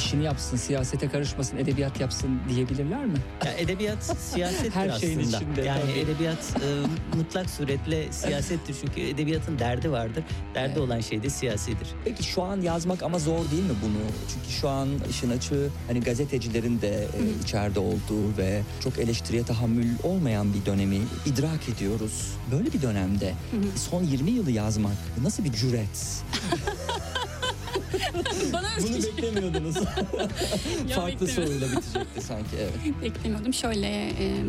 işini yapsın, siyasete karışmasın, edebiyat yapsın diyebilirler mi? Ya edebiyat siyasettir Her şeyin aslında. içinde, yani tabii. edebiyat e, mutlak suretle siyasettir çünkü edebiyatın derdi vardır. Derdi Evet. olan şey de siyasidir. Peki şu an yazmak ama zor değil mi bunu? Çünkü şu an işin açığı hani gazetecilerin de e, içeride olduğu ve çok eleştiriye tahammül olmayan bir dönemi idrak ediyoruz. Böyle bir dönemde son 20 yılı yazmak nasıl bir cüret? Bana Bunu beklemiyordunuz. Farklı soruyla bitecekti sanki evet. beklemiyordum. Şöyle e,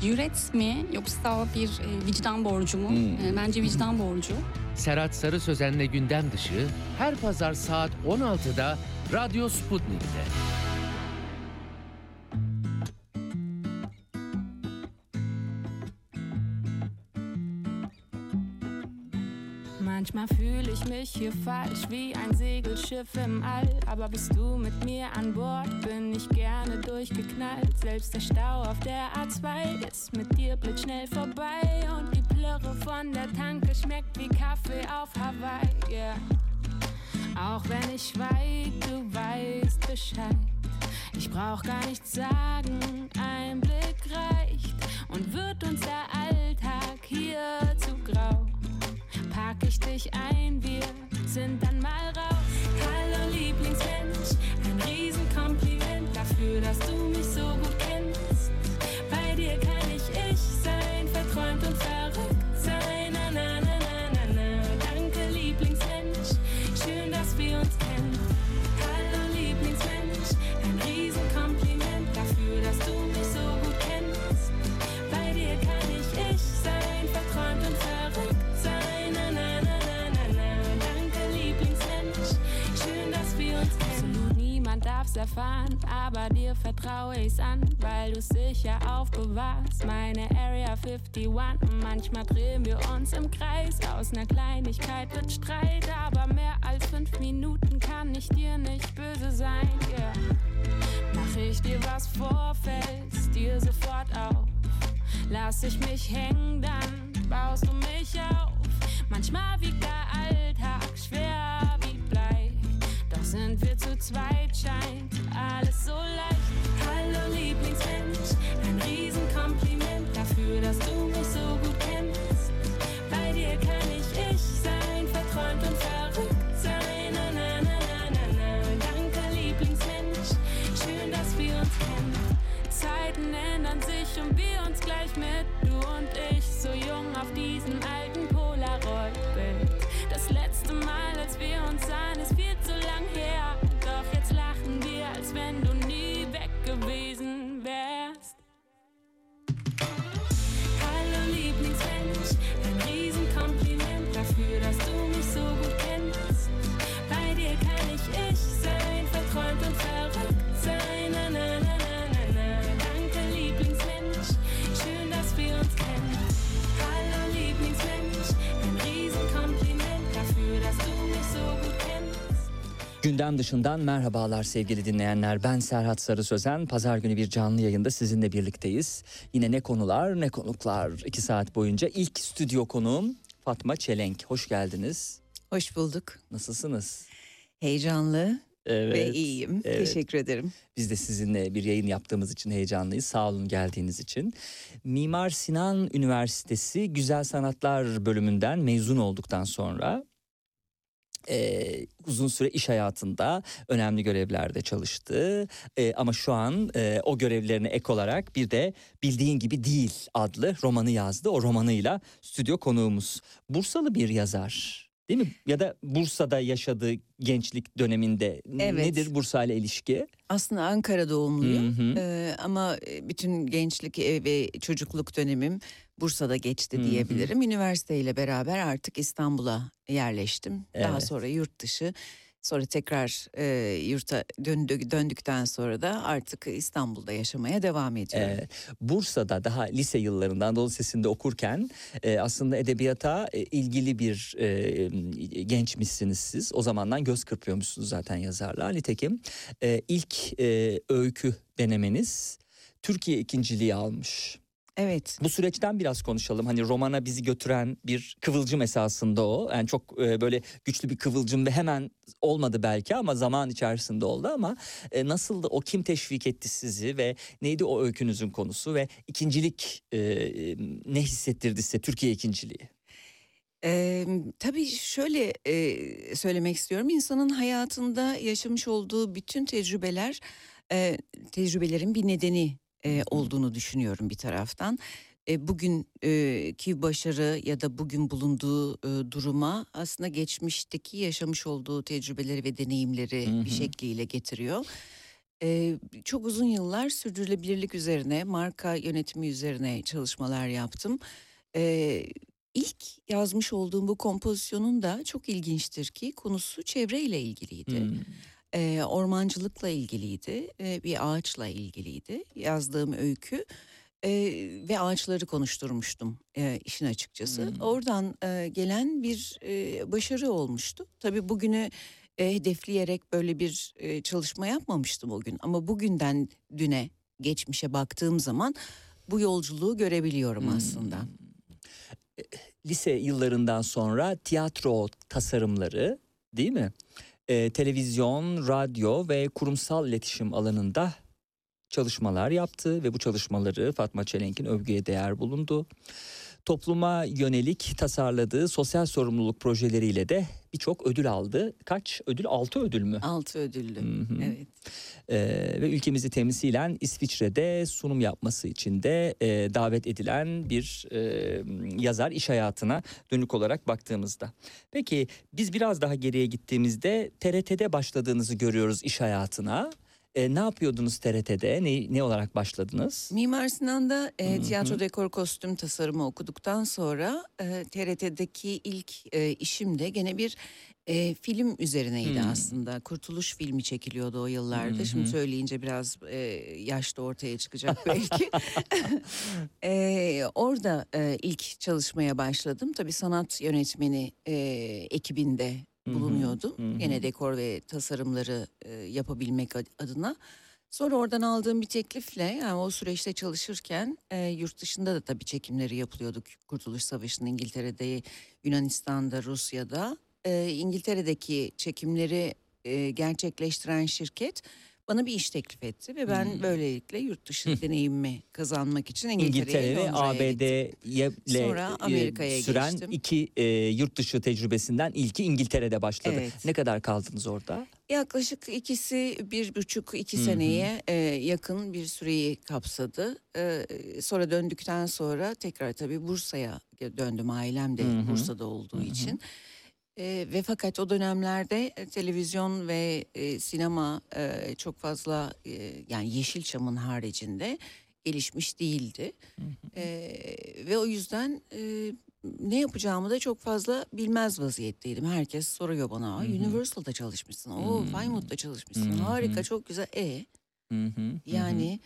cüret mi yoksa bir e, vicdan borcu mu? Hmm. E, bence vicdan borcu. Serhat Sarı Sözen'le gündem dışı her pazar saat 16'da Radyo Sputnik'te. Ich mich hier falsch wie ein Segelschiff im All. Aber bist du mit mir an Bord, bin ich gerne durchgeknallt. Selbst der Stau auf der A2 ist mit dir blitzschnell vorbei. Und die Plörre von der Tanke schmeckt wie Kaffee auf Hawaii. Yeah. Auch wenn ich schweig, du weißt Bescheid. Ich brauch gar nichts sagen, ein Blick reicht. Und wird uns der Alltag hier zu grau? Pack ich dich ein, wir sind dann mal raus. Hallo Lieblingsmensch, ein Riesenkompliment dafür, dass du mich so gut kennst. Bei dir kann ich ich sein, verträumt und verrückt darf's erfahren, aber dir vertraue ich's an, weil du's sicher aufbewahrst. Meine Area 51. Und manchmal drehen wir uns im Kreis. Aus ner Kleinigkeit wird Streit, aber mehr als fünf Minuten kann ich dir nicht böse sein. Yeah. Mach ich dir was vor, fällst dir sofort auf. Lass ich mich hängen, dann baust du mich auf. Manchmal wiegt der Alltag schwer wie sind wir zu zweit, scheint alles so leicht. Hallo Lieblingsmensch, ein Riesenkompliment dafür, dass du mich so gut kennst. Bei dir kann ich ich sein, verträumt und verrückt sein. Na, na, na, na, na, na. Danke Lieblingsmensch, schön, dass wir uns kennen. Zeiten ändern sich und wir uns gleich mit, du und ich, so jung auf diesem alten Polaroid-Bild. Das letzte Mal, als wir uns sahen, ist viel zu lang her. Doch jetzt lachen wir, als wenn du nie weg gewesen wärst. Hallo Lieblingsmensch, ein Riesenkompliment dafür, dass du mich so gut kennst. Bei dir kann ich ich sein, verträumt und verrückt sein. Gündem dışından merhabalar sevgili dinleyenler. Ben Serhat Sarı Sözen. Pazar günü bir canlı yayında sizinle birlikteyiz. Yine ne konular ne konuklar. iki saat boyunca ilk stüdyo konuğum Fatma Çelenk. Hoş geldiniz. Hoş bulduk. Nasılsınız? Heyecanlı Evet. ve iyiyim. evet. Teşekkür ederim. Biz de sizinle bir yayın yaptığımız için heyecanlıyız. Sağ olun geldiğiniz için. Mimar Sinan Üniversitesi Güzel Sanatlar bölümünden mezun olduktan sonra e, uzun süre iş hayatında önemli görevlerde çalıştı. E, ama şu an e, o görevlerine ek olarak bir de Bildiğin Gibi Değil adlı romanı yazdı. O romanıyla stüdyo konuğumuz. Bursalı bir yazar. Değil mi? Ya da Bursa'da yaşadığı gençlik döneminde Evet. nedir Bursa ile ilişki? Aslında Ankara doğumluyum. Hı hı. Ee, ama bütün gençlik e, ve çocukluk dönemim Bursa'da geçti Hı hı. diyebilirim. Üniversiteyle beraber artık İstanbul'a yerleştim. Daha Evet. sonra yurt dışı. Sonra tekrar e, yurta döndü, döndükten sonra da artık İstanbul'da yaşamaya devam ediyorum. Ee, Bursa'da daha lise yıllarında Anadolu Lisesi'nde okurken e, aslında edebiyata e, ilgili bir e, gençmişsiniz siz. O zamandan göz kırpıyormuşsunuz zaten yazarlar. Nitekim e, ilk e, öykü denemeniz Türkiye ikinciliği almış. Evet. Bu süreçten biraz konuşalım. Hani romana bizi götüren bir kıvılcım esasında o. Yani çok e, böyle güçlü bir kıvılcım ve hemen olmadı belki ama zaman içerisinde oldu ama e, nasıldı o kim teşvik etti sizi ve neydi o öykünüzün konusu ve ikincilik e, ne hissettirdi size Türkiye ikinciliği? Ee, tabii şöyle e, söylemek istiyorum. İnsanın hayatında yaşamış olduğu bütün tecrübeler, e, tecrübelerin bir nedeni e, olduğunu düşünüyorum bir taraftan. E, bugünkü başarı ya da bugün bulunduğu e, duruma aslında geçmişteki yaşamış olduğu tecrübeleri ve deneyimleri Hı bir şekliyle getiriyor. E, çok uzun yıllar sürdürülebilirlik üzerine, marka yönetimi üzerine çalışmalar yaptım. E, ilk yazmış olduğum bu kompozisyonun da çok ilginçtir ki konusu çevreyle ilgiliydi. Hmm. E, ormancılıkla ilgiliydi, e, bir ağaçla ilgiliydi yazdığım öykü. E, ve ağaçları konuşturmuştum e, işin açıkçası. Hmm. Oradan e, gelen bir e, başarı olmuştu. Tabii bugünü e, hedefleyerek böyle bir e, çalışma yapmamıştım o gün. Ama bugünden düne, geçmişe baktığım zaman bu yolculuğu görebiliyorum Hmm. aslında. Lise yıllarından sonra tiyatro tasarımları değil mi? Ee, televizyon, radyo ve kurumsal iletişim alanında çalışmalar yaptı ve bu çalışmaları Fatma Çelenk'in övgüye değer bulundu. Topluma yönelik tasarladığı sosyal sorumluluk projeleriyle de birçok ödül aldı. Kaç ödül? Altı ödül mü? Altı ödüllü. Hı hı. Evet. Ee, ve ülkemizi temsilen İsviçre'de sunum yapması için de e, davet edilen bir e, yazar iş hayatına dönük olarak baktığımızda. Peki biz biraz daha geriye gittiğimizde TRT'de başladığınızı görüyoruz iş hayatına. E, ne yapıyordunuz TRT'de? Ne, ne olarak başladınız? Mimar Sinan'da e, tiyatro dekor kostüm tasarımı okuduktan sonra e, TRT'deki ilk e, işim de gene bir e, film üzerineydi Hmm. aslında. Kurtuluş filmi çekiliyordu o yıllarda. Hı. Şimdi söyleyince biraz e, yaş da ortaya çıkacak belki. e, orada e, ilk çalışmaya başladım. Tabii sanat yönetmeni e, ekibinde Hı hı, bulunuyordum. hı. Gene dekor ve tasarımları e, yapabilmek ad- adına. Sonra oradan aldığım bir teklifle yani o süreçte çalışırken e, yurt dışında da tabii çekimleri yapılıyordu. Kurtuluş Savaşı'nın İngiltere'de, Yunanistan'da, Rusya'da. E, İngiltere'deki çekimleri e, gerçekleştiren şirket bana bir iş teklif etti ve ben Hmm. böylelikle yurt dışı deneyimimi kazanmak için İngiltere'ye, İngiltere. ABD'ye Sonra e, Amerika'ya süren geçtim. iki e, yurt dışı tecrübesinden ilki İngiltere'de başladı. Evet. Ne kadar kaldınız orada? Yaklaşık ikisi bir buçuk iki Hı hı. seneye e, yakın bir süreyi kapsadı. E, sonra döndükten sonra tekrar tabii Bursa'ya döndüm ailem de Hı hı. Bursa'da olduğu Hı hı. için. E, ve fakat o dönemlerde e, televizyon ve e, sinema e, çok fazla e, yani Yeşilçam'ın haricinde gelişmiş değildi. E, ve o yüzden e, ne yapacağımı da çok fazla bilmez vaziyetteydim. Herkes soruyor bana. "Aa, Hı hı. Universal'da çalışmışsın. O. Feyenoord'da çalışmışsın. Harika, çok güzel. E yani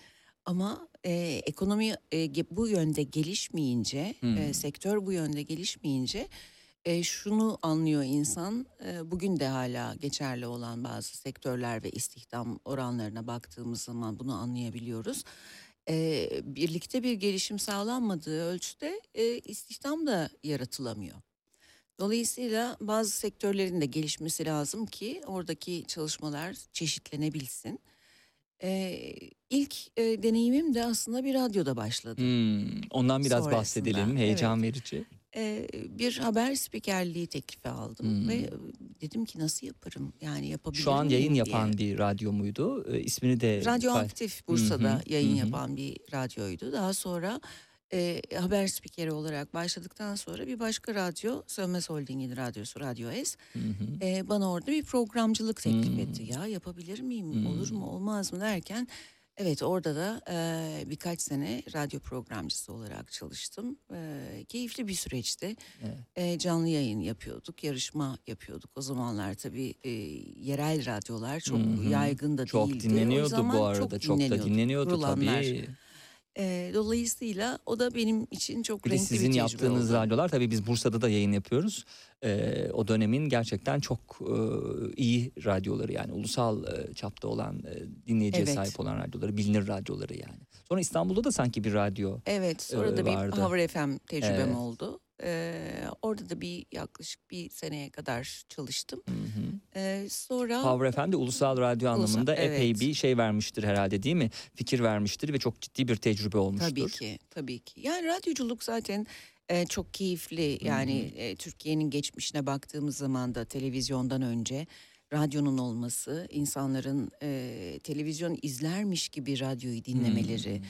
ama e, ekonomi e, bu yönde gelişmeyince, e, sektör bu yönde gelişmeyince e, şunu anlıyor insan. e, bugün de hala geçerli olan bazı sektörler ve istihdam oranlarına baktığımız zaman bunu anlayabiliyoruz. E, birlikte bir gelişim sağlanmadığı ölçüde e, istihdam da yaratılamıyor. Dolayısıyla bazı sektörlerin de gelişmesi lazım ki oradaki çalışmalar çeşitlenebilsin. Ee, ilk e, deneyimim de aslında bir radyoda başladı. Hmm, ondan biraz Sonrasında, bahsedelim. Heyecan verici. Bir haber spikerliği teklifi aldım Hmm. ve dedim ki nasıl yaparım yani yapabilir Şu an yayın diye. yapan bir radyo muydu? İsmini de Radyo pay- Aktif Bursa'da Hı hı, yayın hı hı. yapan bir radyoydu. Daha sonra e, haber spikeri olarak başladıktan sonra bir başka radyo Sönmez Holding'in radyosu Radyo S Hı hı. e, bana orada bir programcılık teklif Hmm. etti. Ya yapabilir miyim, Hmm. olur mu, olmaz mı derken evet orada da e, birkaç sene radyo programcısı olarak çalıştım. E, keyifli bir süreçti. Evet. E, canlı yayın yapıyorduk, yarışma yapıyorduk. O zamanlar tabii e, yerel radyolar çok Hı hı. yaygın da Çok değildi. O dinleniyordu zaman bu arada. Çok, da dinleniyordu. Kurulanlar tabii. E, dolayısıyla o da benim için çok Bir renkli sizin bir tecrübe yaptığınız oldu. radyolar tabii biz Bursa'da da yayın yapıyoruz. Ee, o dönemin gerçekten çok e, iyi radyoları yani ulusal e, çapta olan e, dinleyiciye Evet. sahip olan radyoları, bilinir radyoları yani. Sonra İstanbul'da da sanki bir radyo. Evet sonra e, da bir vardı. Power FM tecrübem Evet. oldu. E, orada da bir yaklaşık bir seneye kadar çalıştım. Hı hı. E, sonra Power de ulusal radyo Ulusal, anlamında epey evet. bir şey vermiştir herhalde değil mi? Fikir vermiştir ve çok ciddi bir tecrübe olmuştur. Tabii ki, tabii ki. Yani radyoculuk zaten e, çok keyifli. Yani e, Türkiye'nin geçmişine baktığımız zaman da televizyondan önce radyonun olması, insanların e, televizyon izlermiş gibi radyoyu dinlemeleri,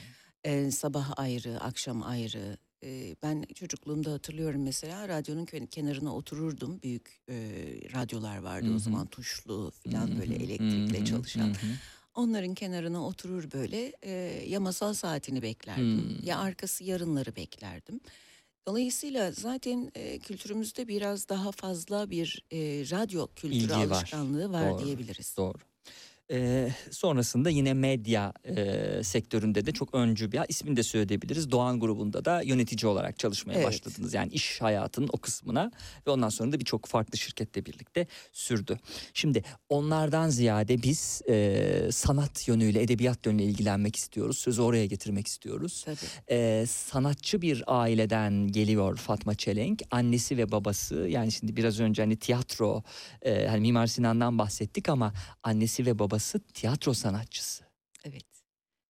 e, sabah ayrı, akşam ayrı. E, ben çocukluğumda hatırlıyorum mesela radyonun kenarına otururdum. Büyük e, radyolar vardı Hı o zaman tuşlu falan böyle elektrikle hı hı, çalışan. hı hı. Onların kenarına oturur böyle e, ya masal saatini beklerdim Hmm. ya arkası yarınları beklerdim. Dolayısıyla zaten e, kültürümüzde biraz daha fazla bir e, radyo kültürü İlgi var. alışkanlığı var Doğru, diyebiliriz. Doğru. Ee, sonrasında yine medya e, sektöründe de çok öncü bir ismini de söyleyebiliriz. Doğan grubunda da yönetici olarak çalışmaya Evet. başladınız. Yani iş hayatının o kısmına ve ondan sonra da birçok farklı şirkette birlikte sürdü. Şimdi onlardan ziyade biz e, sanat yönüyle, edebiyat yönüyle ilgilenmek istiyoruz. Sözü oraya getirmek istiyoruz. Tabii. Ee, sanatçı bir aileden geliyor Fatma Çelenk. Annesi ve babası yani şimdi biraz önce hani tiyatro e, hani Mimar Sinan'dan bahsettik ama annesi ve babası tiyatro sanatçısı. Evet.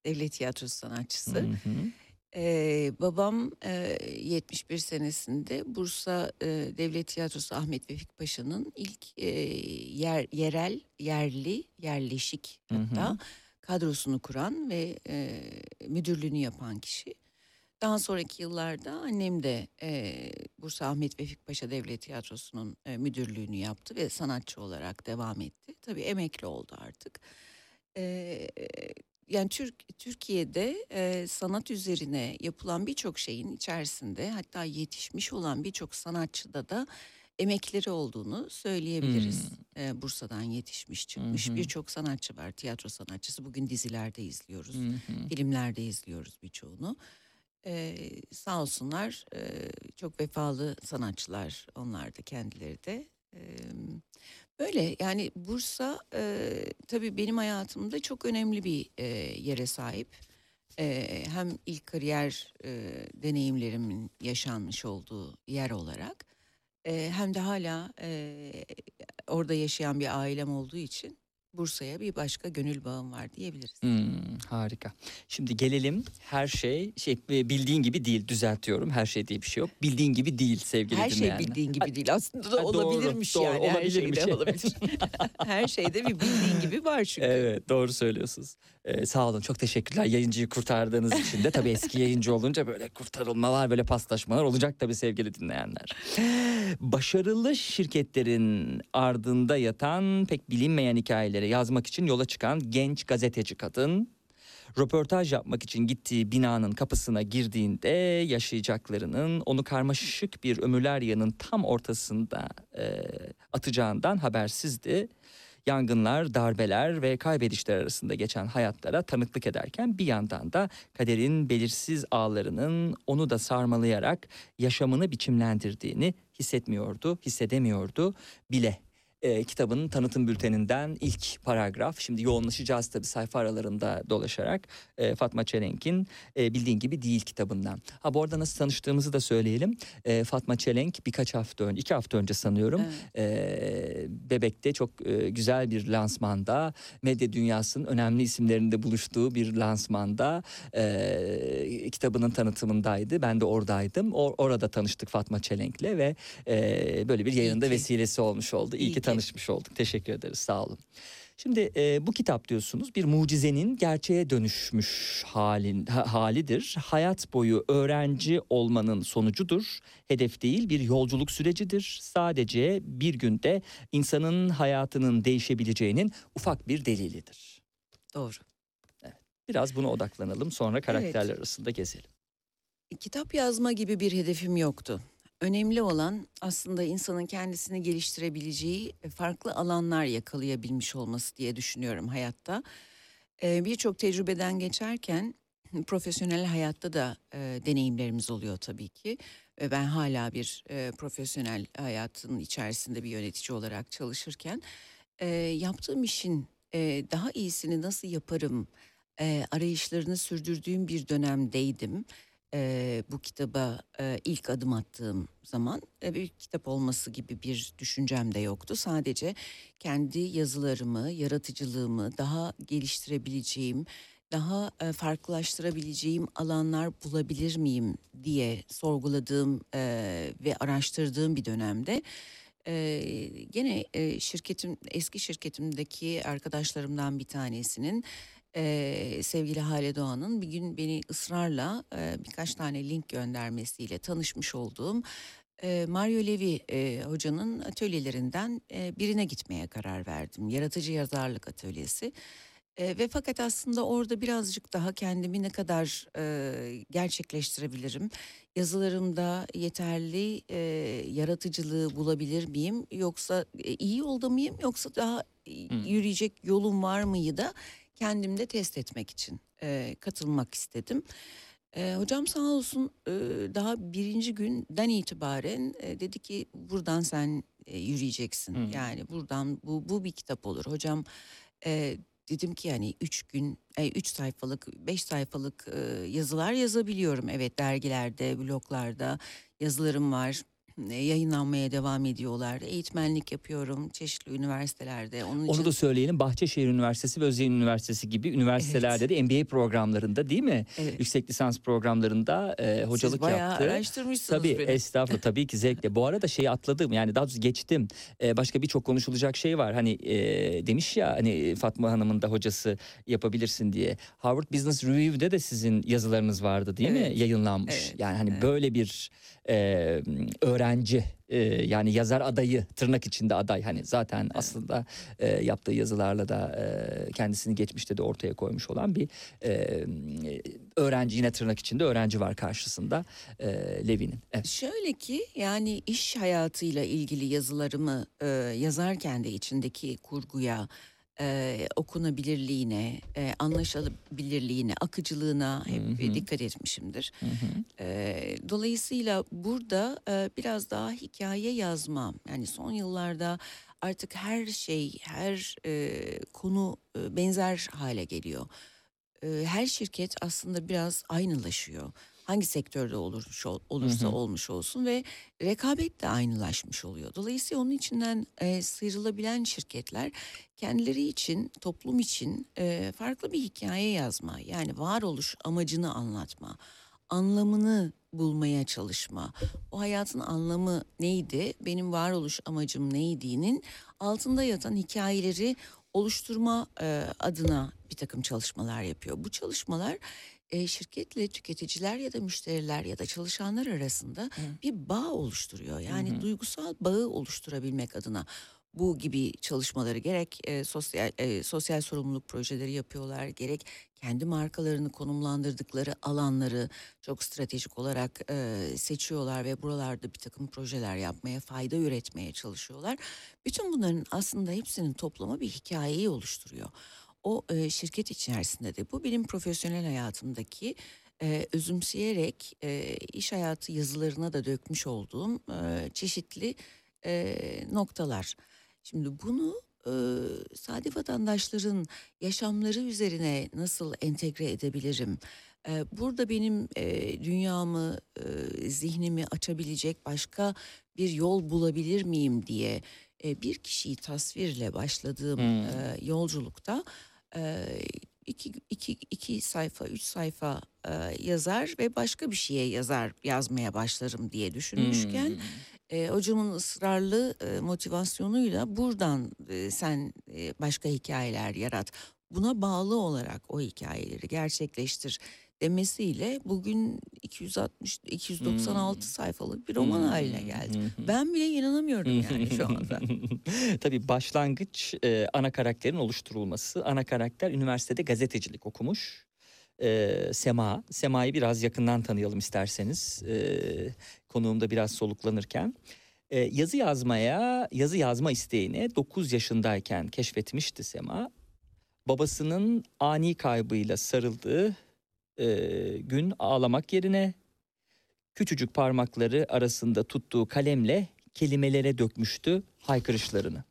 Devlet tiyatrosu sanatçısı. Hı hı. Ee, babam e, 71 senesinde Bursa e, Devlet Tiyatrosu Ahmet Vefik Paşa'nın ilk e, yer, yerel, yerli, yerleşik Hı hı. hatta kadrosunu kuran ve e, müdürlüğünü yapan kişi. Daha sonraki yıllarda annem de e, Bursa Ahmet Vefik Paşa Devlet Tiyatrosu'nun e, müdürlüğünü yaptı ve sanatçı olarak devam etti. Tabii emekli oldu artık. E, yani Türk Türkiye'de e, sanat üzerine yapılan birçok şeyin içerisinde hatta yetişmiş olan birçok sanatçıda da emekleri olduğunu söyleyebiliriz. E, Bursa'dan yetişmiş çıkmış hı. birçok sanatçı var. Tiyatro sanatçısı bugün dizilerde izliyoruz. Hı. Filmlerde izliyoruz birçoğunu. E, sağ olsunlar e, çok vefalı sanatçılar onlar da kendileri de. E, Böyle yani Bursa e, tabii benim hayatımda çok önemli bir e, yere sahip. E, hem ilk kariyer e, deneyimlerimin yaşanmış olduğu yer olarak e, hem de hala e, orada yaşayan bir ailem olduğu için Bursa'ya bir başka gönül bağım var diyebiliriz. Hmm, harika. Şimdi gelelim her şey şey e, bildiğin gibi değil düzeltiyorum. Her şey diye bir şey yok. Bildiğin gibi değil sevgili Her şey dinleyenler. bildiğin gibi değil aslında da Ha, doğru, olabilirmiş doğru, yani her olabilirmiş. şeyde olabilir. her şeyde bir bildiğin gibi var çünkü. Evet doğru söylüyorsunuz. Ee, sağ olun çok teşekkürler yayıncıyı kurtardığınız için de. Tabii eski yayıncı olunca böyle kurtarılmalar böyle paslaşmalar olacak tabii sevgili dinleyenler. Başarılı şirketlerin ardında yatan pek bilinmeyen hikayeleri yazmak için yola çıkan genç gazeteci kadın röportaj yapmak için gittiği binanın kapısına girdiğinde yaşayacaklarının onu karmaşık bir ömürler yanın tam ortasında e, atacağından habersizdi. Yangınlar, darbeler ve kaybedişler arasında geçen hayatlara tanıklık ederken bir yandan da kaderin belirsiz ağlarının onu da sarmalayarak yaşamını biçimlendirdiğini hissetmiyordu, hissedemiyordu bile. E, kitabının tanıtım bülteninden ilk paragraf. Şimdi yoğunlaşacağız tabii sayfa aralarında dolaşarak e, Fatma Çelenk'in e, bildiğin gibi değil kitabından. Ha bu arada nasıl tanıştığımızı da söyleyelim. E, Fatma Çelenk birkaç hafta önce, iki hafta önce sanıyorum Evet. e, Bebek'te çok e, güzel bir lansmanda medya dünyasının önemli isimlerinde buluştuğu bir lansmanda e, kitabının tanıtımındaydı. Ben de oradaydım. O, orada tanıştık Fatma Çelenk'le ve e, böyle bir yayında vesilesi olmuş oldu. İyi, İyi ki. Tanışmış olduk. Teşekkür ederiz. Sağ olun. Şimdi e, bu kitap diyorsunuz bir mucizenin gerçeğe dönüşmüş halin ha- halidir. Hayat boyu öğrenci olmanın sonucudur. Hedef değil bir yolculuk sürecidir. Sadece bir günde insanın hayatının değişebileceğinin ufak bir delilidir. Doğru. Biraz buna odaklanalım sonra karakterler arasında gezelim. Kitap yazma gibi bir hedefim yoktu. Önemli olan aslında insanın kendisini geliştirebileceği farklı alanlar yakalayabilmiş olması diye düşünüyorum hayatta. Ee, Birçok tecrübeden geçerken profesyonel hayatta da e, deneyimlerimiz oluyor tabii ki. Ben hala bir e, profesyonel hayatın içerisinde bir yönetici olarak çalışırken e, yaptığım işin e, daha iyisini nasıl yaparım e, arayışlarını sürdürdüğüm bir dönemdeydim. E, bu kitaba e, ilk adım attığım zaman e, bir kitap olması gibi bir düşüncem de yoktu. Sadece kendi yazılarımı, yaratıcılığımı daha geliştirebileceğim, daha e, farklılaştırabileceğim alanlar bulabilir miyim diye sorguladığım e, ve araştırdığım bir dönemde e, gene e, şirketim eski şirketimdeki arkadaşlarımdan bir tanesinin e, sevgili Hale Doğan'ın bir gün beni ısrarla e, birkaç tane link göndermesiyle tanışmış olduğum e, Mario Levi e, hocanın atölyelerinden e, birine gitmeye karar verdim. Yaratıcı yazarlık atölyesi. E, ve fakat aslında orada birazcık daha kendimi ne kadar e, gerçekleştirebilirim? Yazılarımda yeterli e, yaratıcılığı bulabilir miyim? Yoksa e, iyi yolda mıyım? Yoksa daha Hmm. yürüyecek yolum var mıyı da kendimde test etmek için e, katılmak istedim. E, hocam sağ olsun e, daha birinci günden itibaren e, dedi ki buradan sen e, yürüyeceksin. Hmm. Yani buradan bu bu bir kitap olur. Hocam e, dedim ki yani üç gün, e, üç sayfalık, beş sayfalık e, yazılar yazabiliyorum. Evet dergilerde, bloglarda yazılarım var. E, yayınlanmaya devam ediyorlar. Eğitmenlik yapıyorum çeşitli üniversitelerde. Onun için Onu da söyleyelim. Bahçeşehir Üniversitesi ve Özyeğin Üniversitesi gibi üniversitelerde de MBA programlarında değil mi? evet, Yüksek lisans programlarında e, hocalık siz bayağı yaptı. araştırmışsınız Tabii beni. estağfurullah tabii ki zevkle. Bu arada şeyi atladım yani daha doğrusu geçtim. Ee, başka birçok konuşulacak şey var. Hani e, demiş ya hani Fatma Hanım'ın da hocası yapabilirsin diye. Harvard Business Review'de de sizin yazılarınız vardı değil mi? Evet. Yayınlanmış. Evet, Yani hani evet. böyle bir e, öğrenci e, yani yazar adayı tırnak içinde aday hani zaten aslında e, yaptığı yazılarla da e, kendisini geçmişte de ortaya koymuş olan bir e, öğrenci yine tırnak içinde öğrenci var karşısında e, Levi'nin. Evet. Şöyle ki yani iş hayatıyla ilgili yazılarımı e, yazarken de içindeki kurguya, e, okunabilirliğine, e, anlaşılabilirliğine, akıcılığına hep Hı hı. dikkat etmişimdir. Hı hı. E, dolayısıyla burada e, biraz daha hikaye yazma yani son yıllarda artık her şey, her e, konu e, benzer hale geliyor. E, her şirket aslında biraz aynılaşıyor. Hangi sektörde olurmuş ol- olursa Hı hı. olmuş olsun ve rekabet de aynılaşmış oluyor. Dolayısıyla onun içinden e, sıyrılabilen şirketler kendileri için, toplum için e, farklı bir hikaye yazma, yani varoluş amacını anlatma, anlamını bulmaya çalışma. O hayatın anlamı neydi, benim varoluş amacım neydiğinin altında yatan hikayeleri oluşturma e, adına bir takım çalışmalar yapıyor. Bu çalışmalar e, şirketle tüketiciler ya da müşteriler ya da çalışanlar arasında bir bağ oluşturuyor. Yani Hı hı. duygusal bağı oluşturabilmek adına bu gibi çalışmaları gerek e, sosyal e, sosyal sorumluluk projeleri yapıyorlar gerek kendi markalarını konumlandırdıkları alanları çok stratejik olarak e, seçiyorlar ve buralarda bir takım projeler yapmaya fayda üretmeye çalışıyorlar. Bütün bunların aslında hepsinin toplama bir hikayeyi oluşturuyor. O e, şirket içerisinde de bu benim profesyonel hayatımdaki e, özümseyerek e, iş hayatı yazılarına da dökmüş olduğum e, çeşitli e, noktalar. Şimdi bunu e, sade vatandaşların yaşamları üzerine nasıl entegre edebilirim? E, burada benim e, dünyamı, e, zihnimi açabilecek başka bir yol bulabilir miyim diye e, bir kişiyi tasvirle başladığım Hmm. e, yolculukta iki, iki, iki sayfa, üç sayfa e, yazar ve başka bir şeye yazar yazmaya başlarım diye düşünmüşken Hmm. e, hocamın ısrarlı e, motivasyonuyla buradan e, sen e, başka hikayeler yarat. Buna bağlı olarak o hikayeleri gerçekleştir demesiyle bugün 260 296 Hmm. sayfalık bir roman haline geldi. Hı hı. Ben bile inanamıyorum yani şu anda. Tabii başlangıç e, ana karakterin oluşturulması. Ana karakter üniversitede gazetecilik okumuş. E, Sema. Sema'yı biraz yakından tanıyalım isterseniz. E, konuğumda biraz soluklanırken. E, yazı yazmaya, yazı yazma isteğini 9 yaşındayken keşfetmişti Sema. Babasının ani kaybıyla sarıldığı e, gün ağlamak yerine küçücük parmakları arasında tuttuğu kalemle kelimelere dökmüştü haykırışlarını.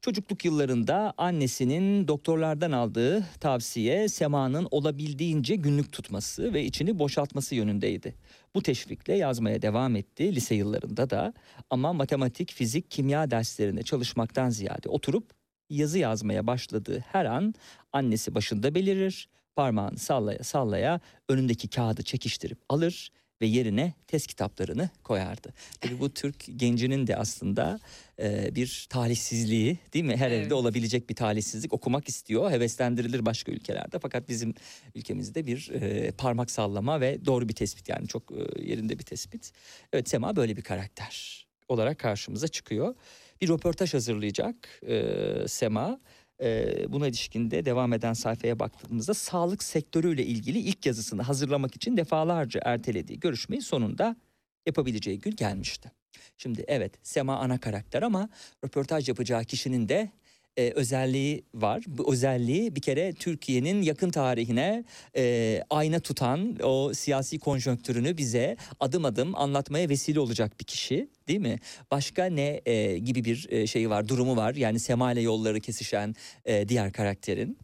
Çocukluk yıllarında annesinin doktorlardan aldığı tavsiye Sema'nın olabildiğince günlük tutması ve içini boşaltması yönündeydi. Bu teşvikle yazmaya devam etti lise yıllarında da ama matematik, fizik, kimya derslerine çalışmaktan ziyade oturup yazı yazmaya başladığı her an annesi başında belirir, parmağını sallaya sallaya önündeki kağıdı çekiştirip alır ve yerine test kitaplarını koyardı. Tabii bu Türk gencinin de aslında e, bir talihsizliği değil mi? Her Evet. evde olabilecek bir talihsizlik. Okumak istiyor, heveslendirilir başka ülkelerde. Fakat bizim ülkemizde bir e, parmak sallama ve doğru bir tespit yani çok e, yerinde bir tespit. Evet Sema böyle bir karakter olarak karşımıza çıkıyor. Bir röportaj hazırlayacak e, Sema. Buna ilişkinde devam eden sayfaya baktığımızda sağlık sektörüyle ilgili ilk yazısını hazırlamak için defalarca ertelediği görüşmeyi sonunda yapabileceği gün gelmişti. Şimdi evet Sema ana karakter ama röportaj yapacağı kişinin de e, özelliği var. Bu özelliği bir kere Türkiye'nin yakın tarihine e, ayna tutan o siyasi konjonktürünü bize adım adım anlatmaya vesile olacak bir kişi değil mi? Başka ne e, gibi bir e, şeyi var, durumu var? Yani Sema ile yolları kesişen e, diğer karakterin.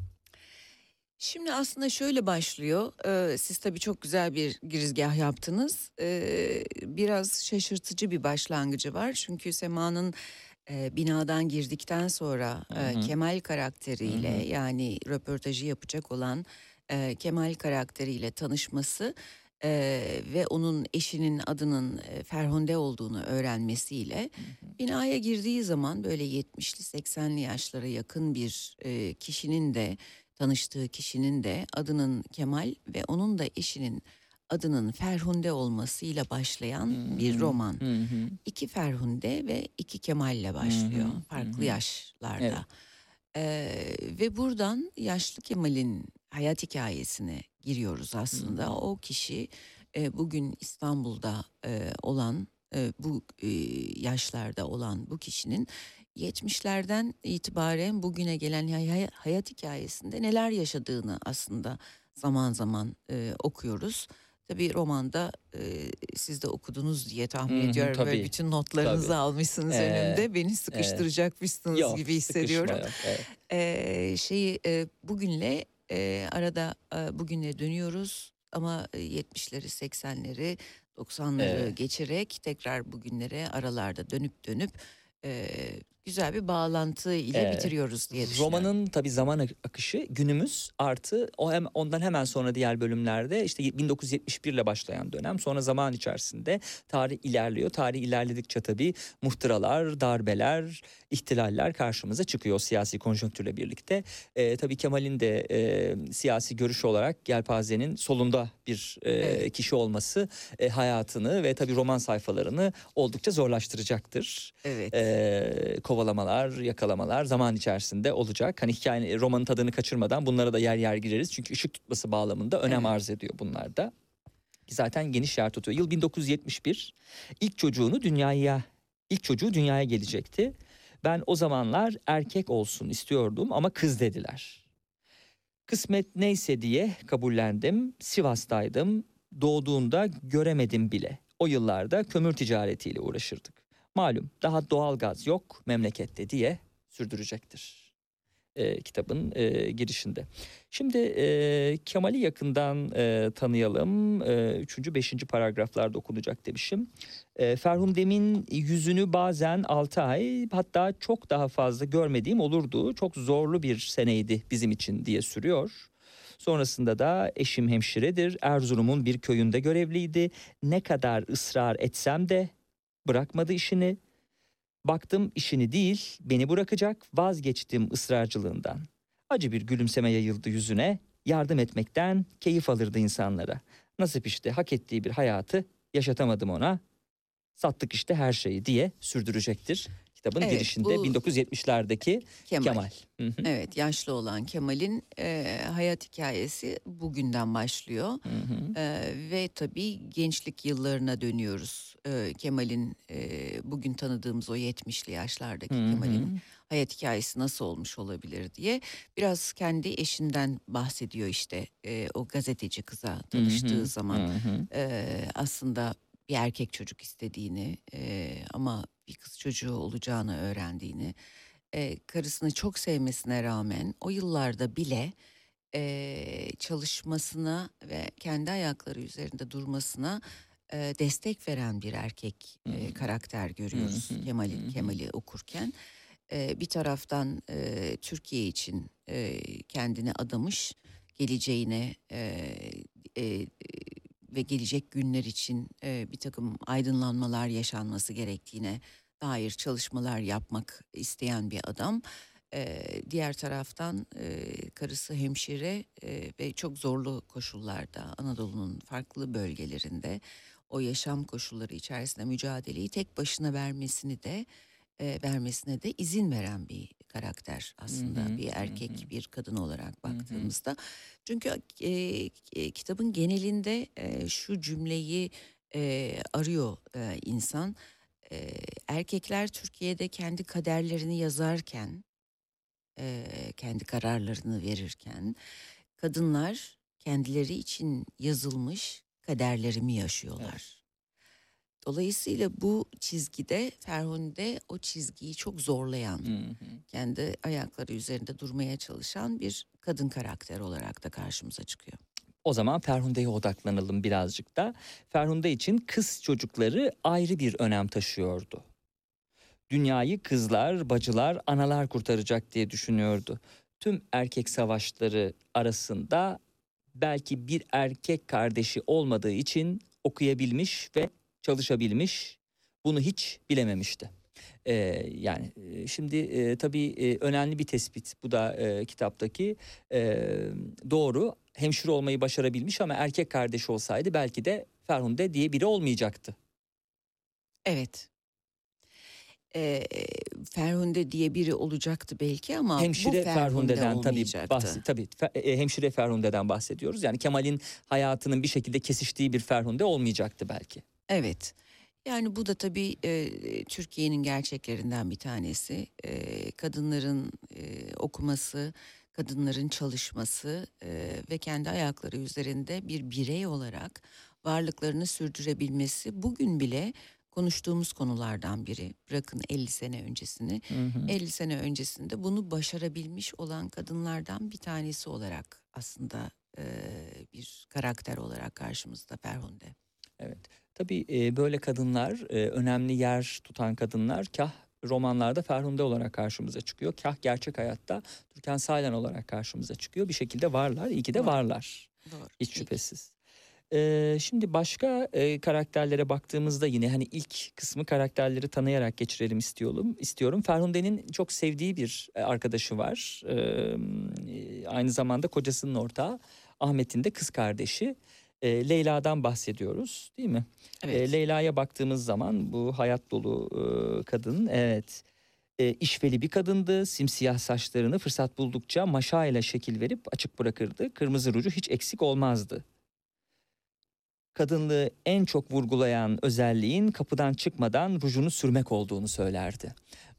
Şimdi aslında şöyle başlıyor. Ee, siz tabii çok güzel bir girizgah yaptınız. Ee, biraz şaşırtıcı bir başlangıcı var. Çünkü Sema'nın e, binadan girdikten sonra e, Hı hı. Kemal karakteriyle Hı hı. yani röportajı yapacak olan e, Kemal karakteriyle tanışması e, ve onun eşinin adının e, Ferhunde olduğunu öğrenmesiyle binaya girdiği zaman böyle 70'li 80'li yaşlara yakın bir e, kişinin de tanıştığı kişinin de adının Kemal ve onun da eşinin adının Ferhunde olmasıyla başlayan bir Hmm. roman. Hı hı. İki Ferhunde ve iki Kemal'le başlıyor Hı hı, farklı hı. yaşlarda. Evet. Ee, ve buradan yaşlı Kemal'in hayat hikayesine giriyoruz aslında. Hı. O kişi e, bugün İstanbul'da e, olan e, bu e, yaşlarda olan bu kişinin 70'lerden itibaren bugüne gelen hay- hayat hikayesinde neler yaşadığını aslında zaman zaman e, okuyoruz. Tabii romanda e, siz de okudunuz diye tahmin Hı hı, ediyorum. Böyle tabii, bütün notlarınızı tabii. almışsınız Ee, önümde. Beni sıkıştıracakmışsınız Yok, gibi hissediyorum. yok, evet. Ee, şeyi e, bugünle e, arada e, bugüne dönüyoruz ama e, 70'leri 80'leri 90'ları Evet. geçerek tekrar bugünlere aralarda dönüp dönüp e, güzel bir bağlantı ile Evet. bitiriyoruz diye düşünüyorum. Romanın tabii zaman ak- akışı günümüz artı o hem ondan hemen sonra diğer bölümlerde işte 1971 ile başlayan dönem sonra zaman içerisinde tarih ilerliyor. Tarih ilerledikçe tabii muhtıralar, darbeler, ihtilaller karşımıza çıkıyor siyasi konjonktürle birlikte. Ee, tabii Kemal'in de e, siyasi görüş olarak Yelpaze'nin solunda bir e, Evet. kişi olması e, hayatını ve tabii roman sayfalarını oldukça zorlaştıracaktır Evet. e, kovalamalar, yakalamalar zaman içerisinde olacak. Hani hikayenin romanın tadını kaçırmadan bunlara da yer yer gireriz. Çünkü ışık tutması bağlamında önem Evet. arz ediyor bunlar da. Zaten geniş yer tutuyor. Yıl 1971. İlk çocuğunu dünyaya ilk çocuğu dünyaya gelecekti. Ben o zamanlar erkek olsun istiyordum ama kız dediler. Kısmet neyse diye kabullendim. Sivas'taydım. Doğduğunda göremedim bile. O yıllarda kömür ticaretiyle uğraşırdık. Malum daha doğal gaz yok memlekette diye sürdürecektir e, kitabın e, girişinde. Şimdi e, Kemal'i yakından e, tanıyalım. E, üçüncü, beşinci paragraflarda okunacak demişim. E, Ferhundem'in yüzünü bazen 6 ay hatta çok daha fazla görmediğim olurdu. Çok zorlu bir seneydi bizim için diye sürüyor. Sonrasında da eşim hemşiredir. Erzurum'un bir köyünde görevliydi. Ne kadar ısrar etsem de bırakmadı işini. Baktım işini değil beni bırakacak vazgeçtim ısrarcılığından. Acı bir gülümseme yayıldı yüzüne. Yardım etmekten keyif alırdı insanlara. Nasip işte hak ettiği bir hayatı yaşatamadım ona. Sattık işte her şeyi diye sürdürecektir. Kitabın Evet, girişinde bu 1970'lerdeki Kemal. Kemal. Hı hı, Evet yaşlı olan Kemal'in e, hayat hikayesi bugünden başlıyor. hı hı. E, ve tabii gençlik yıllarına dönüyoruz. E, Kemal'in e, bugün tanıdığımız o 70'li yaşlardaki. Kemal'in hayat hikayesi nasıl olmuş olabilir diye biraz kendi eşinden bahsediyor işte e, o gazeteci kıza tanıştığı Hı hı, zaman hı hı. e, aslında bir erkek çocuk istediğini e, ama bir kız çocuğu olacağını öğrendiğini e, karısını çok sevmesine rağmen o yıllarda bile e, çalışmasına ve kendi ayakları üzerinde durmasına e, destek veren bir erkek e, karakter görüyoruz Kemal'i. Kemal'i okurken. E, bir taraftan e, Türkiye için e, kendini adamış geleceğine e, e, ve gelecek günler için e, bir takım aydınlanmalar yaşanması gerektiğine dair çalışmalar yapmak isteyen bir adam. E, diğer taraftan e, karısı hemşire e, ve çok zorlu koşullarda Anadolu'nun farklı bölgelerinde o yaşam koşulları içerisinde mücadeleyi tek başına vermesini de e, vermesine de izin veren bir karakter aslında Hı hı, bir hı erkek hı. bir kadın olarak Hı hı. baktığımızda çünkü e, kitabın genelinde e, şu cümleyi e, arıyor e, insan E, erkekler Türkiye'de kendi kaderlerini yazarken e, kendi kararlarını verirken kadınlar kendileri için yazılmış kaderlerimi yaşıyorlar. Dolayısıyla bu çizgide Ferhunde o çizgiyi çok zorlayan, Hı hı. kendi ayakları üzerinde durmaya çalışan bir kadın karakter olarak da karşımıza çıkıyor. O zaman Ferhunde'ye odaklanalım birazcık da. Ferhunde için kız çocukları ayrı bir önem taşıyordu. Dünyayı kızlar, bacılar, analar kurtaracak diye düşünüyordu. Tüm erkek savaşları arasında belki bir erkek kardeşi olmadığı için okuyabilmiş ve çalışabilmiş. Bunu hiç bilememişti. Ee, yani e, şimdi e, tabii e, önemli bir tespit bu da e, kitaptaki E, doğru hemşire olmayı başarabilmiş ama erkek kardeşi olsaydı belki de Ferhunde diye biri olmayacaktı. Evet. Ee, Ferhunde diye biri olacaktı belki ama hemşire bu Ferhunde Ferhunde'den tabii bahs tabii fe- e, hemşire Ferhunde'den bahsediyoruz. Yani Kemal'in hayatının bir şekilde kesiştiği bir Ferhunde olmayacaktı belki. Evet. Yani bu da tabii e, Türkiye'nin gerçeklerinden bir tanesi. E, kadınların e, okuması, kadınların çalışması e, ve kendi ayakları üzerinde bir birey olarak varlıklarını sürdürebilmesi bugün bile konuştuğumuz konulardan biri. Bırakın 50 sene öncesini. Hı hı. 50 sene öncesinde bunu başarabilmiş olan kadınlardan bir tanesi olarak aslında e, bir karakter olarak karşımızda Ferhunde. Evet. Tabii e, böyle kadınlar, e, önemli yer tutan kadınlar kah romanlarda Ferhunde olarak karşımıza çıkıyor. Kah gerçek hayatta Türkan Saylan olarak karşımıza çıkıyor. Bir şekilde varlar, iyi ki de Var. varlar. Doğru. Hiç şüphesiz. Ee, şimdi başka e, karakterlere baktığımızda yine hani ilk kısmı karakterleri tanıyarak geçirelim istiyorum. İstiyorum. Ferhunde'nin çok sevdiği bir arkadaşı var. Ee, aynı zamanda kocasının ortağı Ahmet'in de kız kardeşi. E, Leyla'dan bahsediyoruz, değil mi? Evet. E, Leyla'ya baktığımız zaman bu hayat dolu e, kadın evet e, işveli bir kadındı. Simsiyah saçlarını fırsat buldukça maşa ile şekil verip açık bırakırdı. Kırmızı ruju hiç eksik olmazdı. Kadınlığı en çok vurgulayan özelliğin kapıdan çıkmadan rujunu sürmek olduğunu söylerdi.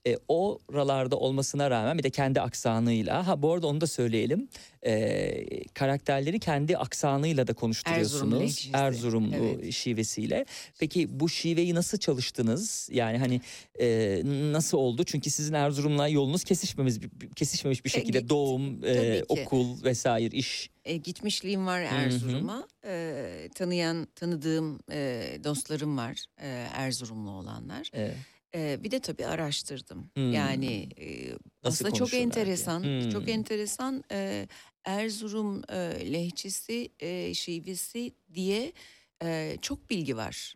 E, oralarda olmasına rağmen bir de kendi aksanıyla ha bu arada onu da söyleyelim e, karakterleri kendi aksanıyla da konuşturuyorsunuz lehçesi, Erzurumlu evet. şivesiyle peki bu şiveyi nasıl çalıştınız yani hani e, nasıl oldu çünkü sizin Erzurum'la yolunuz kesişmemiş kesişmemiş bir E, şekilde git- doğum e, okul vesaire iş E, gitmişliğim var. Erzurum'a. E, tanıyan, tanıdığım e, dostlarım var e, Erzurumlu olanlar. e, E, bir de tabii araştırdım. Hmm. Yani e, aslında çok diye. enteresan, Hmm. çok enteresan e, Erzurum e, lehçesi, e, şivesi diye e, çok bilgi var.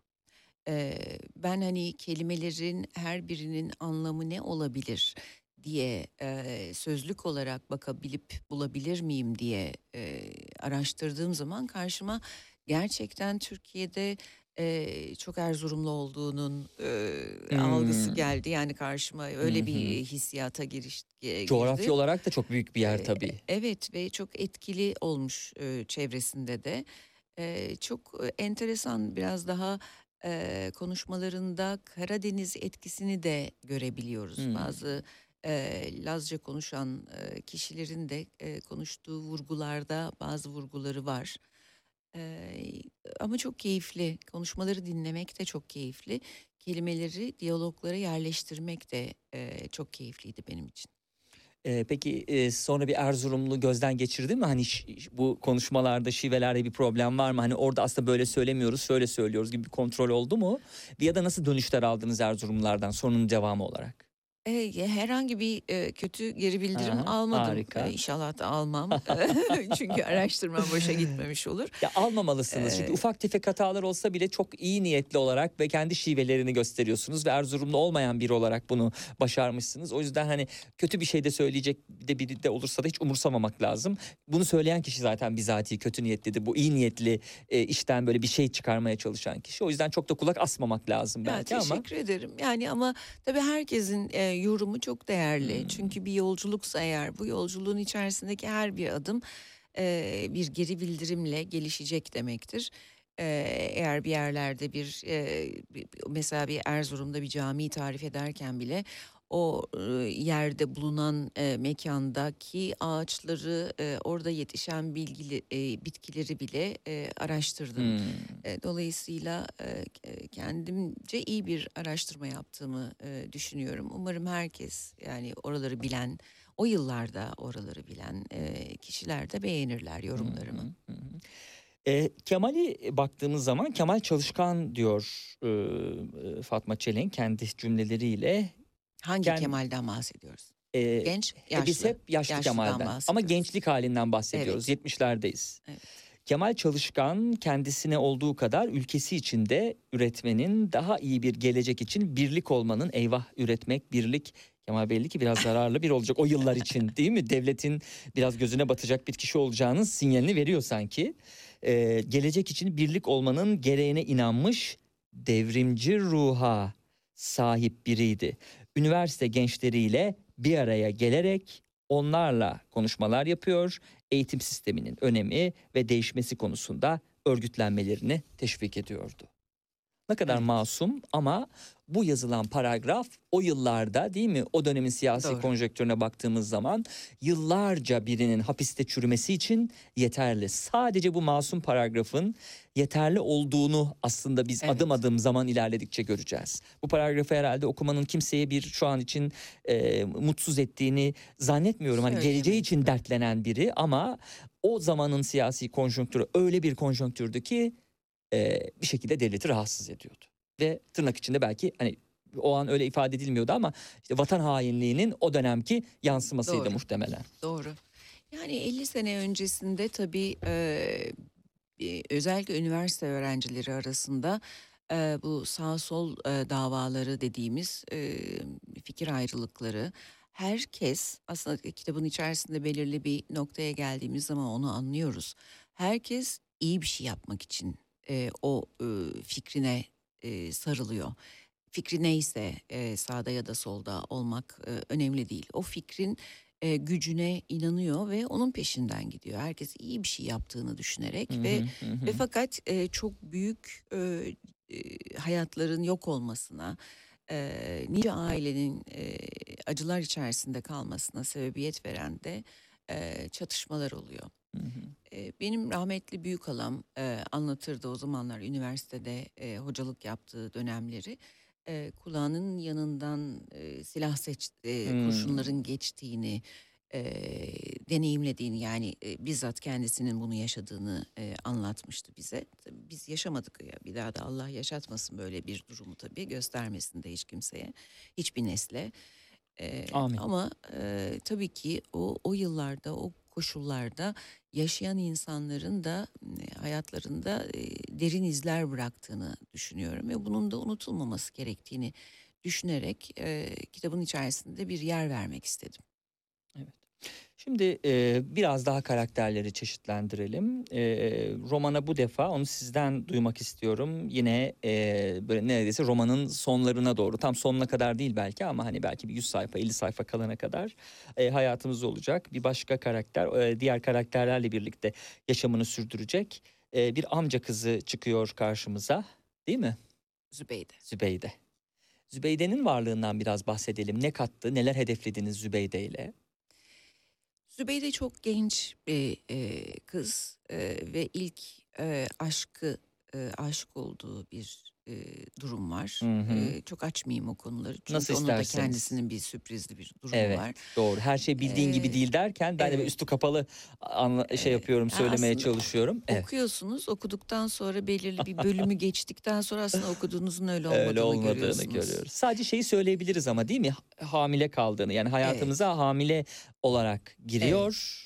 E, ben hani kelimelerin her birinin anlamı ne olabilir diye e, sözlük olarak bakabilip bulabilir miyim diye e, araştırdığım zaman karşıma gerçekten Türkiye'de e, çok Erzurumlu olduğunun e, Hmm. algısı geldi. Yani karşıma öyle Hı bir hissiyata giriş, e, Coğrafya girdi. olarak da çok büyük bir yer tabii. Evet ve çok etkili olmuş e, çevresinde de. E, çok e, enteresan biraz daha e, konuşmalarında Karadeniz etkisini de görebiliyoruz. Hmm. Bazı e, Lazca konuşan e, kişilerin de e, konuştuğu vurgularda bazı vurguları var. Ama çok keyifli. Konuşmaları dinlemek de çok keyifli. Kelimeleri diyaloglara yerleştirmek de e, çok keyifliydi benim için. Peki sonra bir Erzurumlu gözden geçirdi mi? Hani bu konuşmalarda şivelerde bir problem var mı? Hani orada aslında böyle söylemiyoruz, şöyle söylüyoruz gibi bir kontrol oldu mu? Ya da nasıl dönüşler aldınız Erzurumlulardan sorunun devamı olarak? E, herhangi bir e, kötü geri bildirim Aha, almadım. harika. E, inşallah da almam. Çünkü araştırmam boşa gitmemiş olur. Ya almamalısınız çünkü Ee, ufak tefek hatalar olsa bile çok iyi niyetli olarak ve kendi şivelerini gösteriyorsunuz ve Erzurumlu olmayan biri olarak bunu başarmışsınız. O yüzden hani kötü bir şey de söyleyecek de biri de olursa da hiç umursamamak lazım. Bunu söyleyen kişi zaten bizatihi kötü niyetlidir. Bu iyi niyetli e, işten böyle bir şey çıkarmaya çalışan kişi. O yüzden çok da kulak asmamak lazım Ya, belki ama. teşekkür ederim. Yani ama tabii herkesin e, yorumu çok değerli. Hmm. Çünkü bir yolculuksa eğer bu yolculuğun içerisindeki her bir adım e, bir geri bildirimle gelişecek demektir. E, eğer bir yerlerde bir, e, bir- mesela bir Erzurum'da bir camiyi tarif ederken bile o e, yerde bulunan e, mekandaki ağaçları, e, orada yetişen bilgili, e, bitkileri bile e, araştırdım. Hmm. E, Dolayısıyla e, kendimce iyi bir araştırma yaptığımı e, düşünüyorum. Umarım herkes yani oraları bilen, o yıllarda oraları bilen e, kişiler de beğenirler yorumlarımı. Hı hı hı. E, Kemal'i baktığımız zaman Kemal Çalışkan diyor e, Fatma Çelenk kendi cümleleriyle. Hangi Kend- Kemal'den bahsediyoruz? E, Genç, e, yaşlı. biz hep yaşlı Yaşlıdan Kemal'den ama gençlik halinden bahsediyoruz. 70'lerdeyiz. Evet. Kemal Çalışkan kendisine olduğu kadar ülkesi için de üretmenin daha iyi bir gelecek için birlik olmanın eyvah üretmek birlik Kemal belli ki biraz zararlı bir olacak o yıllar için değil mi? Devletin biraz gözüne batacak bir kişi olacağının sinyalini veriyor sanki. Ee, gelecek için birlik olmanın gereğine inanmış devrimci ruha sahip biriydi. Üniversite gençleriyle bir araya gelerek onlarla konuşmalar yapıyor. Eğitim sisteminin önemi ve değişmesi konusunda örgütlenmelerini teşvik ediyordu. Ne kadar Evet. masum ama bu yazılan paragraf o yıllarda değil mi o dönemin siyasi Doğru. konjonktürüne baktığımız zaman yıllarca birinin hapiste çürümesi için yeterli. Sadece bu masum paragrafın yeterli olduğunu aslında biz Evet. adım adım zaman ilerledikçe göreceğiz. Bu paragrafı herhalde okumanın kimseye bir şu an için e, mutsuz ettiğini zannetmiyorum. Hani geleceği için dertlenen biri ama o zamanın siyasi konjonktürü öyle bir konjonktürdü ki e, bir şekilde devleti rahatsız ediyordu. Ve tırnak içinde belki hani o an öyle ifade edilmiyordu ama işte vatan hainliğinin o dönemki yansımasıydı Doğru. muhtemelen. Doğru. Yani 50 sene öncesinde tabii e, e, özellikle üniversite öğrencileri arasında e, bu sağ sol e, davaları dediğimiz e, fikir ayrılıkları herkes aslında kitabın içerisinde belirli bir noktaya geldiğimiz zaman onu anlıyoruz. Herkes iyi bir şey yapmak için e, o e, fikrine e, sarılıyor. Fikri neyse e, sağda ya da solda olmak e, önemli değil. O fikrin e, gücüne inanıyor ve onun peşinden gidiyor. Herkes iyi bir şey yaptığını düşünerek Hı ve hı, hı hı. ve fakat e, çok büyük e, e, hayatların yok olmasına, e, nice ailenin e, acılar içerisinde kalmasına sebebiyet veren de e, çatışmalar oluyor. Hı hı. E, Benim rahmetli büyük halam e, anlatırdı o zamanlar üniversitede e, hocalık yaptığı dönemleri. E, kulağının yanından e, silah seç, e, kurşunların geçtiğini e, deneyimlediğini yani e, bizzat kendisinin bunu yaşadığını e, anlatmıştı bize. Tabii biz yaşamadık ya bir daha da Allah yaşatmasın böyle bir durumu tabii göstermesin de hiç kimseye hiçbir nesle. E, Amin. Ama e, tabii ki o o yıllarda o koşullarda yaşayan insanların da hayatlarında derin izler bıraktığını düşünüyorum ve bunun da unutulmaması gerektiğini düşünerek kitabın içerisinde bir yer vermek istedim. Şimdi e, biraz daha karakterleri çeşitlendirelim. E, romana bu defa onu sizden duymak istiyorum. Yine e, böyle neredeyse romanın sonlarına doğru. Tam sonuna kadar değil belki ama hani belki bir 100 sayfa 50 sayfa kalana kadar e, hayatımız olacak. Bir başka karakter e, diğer karakterlerle birlikte yaşamını sürdürecek. E, bir amca kızı çıkıyor karşımıza değil mi? Zübeyde. Zübeyde. Zübeyde'nin varlığından biraz bahsedelim. Ne kattı, neler hedeflediniz Zübeyde ile? Zübeyde çok genç bir e, kız e, ve ilk e, aşkı e, aşık olduğu bir e, durum var. Hı hı. E, çok açmayayım o konuları çünkü Nasıl onun da kendisinin bir sürprizli bir durumu Evet. var. Doğru. Her şey bildiğin gibi Ee, değil derken ben de evet. üstü kapalı anla, şey Ee, yapıyorum, ya söylemeye çalışıyorum. Evet. Okuyorsunuz okuduktan sonra belirli bir bölümü geçtikten sonra aslında okuduğunuzun öyle olmadığını, Öyle olmadığını görüyorsunuz. görüyoruz. Sadece şeyi söyleyebiliriz ama değil mi? Ha- Hamile kaldığını. Yani hayatımıza hamile olarak giriyor.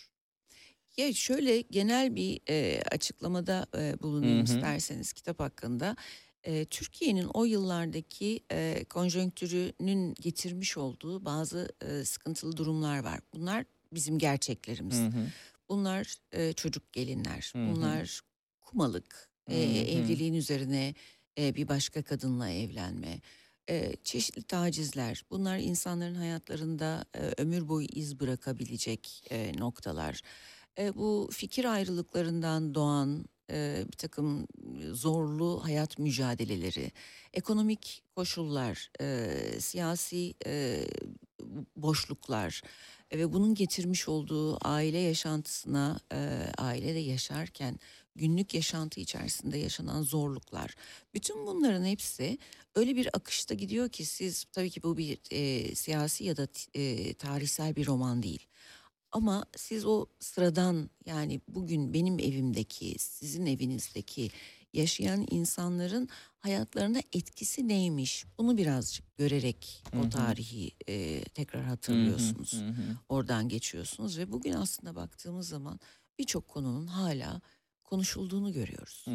Ya şöyle genel bir e, açıklamada e, bulunayım Hı hı. isterseniz kitap hakkında. E, Türkiye'nin o yıllardaki e, konjonktürünün getirmiş olduğu bazı e, sıkıntılı durumlar var. Bunlar bizim gerçeklerimiz. Hı hı. Bunlar e, çocuk gelinler, Hı hı. bunlar kumalık, e, Hı hı. evliliğin üzerine e, bir başka kadınla evlenme, e, çeşitli tacizler. Bunlar insanların hayatlarında e, ömür boyu iz bırakabilecek e, noktalar. E, bu fikir ayrılıklarından doğan e, bir takım zorlu hayat mücadeleleri, ekonomik koşullar, e, siyasi e, boşluklar e, ve bunun getirmiş olduğu aile yaşantısına, e, ailede yaşarken günlük yaşantı içerisinde yaşanan zorluklar. Bütün bunların hepsi öyle bir akışta gidiyor ki siz tabii ki bu bir e, siyasi ya da e, tarihsel bir roman değil. Ama siz o sıradan yani bugün benim evimdeki, sizin evinizdeki yaşayan insanların hayatlarına etkisi neymiş? Bunu birazcık görerek o tarihi e, tekrar hatırlıyorsunuz. Oradan geçiyorsunuz ve bugün aslında baktığımız zaman birçok konunun hala konuşulduğunu görüyoruz.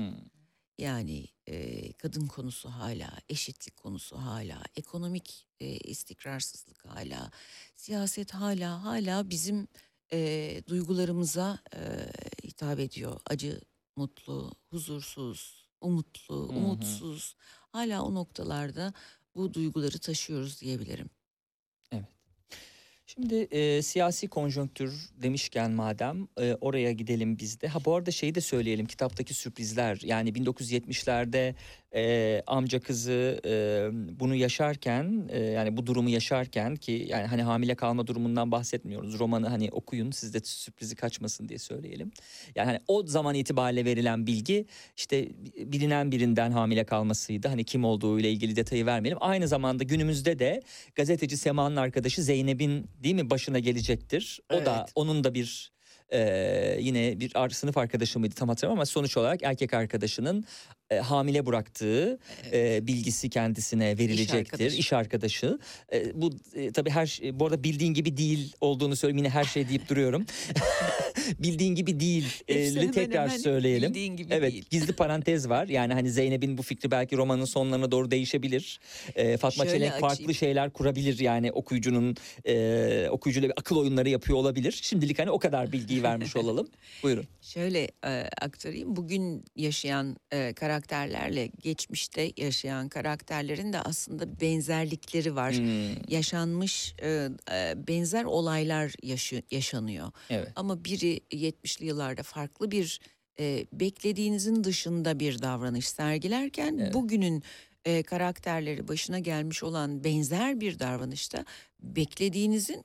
Yani e, kadın konusu hala, eşitlik konusu hala, ekonomik e, istikrarsızlık hala, siyaset hala hala bizim e, duygularımıza e, hitap ediyor. Acı, mutlu, huzursuz, umutlu, Hı hı. umutsuz. Hala o noktalarda bu duyguları taşıyoruz diyebilirim. Şimdi e, siyasi konjonktür demişken madem e, oraya gidelim biz de. Ha bu arada şeyi de söyleyelim kitaptaki sürprizler. Yani 1970'lerde e, amca kızı e, bunu yaşarken e, yani bu durumu yaşarken ki yani hani hamile kalma durumundan bahsetmiyoruz. Romanı hani okuyun siz de sürprizi kaçmasın diye söyleyelim. Yani hani o zaman itibariyle verilen bilgi işte bilinen birinden hamile kalmasıydı. Hani kim olduğu ile ilgili detayı vermeyelim. Aynı zamanda günümüzde de gazeteci Sema'nın arkadaşı Zeynep'in değil mi başına gelecektir. O da Evet. onun da bir e, yine bir ar- sınıf arkadaşı mıydı tam hatırlamıyorum ama sonuç olarak erkek arkadaşının e, hamile bıraktığı e, bilgisi kendisine verilecektir. arkadaşı. İş arkadaşı. E, bu e, tabii her şey, bu arada bildiğin gibi değil olduğunu söyleyeyim yine her şey deyip duruyorum. bildiğin gibi değil e, tekrar hemen söyleyelim. bildiğin gibi Evet değil. gizli parantez var. Yani hani Zeynep'in bu fikri belki romanın sonlarına doğru değişebilir. Ee, Fatma Şöyle Çelenk farklı açayım. şeyler kurabilir yani okuyucunun e, okuyucuyla bir akıl oyunları yapıyor olabilir. Şimdilik hani o kadar bilgiyi vermiş olalım. Buyurun. Şöyle e, aktarayım. Bugün yaşayan e, karakterlerle geçmişte yaşayan karakterlerin de aslında benzerlikleri var. Hmm, Yaşanmış e, e, benzer olaylar yaşı- yaşanıyor. evet. Ama biri 70'li yıllarda farklı bir e, beklediğinizin dışında bir davranış sergilerken Evet. bugünün e, karakterleri başına gelmiş olan benzer bir davranışta beklediğinizin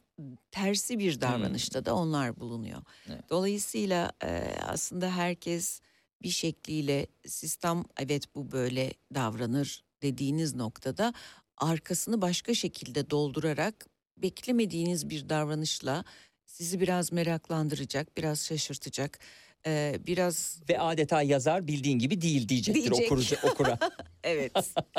tersi bir davranışta da onlar bulunuyor. Evet. Dolayısıyla e, aslında herkes bir şekliyle sistem evet bu böyle davranır dediğiniz noktada arkasını başka şekilde doldurarak beklemediğiniz bir davranışla sizi biraz meraklandıracak, biraz şaşırtacak, e, biraz Ve adeta yazar bildiğin gibi değil diyecektir Diyecek. okurucu, okura. Evet,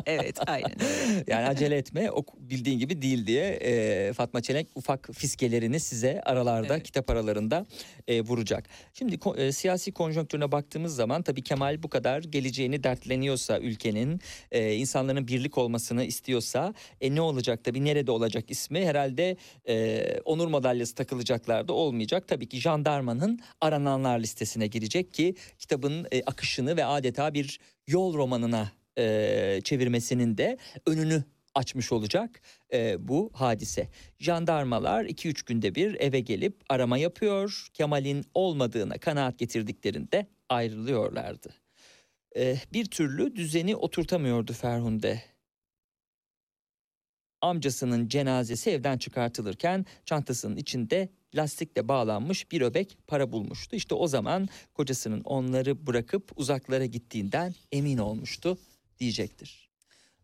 evet, aynen öyle. Yani acele etme o bildiğin gibi değil diye e, Fatma Çelenk ufak fiskelerini size aralarda Evet. kitap aralarında e, vuracak. Şimdi e, siyasi konjonktürüne baktığımız zaman tabii Kemal bu kadar geleceğini dertleniyorsa ülkenin e, insanların birlik olmasını istiyorsa e, ne olacak tabii nerede olacak ismi herhalde e, onur madalyası takılacaklar da olmayacak. Tabii ki jandarmanın arananlar listesine girecek ki kitabın e, akışını ve adeta bir yol romanına e, çevirmesinin de önünü açmış olacak e, bu hadise. Jandarmalar 2-3 günde bir eve gelip arama yapıyor. Kemal'in olmadığına kanaat getirdiklerinde ayrılıyorlardı. E, bir türlü düzeni oturtamıyordu Ferhunde. Amcasının cenazesi evden çıkartılırken çantasının içinde lastikle bağlanmış bir öbek para bulmuştu. İşte o zaman kocasının onları bırakıp uzaklara gittiğinden emin olmuştu diyecektir.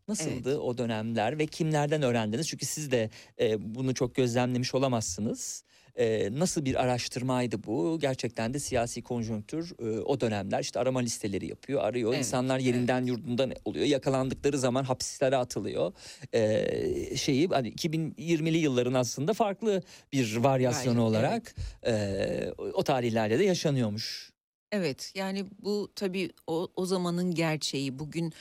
Nasıldı Evet. o dönemler ve kimlerden öğrendiniz? Çünkü siz de e, bunu çok gözlemlemiş olamazsınız. E, nasıl bir araştırmaydı bu? Gerçekten de siyasi konjonktür e, o dönemler işte arama listeleri yapıyor, arıyor. Evet, İnsanlar yerinden yurdundan oluyor. Yakalandıkları zaman hapislere atılıyor. E, şeyi hani 2020'li yılların aslında farklı bir varyasyonu Gayet, olarak e, o tarihlerde de yaşanıyormuş. Evet, yani bu tabii o, o zamanın gerçeği. Bugün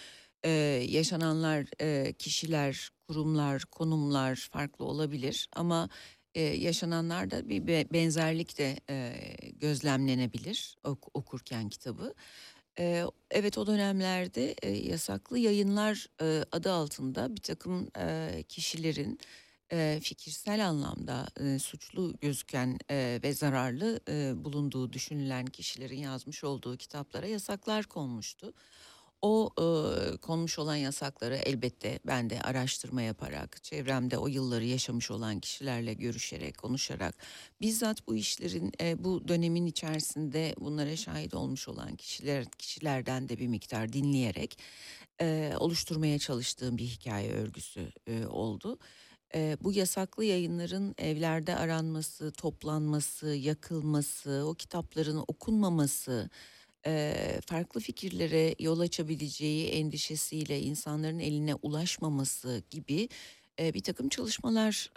e, yaşananlar, e, kişiler, kurumlar, konumlar farklı olabilir ama e, yaşananlarda bir be- benzerlik de e, gözlemlenebilir ok- okurken kitabı. E, evet o dönemlerde e, yasaklı yayınlar e, adı altında bir takım e, kişilerin e, fikirsel anlamda e, suçlu gözüken e, ve zararlı e, bulunduğu düşünülen kişilerin yazmış olduğu kitaplara yasaklar konmuştu. O e, konmuş olan yasakları elbette ben de araştırma yaparak, çevremde o yılları yaşamış olan kişilerle görüşerek, konuşarak, bizzat bu işlerin e, bu dönemin içerisinde bunlara şahit olmuş olan kişiler kişilerden de bir miktar dinleyerek e, oluşturmaya çalıştığım bir hikaye örgüsü e, oldu. E, bu yasaklı yayınların evlerde aranması, toplanması, yakılması, o kitapların okunmaması, farklı fikirlere yol açabileceği endişesiyle insanların eline ulaşmaması gibi bir takım çalışmalar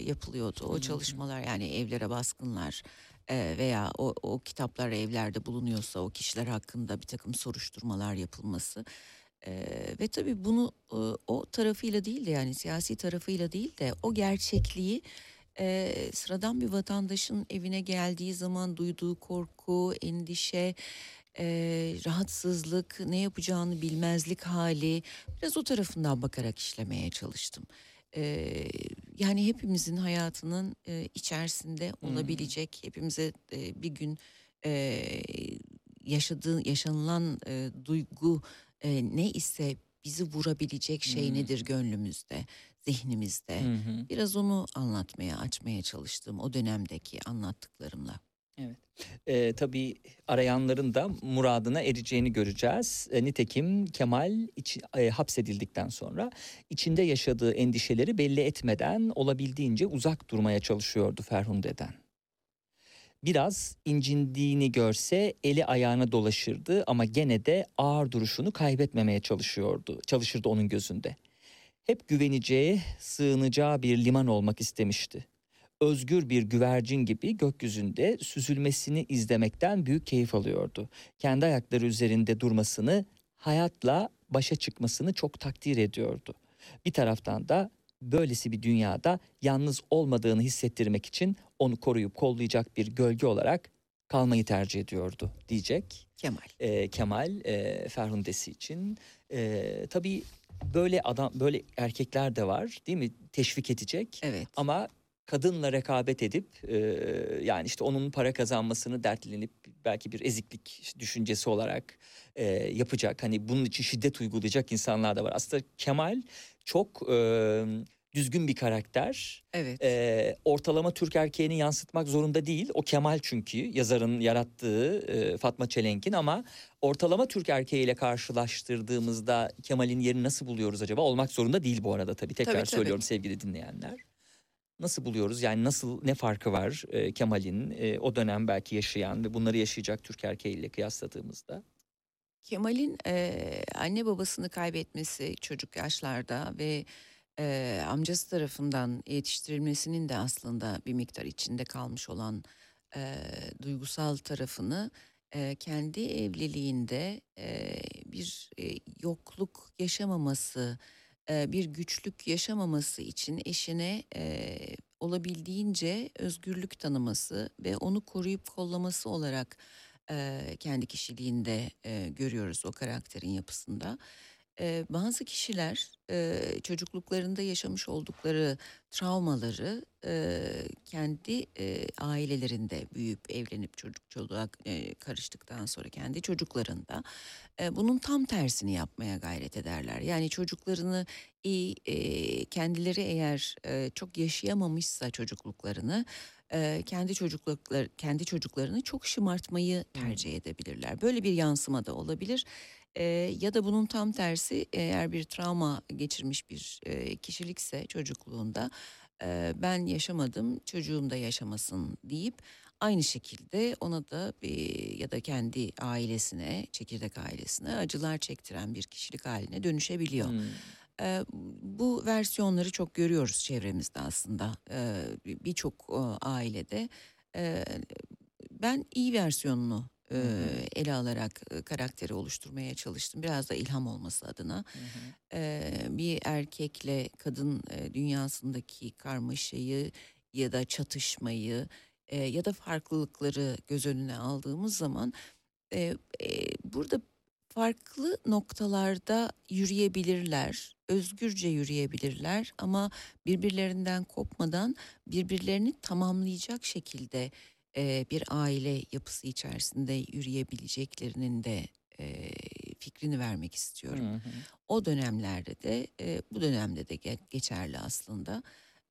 yapılıyordu. O çalışmalar yani evlere baskınlar veya o, o kitaplar evlerde bulunuyorsa o kişiler hakkında bir takım soruşturmalar yapılması. Ee, ve tabii bunu e, o tarafıyla değil de yani siyasi tarafıyla değil de o gerçekliği e, sıradan bir vatandaşın evine geldiği zaman duyduğu korku, endişe, e, rahatsızlık, ne yapacağını bilmezlik hali biraz o tarafından bakarak işlemeye çalıştım. Ee, yani hepimizin hayatının e, içerisinde Hmm. olabilecek, hepimize e, bir gün e, yaşadığı yaşanılan e, duygu e, ne ise bizi vurabilecek şey Hmm. nedir gönlümüzde, zihnimizde. Hı. Biraz onu anlatmaya, açmaya çalıştım o dönemdeki anlattıklarımla. E, tabii arayanların da muradına ereceğini göreceğiz. E, nitekim Kemal içi- e, hapsedildikten sonra içinde yaşadığı endişeleri belli etmeden olabildiğince uzak durmaya çalışıyordu Ferhunde'den. Biraz incindiğini görse eli ayağına dolaşırdı ama gene de ağır duruşunu kaybetmemeye çalışıyordu. Çalışırdı onun gözünde. Hep güveneceği, sığınacağı bir liman olmak istemişti özgür bir güvercin gibi gökyüzünde süzülmesini izlemekten büyük keyif alıyordu. Kendi ayakları üzerinde durmasını, hayatla başa çıkmasını çok takdir ediyordu. Bir taraftan da böylesi bir dünyada yalnız olmadığını hissettirmek için onu koruyup kollayacak bir gölge olarak kalmayı tercih ediyordu diyecek Kemal. e, Kemal e, Ferhundesi için. E, tabii böyle adam böyle erkekler de var değil mi? Teşvik edecek Evet. ama kadınla rekabet edip e, yani işte onun para kazanmasını dertlenip belki bir eziklik düşüncesi olarak e, yapacak. Hani bunun için şiddet uygulayacak insanlar da var. Aslında Kemal çok e, düzgün bir karakter. Evet. E, ortalama Türk erkeğini yansıtmak zorunda değil. O Kemal çünkü yazarın yarattığı e, Fatma Çelenk'in ama ortalama Türk erkeğiyle karşılaştırdığımızda Kemal'in yerini nasıl buluyoruz acaba? Olmak zorunda değil bu arada tabii. Tekrar Tabii, tabii. söylüyorum sevgili dinleyenler. Nasıl buluyoruz? Yani nasıl ne farkı var e, Kemal'in e, o dönem belki yaşayan ve bunları yaşayacak Türk erkeğiyle kıyasladığımızda? Kemal'in e, anne babasını kaybetmesi çocuk yaşlarda ve e, amcası tarafından yetiştirilmesinin de aslında bir miktar içinde kalmış olan e, duygusal tarafını e, kendi evliliğinde e, bir e, yokluk yaşamaması, bir güçlük yaşamaması için eşine e, olabildiğince özgürlük tanıması ve onu koruyup kollaması olarak e, kendi kişiliğinde e, görüyoruz o karakterin yapısında. E, bazı kişiler e, çocukluklarında yaşamış oldukları travmaları e, kendi e, ailelerinde büyüyüp evlenip çocuk çoluğa e, karıştıktan sonra kendi çocuklarında e, bunun tam tersini yapmaya gayret ederler. Yani çocuklarını iyi e, kendileri eğer e, çok yaşayamamışsa çocukluklarını e, kendi çocukluklar kendi çocuklarını çok şımartmayı tercih edebilirler. Böyle bir yansıma da olabilir. E, ya da bunun tam tersi eğer bir travma geçirmiş bir e, kişilikse çocukluğunda e, ben yaşamadım çocuğum da yaşamasın deyip aynı şekilde ona da bir, ya da kendi ailesine çekirdek ailesine acılar çektiren bir kişilik haline dönüşebiliyor. Hmm. Ee, bu versiyonları çok görüyoruz çevremizde aslında bir- birçok e, ailede. Ee, ben iyi versiyonunu e, ele alarak e, karakteri oluşturmaya çalıştım. Biraz da ilham olması adına. Ee, bir erkekle kadın e, dünyasındaki karmaşayı ya da çatışmayı e, ya da farklılıkları göz önüne aldığımız zaman e, e, burada farklı noktalarda yürüyebilirler, özgürce yürüyebilirler ama birbirlerinden kopmadan birbirlerini tamamlayacak şekilde e, bir aile yapısı içerisinde yürüyebileceklerinin de e, fikrini vermek istiyorum. Hı hı. O dönemlerde de e, bu dönemde de ge- geçerli aslında.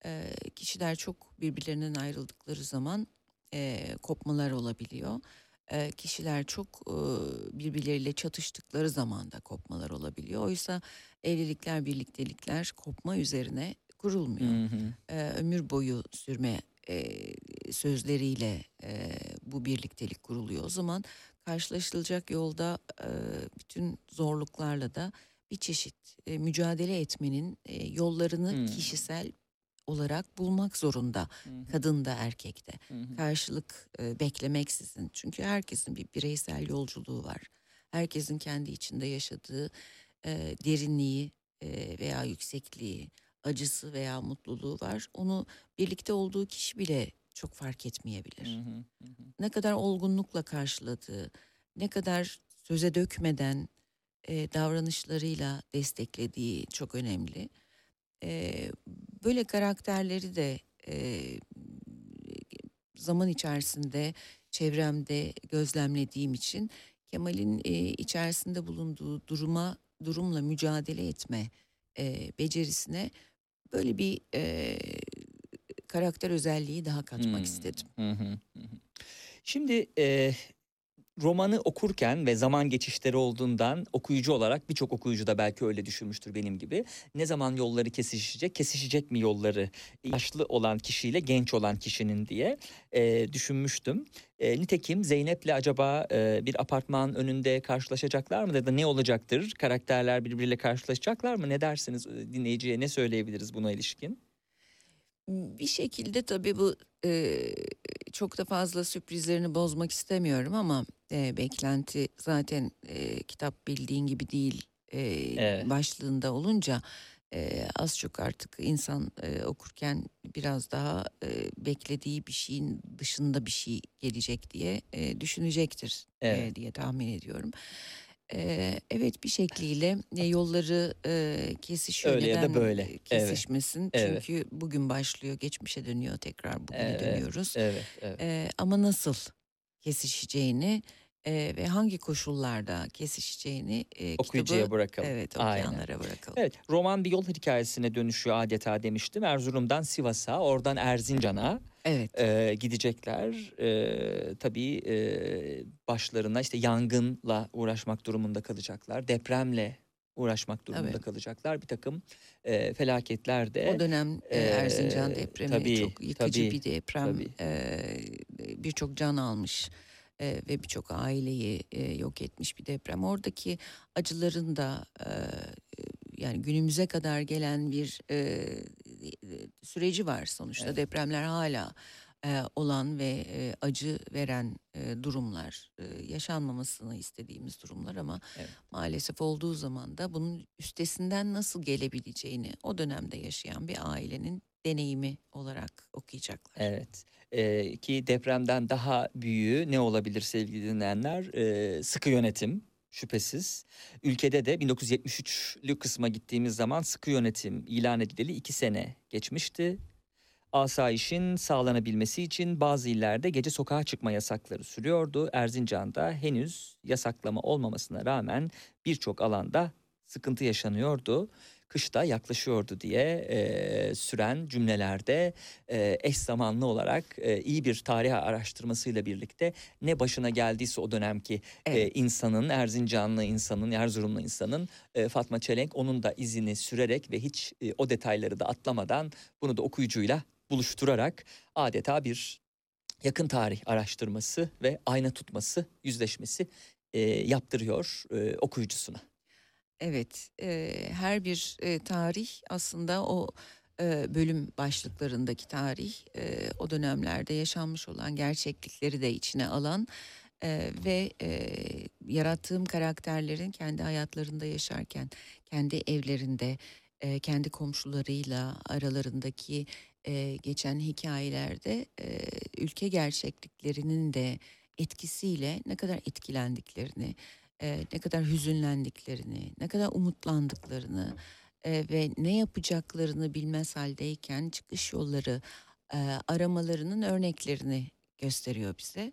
E, kişiler çok birbirlerinden ayrıldıkları zaman e, kopmalar olabiliyor. E, kişiler çok e, birbirleriyle çatıştıkları zaman da kopmalar olabiliyor. Oysa evlilikler, birliktelikler kopma üzerine kurulmuyor. Hı hı. E, ömür boyu sürme e, sözleriyle e, bu birliktelik kuruluyor. O zaman karşılaşılacak yolda e, bütün zorluklarla da bir çeşit e, mücadele etmenin e, yollarını Hmm. kişisel olarak bulmak zorunda. Hı. Kadın da erkek de. Hı hı. Karşılık e, beklemeksizin. Çünkü herkesin bir bireysel yolculuğu var. Herkesin kendi içinde yaşadığı e, derinliği e, veya yüksekliği, acısı veya mutluluğu var. Onu birlikte olduğu kişi bile çok fark etmeyebilir Hı hı. Hı hı. ne kadar olgunlukla karşıladığı, ne kadar söze dökmeden e, davranışlarıyla desteklediği çok önemli. E, böyle karakterleri de e, zaman içerisinde çevremde gözlemlediğim için Kemal'in e, içerisinde bulunduğu duruma durumla mücadele etme e, becerisine böyle bir e, karakter özelliği daha katmak Hmm. istedim. Hı hı, hı. Şimdi e, romanı okurken ve zaman geçişleri olduğundan okuyucu olarak birçok okuyucu da belki öyle düşünmüştür benim gibi. Ne zaman yolları kesişecek, kesişecek mi yolları yaşlı olan kişiyle genç olan kişinin diye e, düşünmüştüm. E, nitekim Zeynep'le acaba e, bir apartman önünde karşılaşacaklar mı ya da ne olacaktır? Karakterler birbiriyle karşılaşacaklar mı? Ne dersiniz e, dinleyiciye ne söyleyebiliriz buna ilişkin? Bir şekilde tabii bu e, çok da fazla sürprizlerini bozmak istemiyorum ama e, beklenti zaten e, kitap bildiğin gibi değil e, Evet. başlığında olunca e, az çok artık insan e, okurken biraz daha e, beklediği bir şeyin dışında bir şey gelecek diye e, düşünecektir e, Evet. diye tahmin ediyorum. E, evet bir şekliyle yolları e, kesişiyor. Öyle ya da Neden böyle. Evet. kesişmesin? Evet. Çünkü bugün başlıyor, geçmişe dönüyor, tekrar bugüne Evet, dönüyoruz. Evet, evet. E, ama nasıl kesişeceğini e, ve hangi koşullarda kesişeceğini e, Okuyucuya kitabı bırakalım. evet Aynen. okuyanlara bırakalım. Evet, roman bir yol hikayesine dönüşüyor adeta demiştim. Erzurum'dan Sivas'a, oradan Erzincan'a Evet. e, gidecekler. E, tabii e, başlarına işte yangınla uğraşmak durumunda kalacaklar. Depremle uğraşmak durumunda Tabii. kalacaklar. Bir takım e, felaketler de. O dönem e, Erzincan depremi tabii, çok yıkıcı tabii, bir deprem. tabii. E, Birçok can almış e, ve birçok aileyi e, yok etmiş bir deprem. Oradaki acıların da e, yani günümüze kadar gelen bir e, süreci var sonuçta. Evet. Depremler hala e, olan ve e, acı veren e, durumlar, e, yaşanmamasını istediğimiz durumlar ama Evet. maalesef olduğu zaman da bunun üstesinden nasıl gelebileceğini o dönemde yaşayan bir ailenin deneyimi olarak okuyacaklar. Evet. Ee, ki depremden daha büyüğü ne olabilir sevgili dinleyenler? Ee, sıkı yönetim şüphesiz. Ülkede de 1973'lü kısma gittiğimiz zaman sıkı yönetim ilan edileli iki sene geçmişti. Asayişin sağlanabilmesi için bazı illerde gece sokağa çıkma yasakları sürüyordu. Erzincan'da henüz yasaklama olmamasına rağmen birçok alanda sıkıntı yaşanıyordu. Kışta yaklaşıyordu diye e, süren cümlelerde e, eş zamanlı olarak e, iyi bir tarih araştırmasıyla birlikte ne başına geldiyse o dönemki e, Evet. insanın, Erzincanlı insanın, Erzurumlu insanın e, Fatma Çelenk onun da izini sürerek ve hiç e, o detayları da atlamadan bunu da okuyucuyla buluşturarak adeta bir yakın tarih araştırması ve ayna tutması, yüzleşmesi e, yaptırıyor e, okuyucusuna. Evet, e, her bir e, tarih aslında o e, bölüm başlıklarındaki tarih e, o dönemlerde yaşanmış olan gerçeklikleri de içine alan e, ve e, yarattığım karakterlerin kendi hayatlarında yaşarken, kendi evlerinde, e, kendi komşularıyla aralarındaki e, geçen hikayelerde e, ülke gerçekliklerinin de etkisiyle ne kadar etkilendiklerini, e, ne kadar hüzünlendiklerini, ne kadar umutlandıklarını e, ve ne yapacaklarını bilmez haldeyken çıkış yolları e, aramalarının örneklerini gösteriyor bize.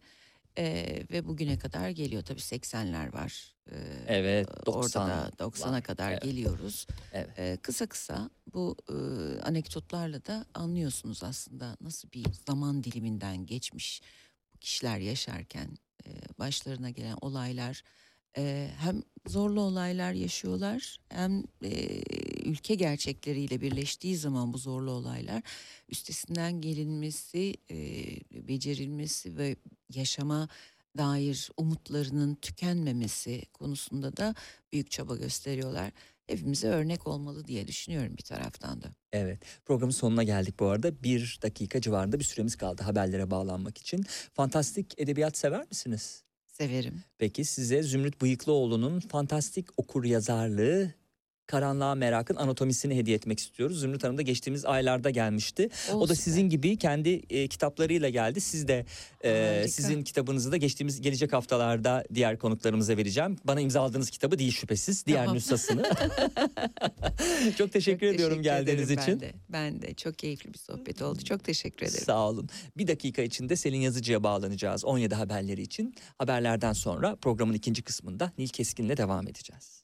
E, ve bugüne kadar geliyor tabii 80'ler var. E, Evet, Orada 90 da 90'a var. kadar Evet. geliyoruz. Evet. E, kısa kısa bu e, anekdotlarla da anlıyorsunuz aslında nasıl bir zaman diliminden geçmiş bu kişiler yaşarken e, başlarına gelen olaylar e, hem zorlu olaylar yaşıyorlar hem e, ülke gerçekleriyle birleştiği zaman bu zorlu olaylar üstesinden gelinmesi, e, becerilmesi ve yaşama dair umutlarının tükenmemesi konusunda da büyük çaba gösteriyorlar. Hepimize örnek olmalı diye düşünüyorum bir taraftan da. Evet programın sonuna geldik bu arada. Bir dakika civarında bir süremiz kaldı haberlere bağlanmak için. Fantastik edebiyat sever misiniz? Severim. Peki size Zümrüt Bıyıklıoğlu'nun fantastik okur yazarlığı Karanlığa Merak'ın anatomisini hediye etmek istiyoruz. Zümrüt Hanım da geçtiğimiz aylarda gelmişti. o da sizin gibi kendi e, kitaplarıyla geldi. Siz de e, Harika. sizin kitabınızı da geçtiğimiz gelecek haftalarda diğer konuklarımıza vereceğim. Bana imzaladığınız kitabı değil şüphesiz. Diğer Tamam. nüshasını. Çok teşekkür Çok ediyorum teşekkür geldiğiniz için. Ben de, ben de çok keyifli bir sohbet oldu. Çok teşekkür ederim. Sağ olun. Bir dakika içinde Selin Yazıcı'ya bağlanacağız 17 haberleri için. Haberlerden sonra programın ikinci kısmında Nil Keskin'le devam edeceğiz.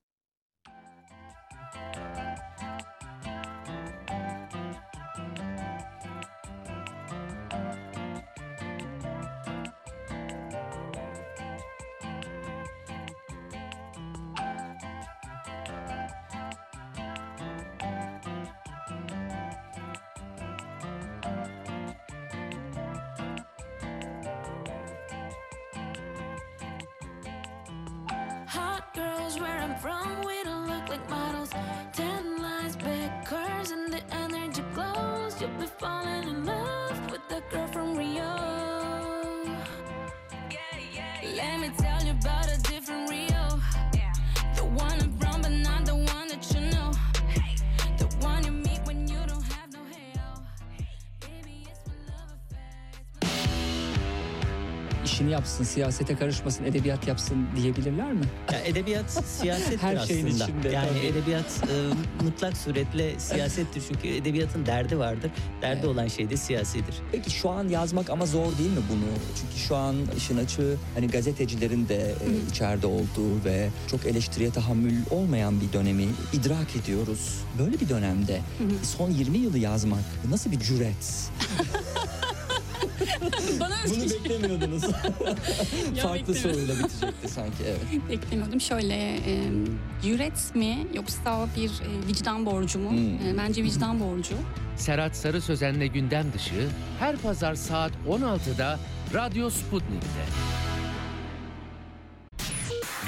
Yapsın, siyasete karışmasın, edebiyat yapsın diyebilirler mi? Ya edebiyat siyasettir Her aslında. şeyin içinde, Yani tabii. edebiyat e, mutlak suretle siyasettir. Çünkü edebiyatın derdi vardır. Derdi Evet. olan şey de siyasidir. Peki şu an yazmak ama zor değil mi bunu? Çünkü şu an işin açığı hani gazetecilerin de e, içeride olduğu ve çok eleştiriye tahammül olmayan bir dönemi idrak ediyoruz. Böyle bir dönemde son 20 yılı yazmak nasıl bir cüret? Bana Bunu beklemiyordunuz. Farklı soruyla bitecekti sanki evet. beklemiyordum. Şöyle e, cüret mi yoksa bir e, vicdan borcu mu? Hmm. E, bence vicdan borcu. Serhat Sarı Sözen'le gündem dışı her pazar saat 16'da Radyo Sputnik'te.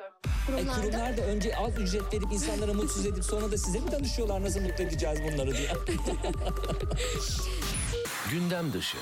E, Kurumlarda kurumlar da önce az ücret verip insanlara mutsuz edip sonra da size mi danışıyorlar nasıl mutlu edeceğiz bunları diye. Gündem dışı.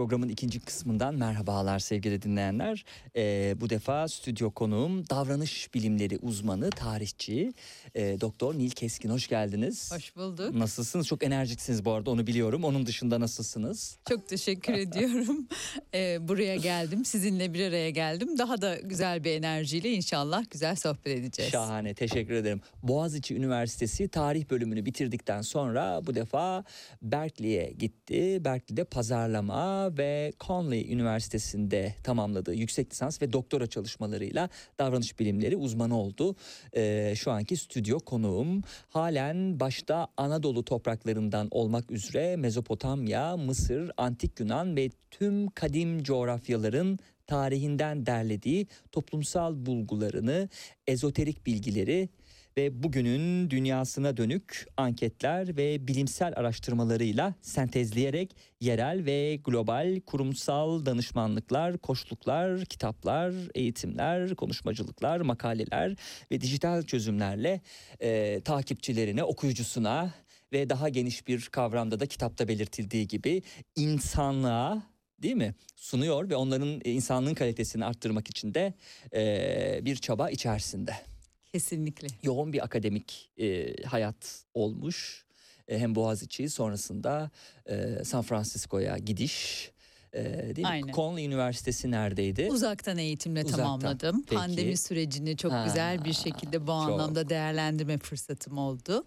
Programın ikinci kısmından merhabalar sevgili dinleyenler. Ee, bu defa stüdyo konuğum davranış bilimleri uzmanı, tarihçi e, Doktor Nil Keskin. Hoş geldiniz. Hoş bulduk. Nasılsınız? Çok enerjiksiniz bu arada onu biliyorum. Onun dışında nasılsınız? Çok teşekkür ediyorum. Ee, buraya geldim. Sizinle bir araya geldim. Daha da güzel bir enerjiyle inşallah güzel sohbet edeceğiz. Şahane teşekkür ederim. Boğaziçi Üniversitesi tarih bölümünü bitirdikten sonra bu defa Berkeley'e gitti. Berkeley'de pazarlama ve Conley Üniversitesi'nde tamamladığı yüksek lisans ve doktora çalışmalarıyla davranış bilimleri uzmanı oldu. Ee, şu anki stüdyo konuğum halen başta Anadolu topraklarından olmak üzere Mezopotamya, Mısır, Antik Yunan ve tüm kadim coğrafyaların tarihinden derlediği toplumsal bulgularını, ezoterik bilgileri ve bugünün dünyasına dönük anketler ve bilimsel araştırmalarıyla sentezleyerek yerel ve global kurumsal danışmanlıklar, koçluklar, kitaplar, eğitimler, konuşmacılıklar, makaleler ve dijital çözümlerle e, takipçilerine, okuyucusuna ve daha geniş bir kavramda da kitapta belirtildiği gibi insanlığa değil mi sunuyor ve onların e, insanlığın kalitesini arttırmak için de e, bir çaba içerisinde. Kesinlikle. Yoğun bir akademik e, hayat olmuş. E, hem Boğaziçi sonrasında e, San Francisco'ya gidiş. E, değil mi? Aynen. Conley Üniversitesi neredeydi? Uzaktan eğitimle Uzaktan. tamamladım. Peki. Pandemi sürecini çok Ha, güzel bir şekilde bu anlamda değerlendirme fırsatım oldu.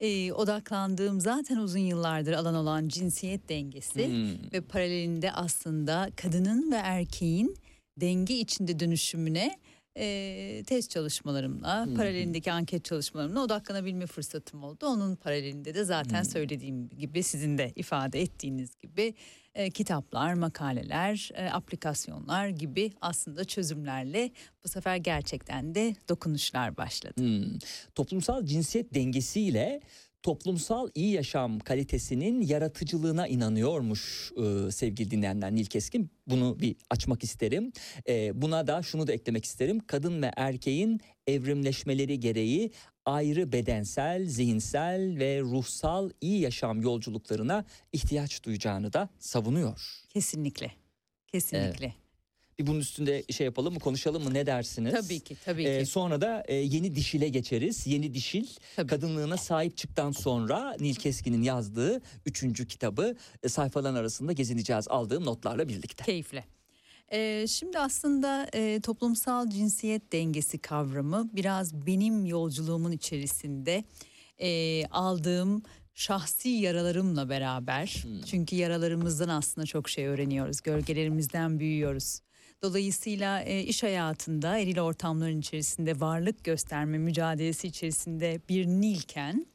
e, odaklandığım zaten uzun yıllardır alan olan cinsiyet dengesi Hmm. ve paralelinde aslında kadının ve erkeğin denge içinde dönüşümüne e, test çalışmalarımla, paralelindeki anket çalışmalarımla odaklanabilme fırsatım oldu. Onun paralelinde de zaten söylediğim gibi sizin de ifade ettiğiniz gibi e, kitaplar, makaleler, e, aplikasyonlar gibi aslında çözümlerle bu sefer gerçekten de dokunuşlar başladı. Hmm. Toplumsal cinsiyet dengesiyle toplumsal iyi yaşam kalitesinin yaratıcılığına inanıyormuş e, sevgili dinleyenler Nil Keskin. Bunu bir açmak isterim. E, buna da şunu da eklemek isterim. Kadın ve erkeğin evrimleşmeleri gereği ayrı bedensel, zihinsel ve ruhsal iyi yaşam yolculuklarına ihtiyaç duyacağını da savunuyor. Kesinlikle. Kesinlikle. Bir bunun üstünde şey yapalım mı, konuşalım mı ne dersiniz? Tabii ki, tabii ki. Ee, sonra da e, yeni dişile geçeriz. Yeni dişil Tabii. kadınlığına sahip çıktıktan sonra Nil Keskin'in yazdığı üçüncü kitabı e, sayfaların arasında gezineceğiz aldığım notlarla birlikte. Keyifle. Ee, şimdi aslında e, toplumsal cinsiyet dengesi kavramı biraz benim yolculuğumun içerisinde e, aldığım şahsi yaralarımla beraber. Çünkü yaralarımızdan aslında çok şey öğreniyoruz, gölgelerimizden büyüyoruz. Dolayısıyla e, iş hayatında eril ortamların içerisinde varlık gösterme mücadelesi içerisinde bir nilken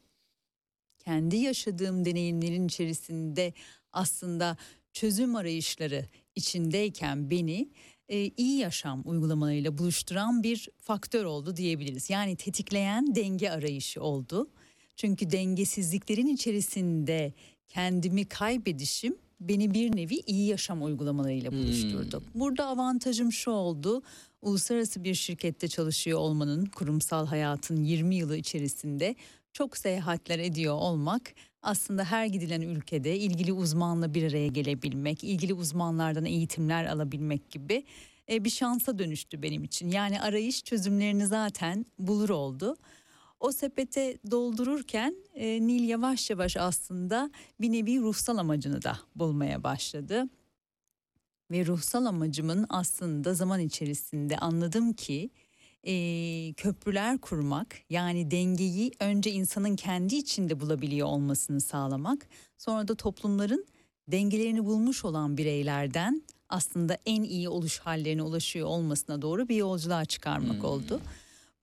kendi yaşadığım deneyimlerin içerisinde aslında çözüm arayışları içindeyken beni e, iyi yaşam uygulamalarıyla buluşturan bir faktör oldu diyebiliriz. Yani tetikleyen denge arayışı oldu. Çünkü dengesizliklerin içerisinde kendimi kaybedişim beni bir nevi iyi yaşam uygulamalarıyla buluşturdu. Burada avantajım şu oldu. Uluslararası bir şirkette çalışıyor olmanın kurumsal hayatın 20 yılı içerisinde çok seyahatler ediyor olmak aslında her gidilen ülkede ilgili uzmanla bir araya gelebilmek, ilgili uzmanlardan eğitimler alabilmek gibi e, bir şansa dönüştü benim için. Yani arayış çözümlerini zaten bulur oldu. O sepete doldururken e, Nil yavaş yavaş aslında bir nevi ruhsal amacını da bulmaya başladı. Ve ruhsal amacımın aslında zaman içerisinde anladım ki e, köprüler kurmak yani dengeyi önce insanın kendi içinde bulabiliyor olmasını sağlamak sonra da toplumların dengelerini bulmuş olan bireylerden aslında en iyi oluş hallerine ulaşıyor olmasına doğru bir yolculuğa çıkarmak oldu.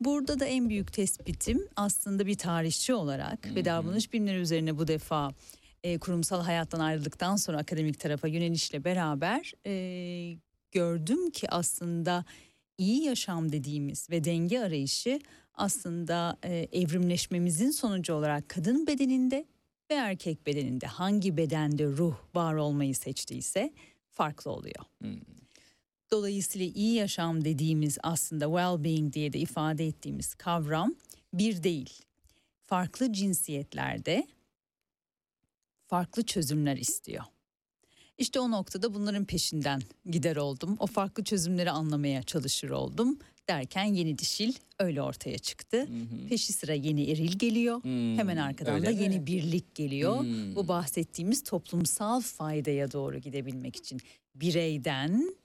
Burada da en büyük tespitim aslında bir tarihçi olarak ve davranış bilimleri üzerine bu defa e, kurumsal hayattan ayrıldıktan sonra akademik tarafa yönelişle beraber e, gördüm ki aslında iyi yaşam dediğimiz ve denge arayışı aslında e, evrimleşmemizin sonucu olarak kadın bedeninde ve erkek bedeninde hangi bedende ruh var olmayı seçtiyse farklı oluyor. Dolayısıyla iyi yaşam dediğimiz aslında well-being diye de ifade ettiğimiz kavram bir değil. Farklı cinsiyetlerde farklı çözümler istiyor. İşte o noktada bunların peşinden gider oldum. O farklı çözümleri anlamaya çalışır oldum. Derken yeni dişil öyle ortaya çıktı. Peşi sıra yeni eril geliyor. Hemen arkadan öyle da mi? yeni birlik geliyor. Hmm. Bu bahsettiğimiz toplumsal faydaya doğru gidebilmek için bireyden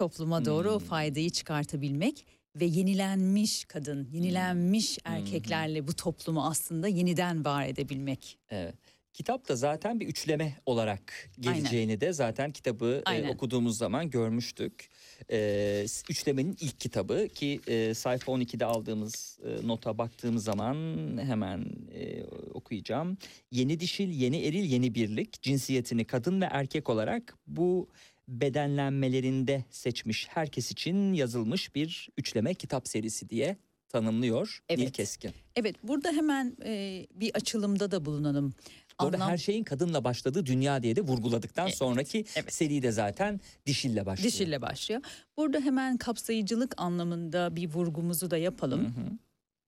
topluma doğru o faydayı çıkartabilmek ve yenilenmiş kadın, yenilenmiş erkeklerle bu toplumu aslında yeniden var edebilmek. Evet. Kitap da zaten bir üçleme olarak geleceğini de zaten kitabı e, Aynen. okuduğumuz zaman görmüştük. E, üçlemenin ilk kitabı ki e, sayfa 12'de aldığımız e, nota baktığımız zaman hemen e, okuyacağım. Yeni dişil, yeni eril, yeni birlik cinsiyetini kadın ve erkek olarak bu bedenlenmelerinde seçmiş herkes için yazılmış bir üçleme kitap serisi diye tanımlıyor Evet. Keskin. Evet burada hemen e, bir açılımda da bulunalım. Bu arada Anlam- her şeyin kadınla başladığı dünya diye de vurguladıktan Evet, sonraki evet. seri de zaten dişille başlıyor. Dişille başlıyor. Burada hemen kapsayıcılık anlamında bir vurgumuzu da yapalım.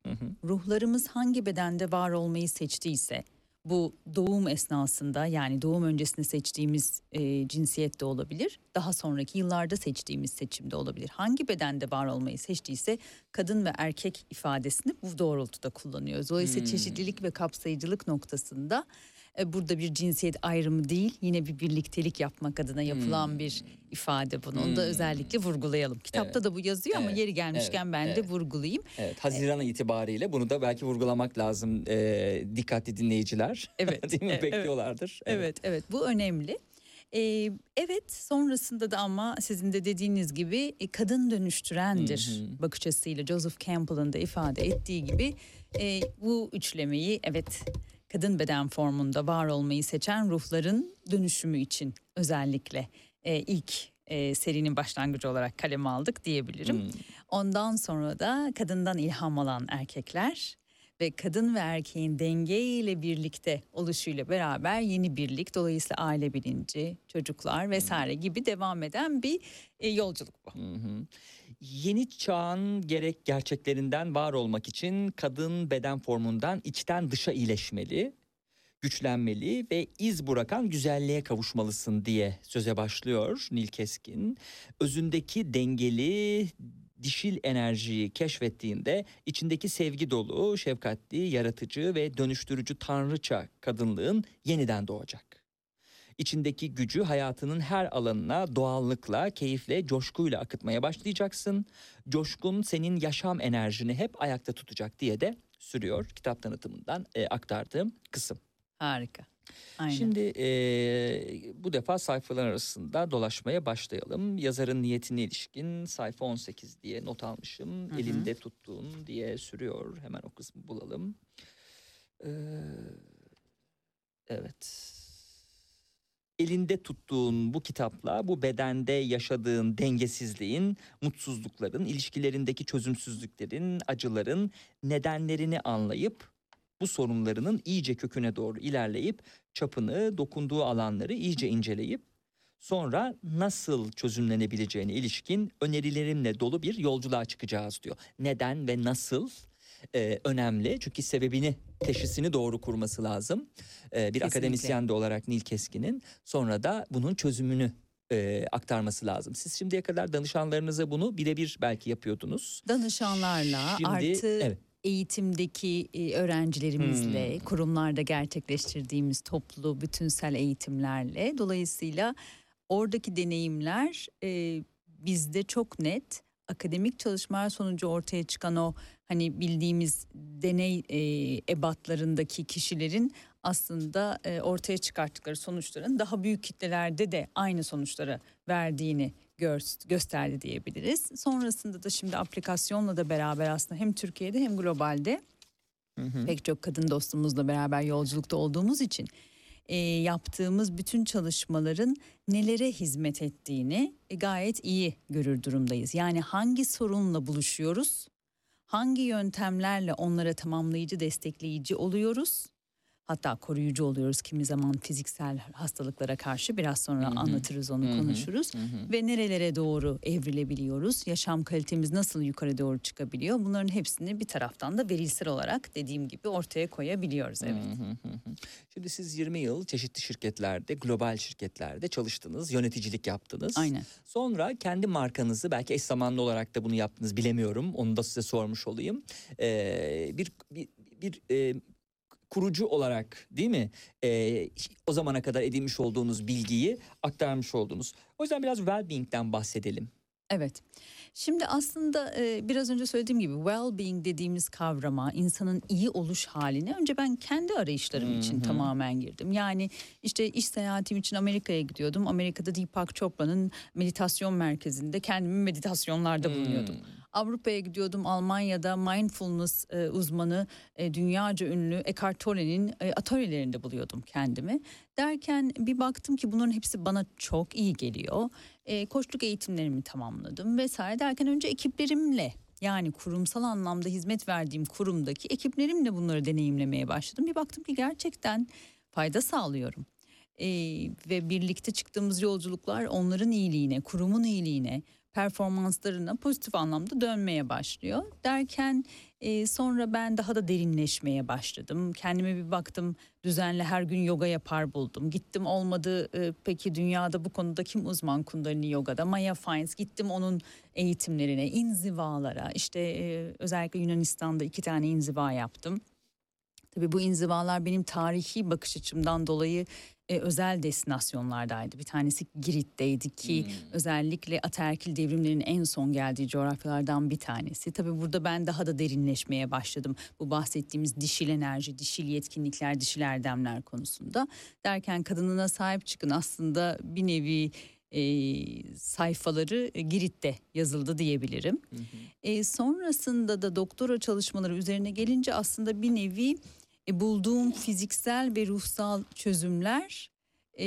Hı hı. Ruhlarımız hangi bedende var olmayı seçtiyse bu doğum esnasında yani doğum öncesinde seçtiğimiz e, cinsiyet de olabilir. Daha sonraki yıllarda seçtiğimiz seçim de olabilir. Hangi bedende var olmayı seçtiyse kadın ve erkek ifadesini bu doğrultuda kullanıyoruz. Dolayısıyla Hmm. çeşitlilik ve kapsayıcılık noktasında Burada bir cinsiyet ayrımı değil yine bir birliktelik yapmak adına yapılan Hmm. bir ifade bunu. Onu da Hmm. özellikle vurgulayalım. Kitapta Evet. da bu yazıyor ama Evet. yeri gelmişken Evet. ben de Evet. vurgulayayım. Evet, Haziran itibariyle bunu da belki vurgulamak lazım e, dikkatli dinleyiciler. Evet, Değil mi? e- evet. Bekliyorlardır. Evet evet bu önemli. Ee, evet sonrasında da ama sizin de dediğiniz gibi e, kadın dönüştürendir Hı hı. bakış açısıyla Joseph Campbell'ın da ifade ettiği gibi e, bu üçlemeyi evet kadın beden formunda var olmayı seçen ruhların dönüşümü için özellikle e, ilk e, serinin başlangıcı olarak kaleme aldık diyebilirim. Hmm. Ondan sonra da kadından ilham alan erkekler ve kadın ve erkeğin dengeyle birlikte oluşuyla beraber yeni birlik dolayısıyla aile bilinci, çocuklar vesaire gibi devam eden bir e, yolculuk bu. Hı. Yeni çağın gerek gerçeklerinden var olmak için kadın beden formundan içten dışa iyileşmeli, güçlenmeli ve iz bırakan güzelliğe kavuşmalısın diye söze başlıyor Nil Keskin. Özündeki dengeli dişil enerjiyi keşfettiğinde içindeki sevgi dolu, şefkatli, yaratıcı ve dönüştürücü tanrıça kadınlığın yeniden doğacak. İçindeki gücü hayatının her alanına doğallıkla, keyifle, coşkuyla akıtmaya başlayacaksın. Coşkun senin yaşam enerjini hep ayakta tutacak diye de sürüyor kitap tanıtımından e, aktardığım kısım. Harika. Aynen. Şimdi e, bu defa sayfalar arasında dolaşmaya başlayalım. Yazarın niyetine ilişkin sayfa 18 diye not almışım. Hı hı. Elinde tuttuğun diye sürüyor. Hemen o kısmı bulalım. Ee, evet. Elinde tuttuğun bu kitapla bu bedende yaşadığın dengesizliğin, mutsuzlukların, ilişkilerindeki çözümsüzlüklerin, acıların nedenlerini anlayıp bu sorunlarının iyice köküne doğru ilerleyip çapını, dokunduğu alanları iyice inceleyip sonra nasıl çözümlenebileceğine ilişkin önerilerimle dolu bir yolculuğa çıkacağız diyor. Neden ve nasıl e, önemli çünkü sebebini, teşhisini doğru kurması lazım. E, bir Kesinlikle. akademisyen de olarak Nil Keskin'in sonra da bunun çözümünü e, aktarması lazım. Siz şimdiye kadar danışanlarınıza bunu birebir belki yapıyordunuz. Danışanlarla Şimdi- artı evet. eğitimdeki e, öğrencilerimizle, Hmm. kurumlarda gerçekleştirdiğimiz toplu bütünsel eğitimlerle dolayısıyla oradaki deneyimler e, bizde çok net. Akademik çalışmalar sonucu ortaya çıkan o hani bildiğimiz deney e, ebatlarındaki kişilerin aslında e, ortaya çıkarttıkları sonuçların daha büyük kitlelerde de aynı sonuçları verdiğini gösterdi diyebiliriz. Sonrasında da şimdi aplikasyonla da beraber aslında hem Türkiye'de hem globalde Hı hı. pek çok kadın dostumuzla beraber yolculukta olduğumuz için e, yaptığımız bütün çalışmaların nelere hizmet ettiğini e, gayet iyi görür durumdayız. Yani hangi sorunla buluşuyoruz, hangi yöntemlerle onlara tamamlayıcı, destekleyici oluyoruz. Hatta koruyucu oluyoruz kimi zaman fiziksel hastalıklara karşı biraz sonra Hı hı. anlatırız onu Hı hı. konuşuruz Hı hı. ve nerelere doğru evrilebiliyoruz? Yaşam kalitemiz nasıl yukarı doğru çıkabiliyor? Bunların hepsini bir taraftan da verilsel olarak dediğim gibi ortaya koyabiliyoruz. Evet. Hı hı hı hı. Şimdi siz 20 yıl çeşitli şirketlerde, global şirketlerde çalıştınız, yöneticilik yaptınız. Aynen. Sonra kendi markanızı belki eş zamanlı olarak da bunu yaptınız bilemiyorum. Onu da size sormuş olayım. Ee, bir bir, bir e, kurucu olarak değil mi? Ee, o zamana kadar edinmiş olduğunuz bilgiyi aktarmış oldunuz. O yüzden biraz well-being'den bahsedelim. Evet. Şimdi aslında e, biraz önce söylediğim gibi well-being dediğimiz kavrama, insanın iyi oluş haline önce ben kendi arayışlarım için Hı hı. tamamen girdim. Yani işte iş seyahatim için Amerika'ya gidiyordum. Amerika'da Deepak Chopra'nın meditasyon merkezinde kendimi meditasyonlarda bulunuyordum. Hmm. Avrupa'ya gidiyordum. Almanya'da mindfulness e, uzmanı e, dünyaca ünlü Eckhart Tolle'nin e, atölyelerinde buluyordum kendimi. Derken bir baktım ki bunların hepsi bana çok iyi geliyor. E, koçluk eğitimlerimi tamamladım vesaire derken önce ekiplerimle yani kurumsal anlamda hizmet verdiğim kurumdaki ekiplerimle bunları deneyimlemeye başladım. Bir baktım ki gerçekten fayda sağlıyorum. E, ve birlikte çıktığımız yolculuklar onların iyiliğine, kurumun iyiliğine, performanslarına pozitif anlamda dönmeye başlıyor. Derken e, sonra ben daha da derinleşmeye başladım. Kendime bir baktım düzenli her gün yoga yapar buldum. Gittim olmadı e, peki dünyada bu konuda kim uzman Kundalini Yoga'da? Maya Fines gittim onun eğitimlerine, inzivalara işte e, özellikle Yunanistan'da iki tane inziva yaptım. Tabii bu inzivalar benim tarihi bakış açımdan dolayı e, özel destinasyonlardaydı. Bir tanesi Girit'teydi ki özellikle ataerkil devrimlerin en son geldiği coğrafyalardan bir tanesi. Tabii burada ben daha da derinleşmeye başladım. Bu bahsettiğimiz dişil enerji, dişil yetkinlikler, dişil erdemler konusunda. Derken kadınına sahip çıkın aslında bir nevi e, sayfaları e, Girit'te yazıldı diyebilirim. E, sonrasında da doktora çalışmaları üzerine gelince aslında bir nevi e, bulduğum fiziksel ve ruhsal çözümler e,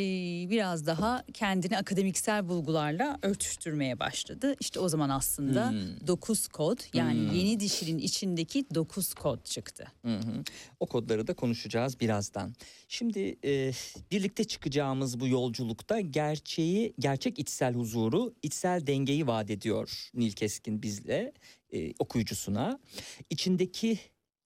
biraz daha kendini akademiksel bulgularla örtüştürmeye başladı. İşte o zaman aslında Hmm. 9 kod yani Hmm. yeni dişilin içindeki 9 kod çıktı. Hı. O kodları da konuşacağız birazdan. Şimdi e, birlikte çıkacağımız bu yolculukta gerçeği, gerçek içsel huzuru, içsel dengeyi vaat ediyor Nil Keskin bizle, e, okuyucusuna. İçindeki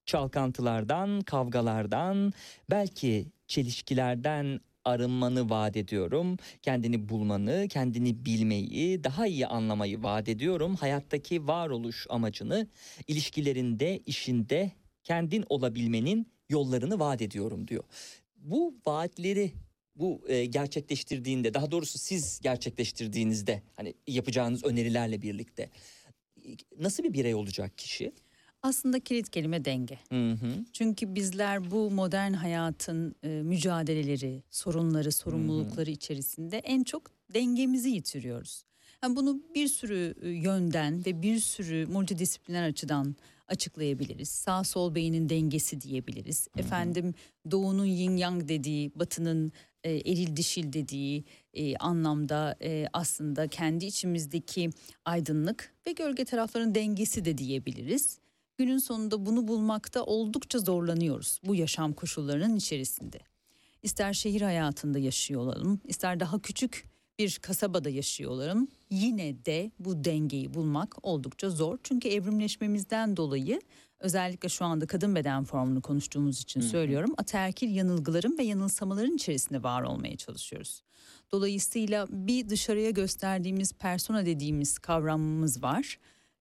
çalkantılardan, kavgalardan, belki çelişkilerden arınmanı vaat ediyorum. Kendini bulmanı, kendini bilmeyi, daha iyi anlamayı vaat ediyorum. Hayattaki varoluş amacını ilişkilerinde, işinde kendin olabilmenin yollarını vaat ediyorum diyor. Bu vaatleri bu e, gerçekleştirdiğinde daha doğrusu siz gerçekleştirdiğinizde hani yapacağınız önerilerle birlikte nasıl bir birey olacak kişi? Aslında kilit kelime denge. Hı hı. Çünkü bizler bu modern hayatın e, mücadeleleri, sorunları, sorumlulukları içerisinde en çok dengemizi yitiriyoruz. Yani bunu bir sürü e, yönden ve bir sürü multidisipliner açıdan açıklayabiliriz. Sağ sol beynin dengesi diyebiliriz. Efendim doğunun yin yang dediği, batının e, eril dişil dediği e, anlamda e, aslında kendi içimizdeki aydınlık ve gölge tarafların dengesi de diyebiliriz. Günün sonunda bunu bulmakta oldukça zorlanıyoruz bu yaşam koşullarının içerisinde. İster şehir hayatında yaşıyor olalım, ister daha küçük bir kasabada yaşıyor olalım. Yine de bu dengeyi bulmak oldukça zor. Çünkü evrimleşmemizden dolayı özellikle şu anda kadın beden formunu konuştuğumuz için söylüyorum. Ataerkil yanılgıların ve yanılsamaların içerisinde var olmaya çalışıyoruz. Dolayısıyla bir dışarıya gösterdiğimiz persona dediğimiz kavramımız var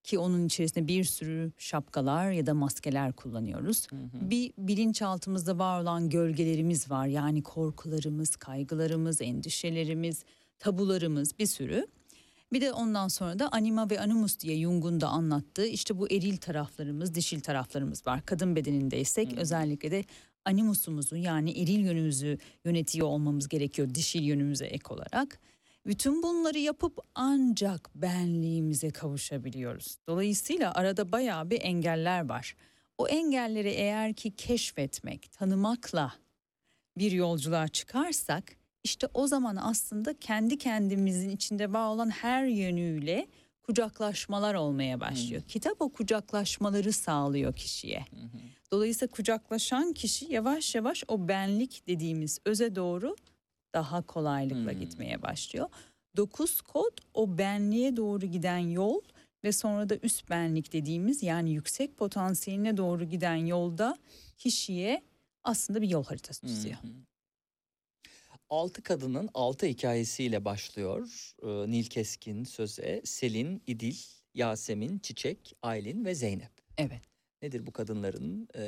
ki onun içerisinde bir sürü şapkalar ya da maskeler kullanıyoruz. Bir bilinçaltımızda var olan gölgelerimiz var. Yani korkularımız, kaygılarımız, endişelerimiz, tabularımız bir sürü. Bir de ondan sonra da anima ve animus diye Jung'un da anlattığı işte bu eril taraflarımız, dişil taraflarımız var. Kadın bedenindeysek özellikle de animusumuzu yani eril yönümüzü yönetiyor olmamız gerekiyor dişil yönümüze ek olarak. Bütün bunları yapıp ancak benliğimize kavuşabiliyoruz. Dolayısıyla arada bayağı bir engeller var. O engelleri eğer ki keşfetmek, tanımakla bir yolculuğa çıkarsak işte o zaman aslında kendi kendimizin içinde var olan her yönüyle kucaklaşmalar olmaya başlıyor. Kitap o kucaklaşmaları sağlıyor kişiye. Dolayısıyla kucaklaşan kişi yavaş yavaş o benlik dediğimiz öze doğru daha kolaylıkla Hmm. gitmeye başlıyor. Dokuz kod o benliğe doğru giden yol ve sonra da üst benlik dediğimiz yani yüksek potansiyeline doğru giden yolda kişiye aslında bir yol haritası çiziyor. Hı. Altı kadının altı hikayesiyle başlıyor e, Nil Keskin söze. Selin, İdil, Yasemin, Çiçek, Aylin ve Zeynep. Evet. Nedir bu kadınların e,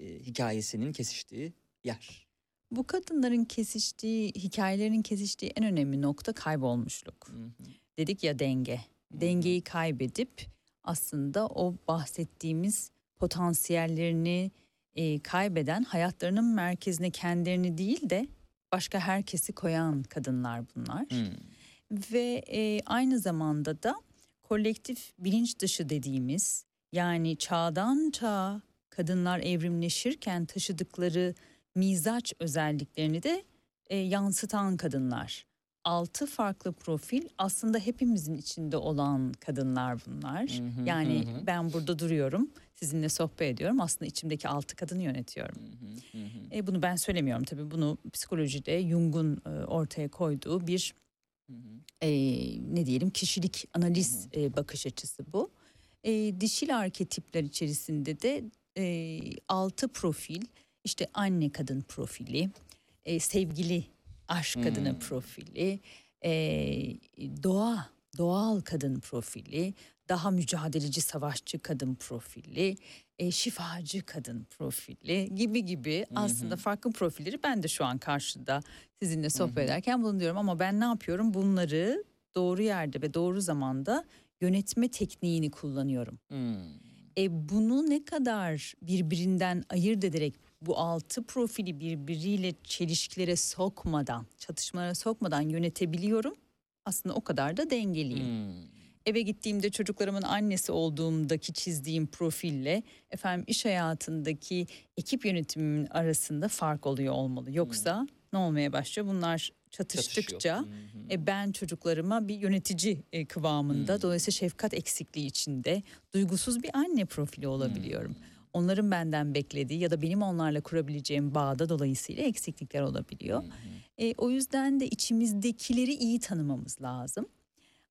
e, hikayesinin kesiştiği yer? Bu kadınların kesiştiği, hikayelerinin kesiştiği en önemli nokta kaybolmuşluk. Hı hı. Dedik ya denge. Dengeyi kaybedip aslında o bahsettiğimiz potansiyellerini e, kaybeden hayatlarının merkezine kendilerini değil de başka herkesi koyan kadınlar bunlar. Hı. Ve e, aynı zamanda da kolektif bilinç dışı dediğimiz yani çağdan çağa kadınlar evrimleşirken taşıdıkları mizaç özelliklerini de e, yansıtan kadınlar. Altı farklı profil aslında hepimizin içinde olan kadınlar bunlar. Hı hı, yani hı hı. ben burada duruyorum, sizinle sohbet ediyorum. Aslında içimdeki altı kadını yönetiyorum. Hı hı, hı hı. E, bunu ben söylemiyorum tabii. Bunu psikolojide Jung'un e, ortaya koyduğu bir Hı hı. e, ne diyelim kişilik analiz e, bakış açısı bu. E, dişil arketipler içerisinde de e, altı profil işte anne kadın profili, e, sevgili aşk kadını Hmm. profili, e, doğa doğal kadın profili, daha mücadeleci savaşçı kadın profili, e, şifacı kadın profili gibi gibi aslında farklı profilleri ben de şu an karşıda sizinle sohbet ederken bulunuyorum ama ben ne yapıyorum? Bunları doğru yerde ve doğru zamanda yönetme tekniğini kullanıyorum. Hmm. E bunu ne kadar birbirinden ayırt ederek bu altı profili birbiriyle çelişkilere sokmadan, çatışmalara sokmadan yönetebiliyorum. Aslında o kadar da dengeliyim. Hmm. Eve gittiğimde çocuklarımın annesi olduğumdaki çizdiğim profille efendim iş hayatındaki ekip yönetimimin arasında fark oluyor olmalı. Yoksa ne olmaya başlıyor? Bunlar çatıştıkça. Hı hı. e, ben çocuklarıma bir yönetici e, kıvamında Hmm. dolayısıyla şefkat eksikliği içinde duygusuz bir anne profili olabiliyorum. Onların benden beklediği ya da benim onlarla kurabileceğim bağda dolayısıyla eksiklikler olabiliyor. E, o yüzden de içimizdekileri iyi tanımamız lazım.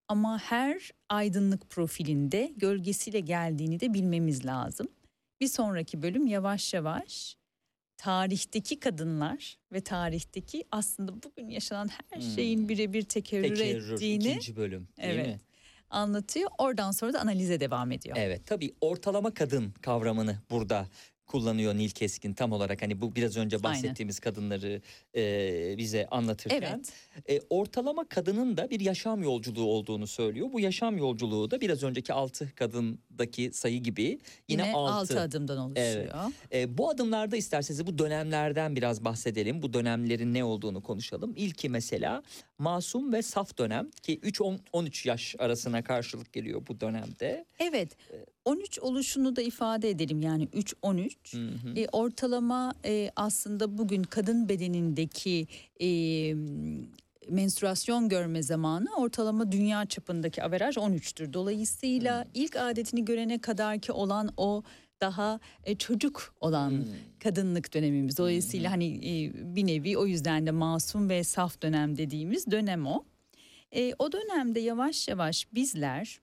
Ama her aydınlık profilinde gölgesiyle geldiğini de bilmemiz lazım. Bir sonraki bölüm yavaş yavaş tarihteki kadınlar ve tarihteki aslında bugün yaşanan her şeyin birebir tekerrür, Tekerrür ettiğini ikinci bölüm değil Evet. mi? Anlatıyor. Oradan sonra da analize devam ediyor. Evet tabii ortalama kadın kavramını burada kullanıyor Nil Keskin tam olarak hani bu biraz önce bahsettiğimiz kadınları e, bize anlatırken Evet. e, ortalama kadının da bir yaşam yolculuğu olduğunu söylüyor. Bu yaşam yolculuğu da biraz önceki altı kadındaki sayı gibi yine, Yine altı. altı adımdan oluşuyor. Evet. E, bu adımlarda isterseniz bu dönemlerden biraz bahsedelim. Bu dönemlerin ne olduğunu konuşalım. İlki mesela masum ve saf dönem ki 3-13 yaş arasına karşılık geliyor bu dönemde. Evet. 13 oluşunu da ifade edelim yani 3-13. Hı hı. E, ortalama e, aslında bugün kadın bedenindeki e, menstruasyon görme zamanı ortalama dünya çapındaki averaj 13'tür. Dolayısıyla ilk adetini görene kadar ki olan o daha e, çocuk olan Hmm. kadınlık dönemimiz. Dolayısıyla hani e, bir nevi o yüzden de masum ve saf dönem dediğimiz dönem o. E, o dönemde yavaş yavaş bizler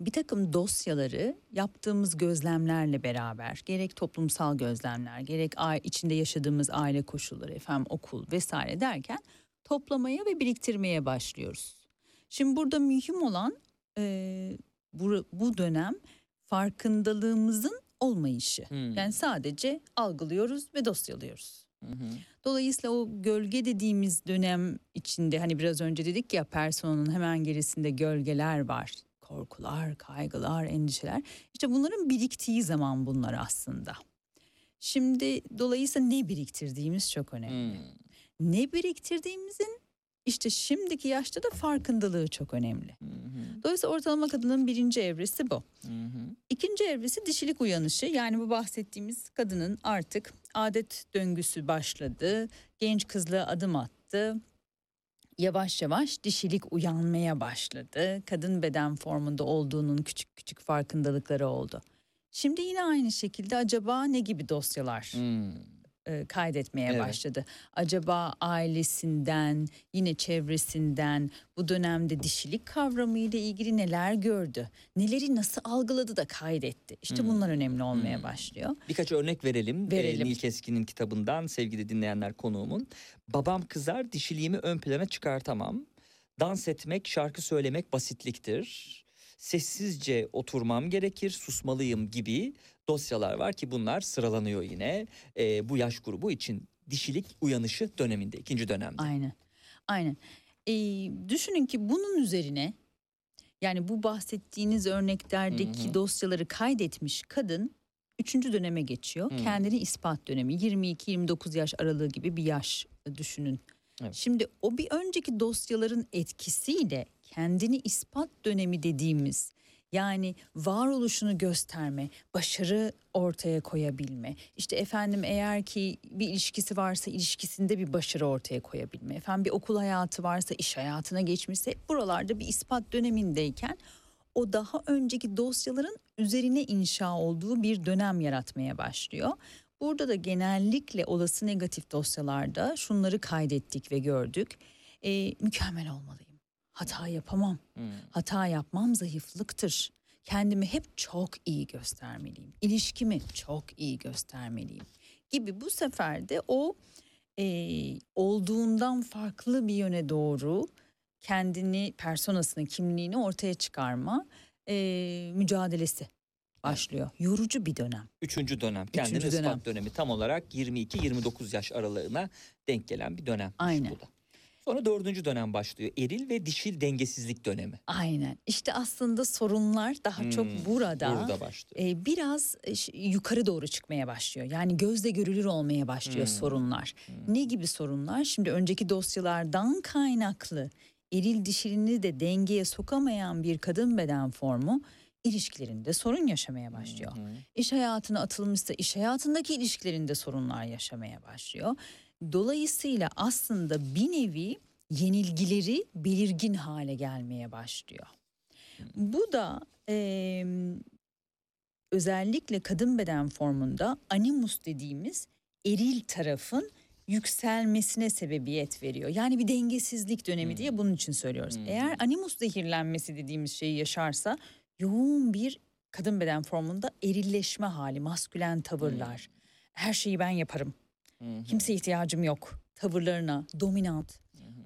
bir takım dosyaları yaptığımız gözlemlerle beraber gerek toplumsal gözlemler gerek içinde yaşadığımız aile koşulları efendim okul vesaire derken toplamaya ve biriktirmeye başlıyoruz. Şimdi burada mühim olan e, bu, bu dönem farkındalığımızın olmayışı. Hmm. Yani sadece algılıyoruz ve dosyalıyoruz. Hı hı. Dolayısıyla o gölge dediğimiz dönem içinde hani biraz önce dedik ya personanın hemen gerisinde gölgeler var. Korkular, kaygılar, endişeler. İşte bunların biriktiği zaman bunlar aslında. Şimdi dolayısıyla ne biriktirdiğimiz çok önemli. Hmm. Ne biriktirdiğimizin işte şimdiki yaşta da farkındalığı çok önemli. Hı hı. Dolayısıyla ortalama kadının birinci evresi bu. Hı hı. İkinci evresi dişilik uyanışı yani bu bahsettiğimiz kadının artık adet döngüsü başladı. Genç kızlığa adım attı. Yavaş yavaş dişilik uyanmaya başladı. Kadın beden formunda olduğunun küçük küçük farkındalıkları oldu. Şimdi yine aynı şekilde acaba ne gibi dosyalar Hmm. E, kaydetmeye Evet. başladı. Acaba ailesinden, yine çevresinden bu dönemde dişilik kavramı ile ilgili neler gördü? Neleri nasıl algıladı da kaydetti? İşte Hmm. bunlar önemli olmaya Hmm. başlıyor. Birkaç örnek verelim. Verelim. Ee, Nil Keskin'in kitabından sevgili dinleyenler konuğumun. Babam kızar dişiliğimi ön plana çıkartamam. Dans etmek, şarkı söylemek basitliktir. Sessizce oturmam gerekir, susmalıyım gibi dosyalar var ki bunlar sıralanıyor yine. Ee, bu yaş grubu için dişilik uyanışı döneminde, ikinci dönemde. Aynen. Aynen. Ee, düşünün ki bunun üzerine yani bu bahsettiğiniz örneklerdeki Hı hı. dosyaları kaydetmiş kadın üçüncü döneme geçiyor. Hı. Kendini ispat dönemi 22-29 yaş aralığı gibi bir yaş e, düşünün. Evet. Şimdi o bir önceki dosyaların etkisiyle kendini ispat dönemi dediğimiz yani varoluşunu gösterme, başarı ortaya koyabilme. İşte efendim eğer ki bir ilişkisi varsa ilişkisinde bir başarı ortaya koyabilme. Efendim bir okul hayatı varsa iş hayatına geçmişse buralarda bir ispat dönemindeyken o daha önceki dosyaların üzerine inşa olduğu bir dönem yaratmaya başlıyor. Burada da genellikle olası negatif dosyalarda şunları kaydettik ve gördük. Ee, mükemmel olmalıyım. Hata yapamam. Hmm. Hata yapmam zayıflıktır. Kendimi hep çok iyi göstermeliyim. İlişkimi çok iyi göstermeliyim gibi bu sefer de o e, olduğundan farklı bir yöne doğru kendini, personasını, kimliğini ortaya çıkarma e, mücadelesi başlıyor. Yorucu bir dönem. Üçüncü dönem. Kendini Üçüncü ispat dönem. dönemi. Tam olarak 22-29 yaş aralığına denk gelen bir dönem. Aynen. Bu da. Sonra dördüncü dönem başlıyor. Eril ve dişil dengesizlik dönemi. Aynen. İşte aslında sorunlar daha çok Hmm, burada. Burada başlıyor. e, biraz e, ş- yukarı doğru çıkmaya başlıyor. Yani gözle görülür olmaya başlıyor Hmm. sorunlar. Ne gibi sorunlar? Şimdi önceki dosyalardan kaynaklı eril dişilini de dengeye sokamayan bir kadın beden formu ilişkilerinde sorun yaşamaya başlıyor. Hı hı. İş hayatına atılmışsa iş hayatındaki ilişkilerinde sorunlar yaşamaya başlıyor. Dolayısıyla aslında bir nevi yenilgileri belirgin hale gelmeye başlıyor. Bu da eee, özellikle kadın beden formunda animus dediğimiz eril tarafın yükselmesine sebebiyet veriyor. Yani bir dengesizlik dönemi Hmm. diye bunun için söylüyoruz. Hmm. Eğer animus zehirlenmesi dediğimiz şeyi yaşarsa yoğun bir kadın beden formunda erilleşme hali, maskülen tavırlar. Her şeyi ben yaparım. Hı hı. Kimseye ihtiyacım yok. Tavırlarına dominant,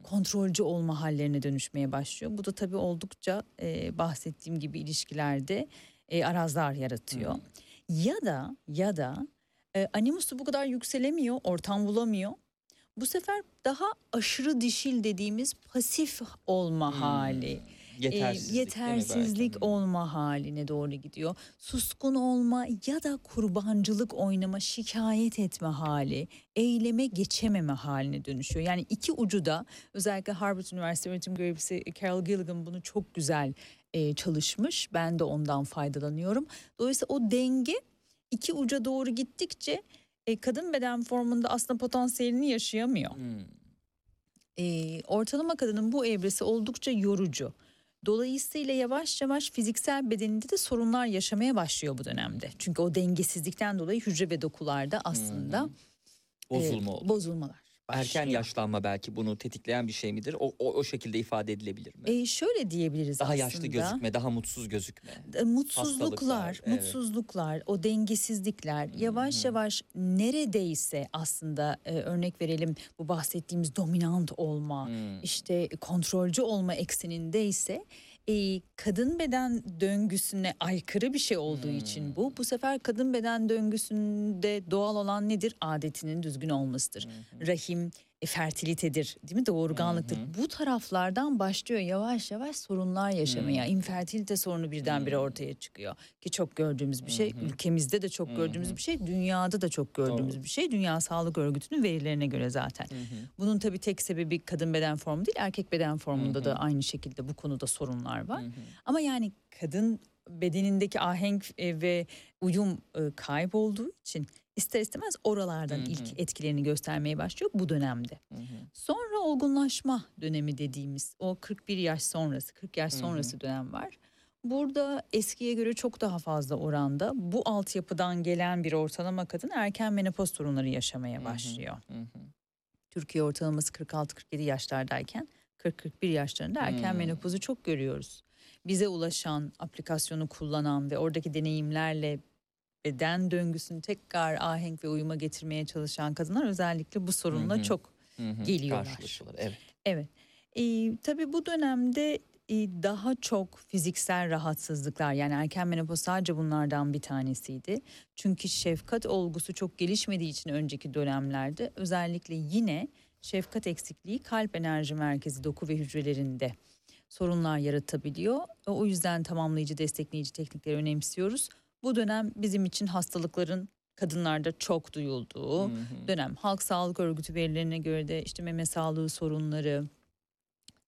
kontrolcü olma hallerine dönüşmeye başlıyor. Bu da tabii oldukça e, bahsettiğim gibi ilişkilerde e, arazlar yaratıyor. Ya da ya da e, animusu bu kadar yükselemiyor, ortam bulamıyor. Bu sefer daha aşırı dişil dediğimiz pasif olma Hmm. hali Yetersizlik. mi yetersizlik olma haline doğru gidiyor. Suskun olma ya da kurbancılık oynama, şikayet etme hali, eyleme geçememe haline dönüşüyor. Yani iki ucu da özellikle Harvard Üniversitesi öğretim görevlisi Carol Gilligan bunu çok güzel e, çalışmış. Ben de ondan faydalanıyorum. Dolayısıyla o denge iki uca doğru gittikçe e, kadın beden formunda aslında potansiyelini yaşayamıyor. Hmm. E, ortalama kadının bu evresi oldukça yorucu. Dolayısıyla yavaş yavaş fiziksel bedeninde de sorunlar yaşamaya başlıyor bu dönemde. Çünkü o dengesizlikten dolayı hücre ve dokularda aslında Bozulma e, bozulmalar Erken yaşlanma belki bunu tetikleyen bir şey midir? O, o, o şekilde ifade edilebilir mi? E, şöyle diyebiliriz daha aslında. yaşlı gözükme, daha mutsuz gözükme. E, mutsuzluklar, evet. mutsuzluklar, o dengesizlikler yavaş yavaş neredeyse aslında e, örnek verelim bu bahsettiğimiz dominant olma, Hmm. işte kontrolcü olma eksenindeyse e, kadın beden döngüsüne aykırı bir şey olduğu için bu bu sefer kadın beden döngüsünde doğal olan nedir? Adetinin düzgün olmasıdır. Rahim e, fertilitedir değil mi doğurganlıktır. Bu taraflardan başlıyor yavaş yavaş sorunlar yaşamaya. İnfertilite sorunu birdenbire ortaya çıkıyor. Ki çok gördüğümüz bir şey. Ülkemizde de çok gördüğümüz bir şey. Dünyada da çok gördüğümüz Doğru. bir şey. Dünya Sağlık Örgütü'nün verilerine göre zaten. Bunun tabii tek sebebi kadın beden formu değil. Erkek beden formunda da aynı şekilde bu konuda sorunlar var. Ama yani kadın bedenindeki ahenk e, ve uyum e, kaybolduğu için ister istemez oralardan ilk etkilerini göstermeye başlıyor bu dönemde. Sonra olgunlaşma dönemi dediğimiz o 41 yaş sonrası 40 yaş sonrası dönem var. Burada eskiye göre çok daha fazla oranda bu altyapıdan gelen bir ortalama kadın erken menopoz sorunları yaşamaya başlıyor. Türkiye ortalaması 46-47 yaşlardayken 40-41 yaşlarında erken Hmm. menopozu çok görüyoruz. Bize ulaşan, aplikasyonu kullanan ve oradaki deneyimlerle beden döngüsünü tekrar ahenk ve uyuma getirmeye çalışan kadınlar özellikle bu sorunla Hı hı. çok Hı hı. Geliyorlar. Karşılaşıyorlar, Evet. Evet. Ee, tabii bu dönemde e, daha çok fiziksel rahatsızlıklar yani erken menopoz sadece bunlardan bir tanesiydi. Çünkü şefkat olgusu çok gelişmediği için önceki dönemlerde özellikle yine şefkat eksikliği kalp enerji merkezi doku ve hücrelerinde sorunlar yaratabiliyor. O yüzden tamamlayıcı destekleyici teknikleri önemsiyoruz. Bu dönem bizim için hastalıkların kadınlarda çok duyulduğu dönem. Halk Sağlık Örgütü verilerine göre de işte meme sağlığı sorunları,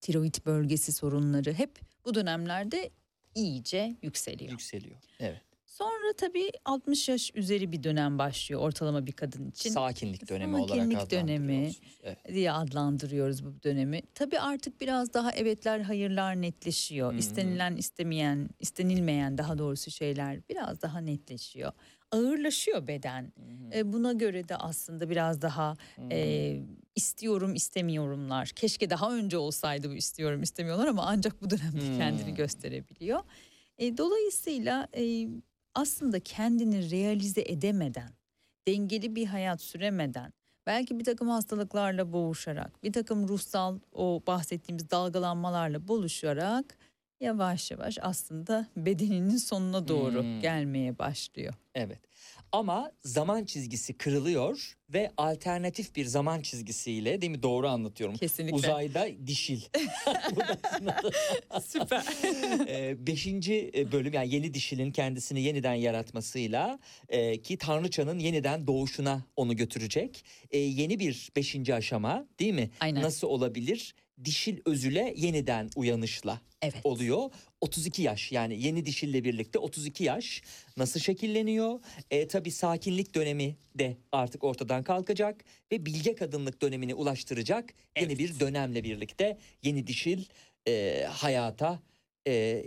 tiroid bölgesi sorunları hep bu dönemlerde iyice yükseliyor. Yükseliyor. Evet. Sonra tabii 60 yaş üzeri bir dönem başlıyor ortalama bir kadın için. Sakinlik dönemi olarak Sakinlik dönemi adlandırıyorsunuz. Evet. diye adlandırıyoruz bu dönemi. Tabii artık biraz daha evetler hayırlar netleşiyor. Hı. İstenilen istemeyen, istenilmeyen daha doğrusu şeyler biraz daha netleşiyor. Ağırlaşıyor beden. E, buna göre de aslında biraz daha e, istiyorum istemiyorumlar. Keşke daha önce olsaydı bu istiyorum istemiyorlar ama ancak bu dönemde Hmm. kendini gösterebiliyor. E, dolayısıyla e, aslında kendini realize edemeden, dengeli bir hayat süremeden, belki bir takım hastalıklarla boğuşarak, bir takım ruhsal o bahsettiğimiz dalgalanmalarla buluşarak yavaş yavaş aslında bedeninin sonuna doğru Hmm. gelmeye başlıyor. Evet. Ama zaman çizgisi kırılıyor ve alternatif bir zaman çizgisiyle değil mi doğru anlatıyorum. Kesinlikle. Uzayda dişil. Süper. Ee, beşinci e, bölüm yani yeni dişilin kendisini yeniden yaratmasıyla e, ki Tanrıçanın yeniden doğuşuna onu götürecek. E, yeni bir beşinci aşama değil mi? Aynen. Nasıl olabilir? Dişil özüle yeniden uyanışla Evet. oluyor. 32 yaş yani yeni dişille birlikte 32 yaş nasıl şekilleniyor? E, tabii sakinlik dönemi de artık ortadan kalkacak ve bilge kadınlık dönemini ulaştıracak yeni bir dönemle birlikte yeni dişil e, hayata e,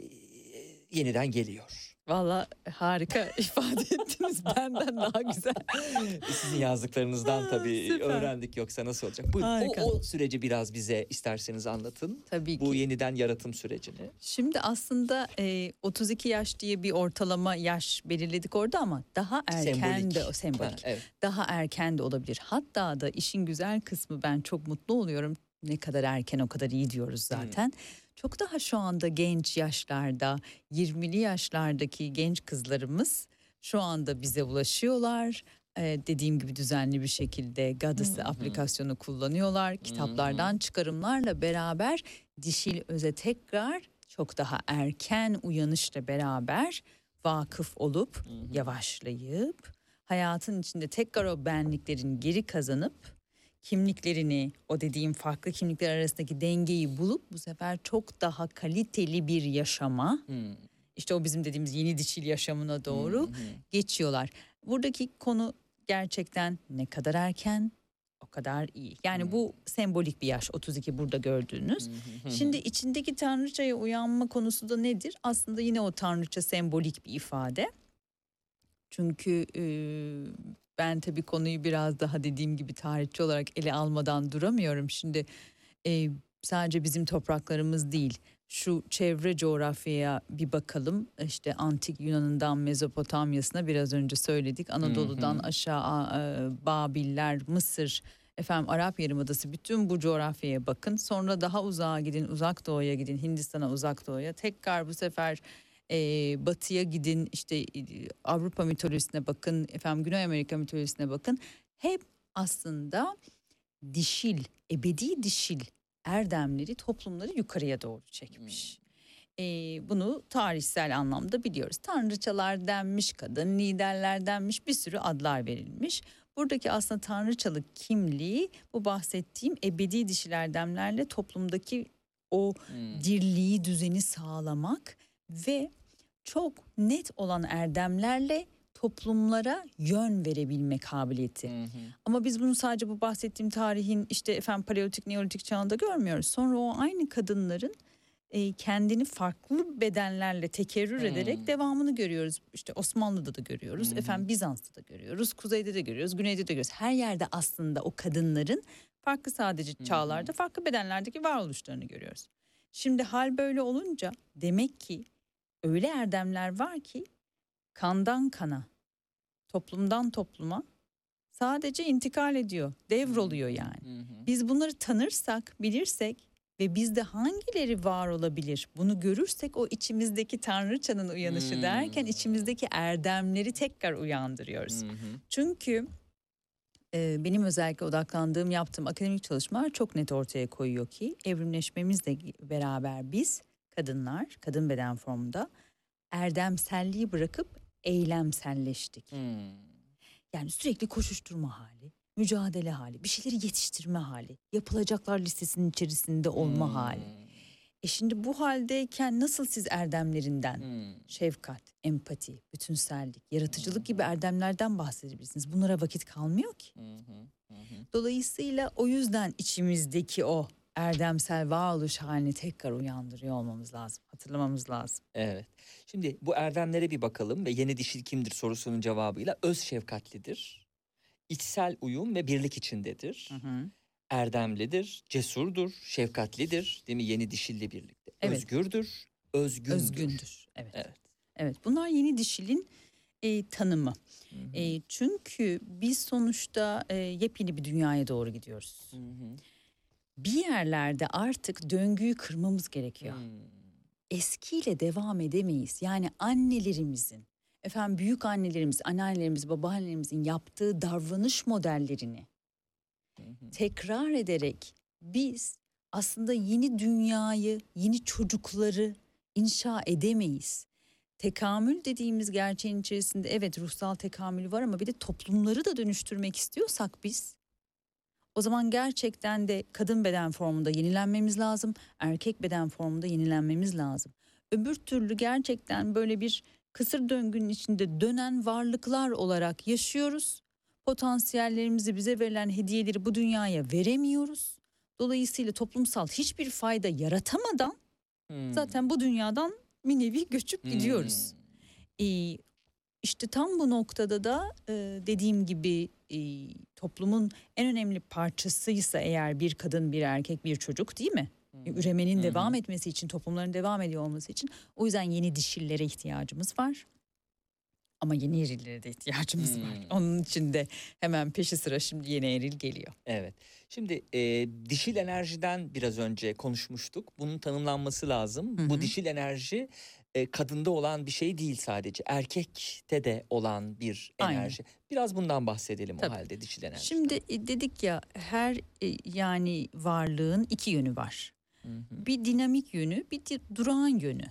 yeniden geliyor. Valla harika ifade ettiniz benden daha güzel. Sizin yazdıklarınızdan tabii süper. öğrendik yoksa nasıl olacak? Buyurun Harika. o, o süreci biraz bize isterseniz anlatın. Tabii Bu ki. yeniden yaratım sürecini. Şimdi aslında e, 32 yaş diye bir ortalama yaş belirledik orada ama daha erken Sembolik. de o sembolik. Ha, evet. Daha erken de olabilir. Hatta da işin güzel kısmı ben çok mutlu oluyorum. Ne kadar erken o kadar iyi diyoruz zaten. Çok daha şu anda genç yaşlarda, 20'li yaşlardaki genç kızlarımız şu anda bize ulaşıyorlar. Ee, dediğim gibi düzenli bir şekilde Goddess'ı aplikasyonu kullanıyorlar. Kitaplardan çıkarımlarla beraber dişil öze tekrar çok daha erken uyanışla beraber vakıf olup yavaşlayıp hayatın içinde tekrar o benliklerin geri kazanıp kimliklerini o dediğim farklı kimlikler arasındaki dengeyi bulup bu sefer çok daha kaliteli bir yaşama Hmm. işte o bizim dediğimiz yeni dişil yaşamına doğru geçiyorlar. Buradaki konu gerçekten ne kadar erken o kadar iyi. Yani bu sembolik bir yaş 32 burada gördüğünüz. Şimdi içindeki tanrıçaya uyanma konusu da nedir? Aslında yine o tanrıça sembolik bir ifade. Çünkü e, ben tabii konuyu biraz daha dediğim gibi tarihçi olarak ele almadan duramıyorum. Şimdi e, sadece bizim topraklarımız değil şu çevre coğrafyaya bir bakalım. İşte antik Yunan'ından Mezopotamya'sına biraz önce söyledik. Anadolu'dan aşağı e, Babiller, Mısır, efendim Arap Yarımadası bütün bu coğrafyaya bakın. Sonra daha uzağa gidin, uzak doğuya gidin, Hindistan'a, uzak doğuya. Tekrar bu sefer e, batıya gidin, işte Avrupa mitolojisine bakın, efendim Güney Amerika mitolojisine bakın. Hep aslında dişil, ebedi dişil erdemleri toplumları yukarıya doğru çekmiş. Ee, bunu tarihsel anlamda biliyoruz. Tanrıçalar denmiş, kadın liderler denmiş bir sürü adlar verilmiş. Buradaki aslında tanrıçalık kimliği bu bahsettiğim ebedi dişil erdemlerle toplumdaki o dirliği, düzeni sağlamak ve çok net olan erdemlerle toplumlara yön verebilme kabiliyeti. Ama biz bunu sadece bu bahsettiğim tarihin işte efendim paleolitik, neolitik çağında görmüyoruz. Sonra o aynı kadınların e, kendini farklı bedenlerle tekerrür ederek devamını görüyoruz. İşte Osmanlı'da da görüyoruz, efendim Bizans'ta da görüyoruz, Kuzey'de de görüyoruz, Güney'de de görüyoruz. Her yerde aslında o kadınların farklı sadece çağlarda farklı bedenlerdeki varoluşlarını görüyoruz. Şimdi hal böyle olunca demek ki öyle erdemler var ki kandan kana, toplumdan topluma sadece intikal ediyor, devroluyor yani. Biz bunları tanırsak, bilirsek ve bizde hangileri var olabilir bunu görürsek o içimizdeki tanrıçanın uyanışı Hmm. derken içimizdeki erdemleri tekrar uyandırıyoruz. Çünkü e, benim özellikle odaklandığım yaptığım akademik çalışmalar çok net ortaya koyuyor ki evrimleşmemizle beraber biz kadınlar kadın beden formunda erdemselliği bırakıp eylemselleştik. Yani sürekli koşuşturma hali, mücadele hali, bir şeyleri yetiştirme hali, yapılacaklar listesinin içerisinde olma hali. E şimdi bu haldeyken nasıl siz erdemlerinden şefkat, empati, bütünsellik, yaratıcılık gibi erdemlerden bahsedebilirsiniz? Bunlara vakit kalmıyor ki. Dolayısıyla o yüzden içimizdeki o erdemsel varoluş halini tekrar uyandırıyor olmamız lazım. Hatırlamamız lazım. Evet. Şimdi bu erdemlere bir bakalım ve yeni dişil kimdir sorusunun cevabıyla öz şefkatlidir. içsel uyum ve birlik içindedir. Erdemlidir, cesurdur, şefkatlidir. Değil mi? Yeni dişille birlikte. Evet. Özgürdür, özgündür. Özgündür. Evet. Evet. Evet bunlar yeni dişilin e, tanımı. E, çünkü biz sonuçta e, yepyeni bir dünyaya doğru gidiyoruz. Bir yerlerde artık döngüyü kırmamız gerekiyor. Eskiyle devam edemeyiz. Yani annelerimizin, efendim büyük annelerimiz, anneannelerimiz, babaannelerimizin yaptığı davranış modellerini tekrar ederek biz aslında yeni dünyayı, yeni çocukları inşa edemeyiz. Tekamül dediğimiz gerçeğin içerisinde evet ruhsal tekamül var ama bir de toplumları da dönüştürmek istiyorsak biz o zaman gerçekten de kadın beden formunda yenilenmemiz lazım, erkek beden formunda yenilenmemiz lazım. Öbür türlü gerçekten böyle bir kısır döngünün içinde dönen varlıklar olarak yaşıyoruz. Potansiyellerimizi bize verilen hediyeleri bu dünyaya veremiyoruz. Dolayısıyla toplumsal hiçbir fayda yaratamadan zaten bu dünyadan bir nevi göçüp gidiyoruz. Ee, işte tam bu noktada da e, dediğim gibi e, toplumun en önemli parçasıysa eğer bir kadın, bir erkek, bir çocuk değil mi? E, Üremenin devam etmesi için, toplumların devam ediyor olması için o yüzden yeni dişillere ihtiyacımız var. Ama yeni erillere de ihtiyacımız var. Onun için de hemen peşi sıra şimdi yeni eril geliyor. Evet. Şimdi e, dişil enerjiden biraz önce konuşmuştuk. Bunun tanımlanması lazım. Hı Bu hı. dişil enerji e, kadında olan bir şey değil sadece. Erkekte de olan bir Aynen. enerji. Biraz bundan bahsedelim Tabii. o halde dişil enerji. Şimdi e, dedik ya her e, yani varlığın iki yönü var. Bir dinamik yönü, bir di- durağan yönü.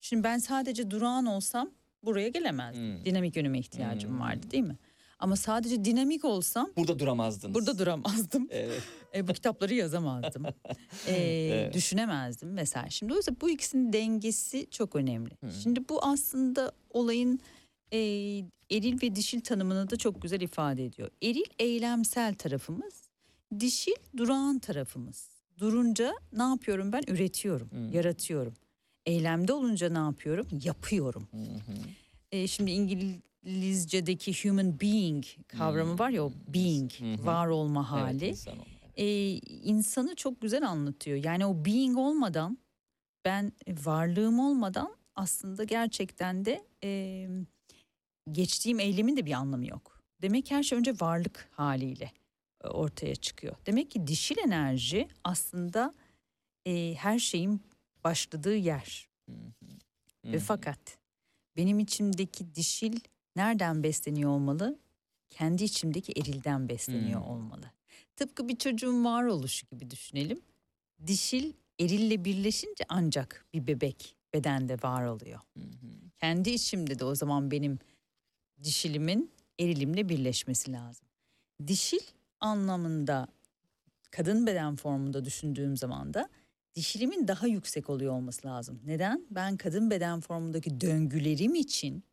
Şimdi ben sadece durağan olsam buraya gelemezdim. Hmm. Dinamik yönüme ihtiyacım Hmm. vardı değil mi? Ama sadece dinamik olsam Burada duramazdınız. burada duramazdım. Evet. E, bu kitapları yazamazdım. E, Evet. Düşünemezdim mesela. Şimdi yüzden bu ikisinin dengesi çok önemli. Hı. Şimdi bu aslında olayın e, eril ve dişil tanımını da çok güzel ifade ediyor. Eril eylemsel tarafımız, dişil durağan tarafımız. Durunca ne yapıyorum ben? Üretiyorum, Hı. yaratıyorum. Eylemde olunca ne yapıyorum? Yapıyorum. Hı. E, şimdi İngilizce'deki human being kavramı var ya o being, hı. var olma Evet, hali insan olma. e, insanı çok güzel anlatıyor. Yani o being olmadan ben varlığım olmadan aslında gerçekten de e, geçtiğim eylemin de bir anlamı yok. Demek ki her şey önce varlık haliyle e, ortaya çıkıyor. Demek ki dişil enerji aslında e, her şeyin başladığı yer. Hı Ve hı. fakat benim içimdeki dişil nereden besleniyor olmalı? Kendi içimdeki erilden besleniyor Hmm. olmalı. Tıpkı bir çocuğun varoluşu gibi düşünelim. Dişil erille birleşince ancak bir bebek bedende var oluyor. Hı hı. Kendi içimde de o zaman benim dişilimin erilimle birleşmesi lazım. Dişil anlamında kadın beden formunda düşündüğüm zaman da dişilimin daha yüksek oluyor olması lazım. Neden? Ben kadın beden formundaki döngülerim için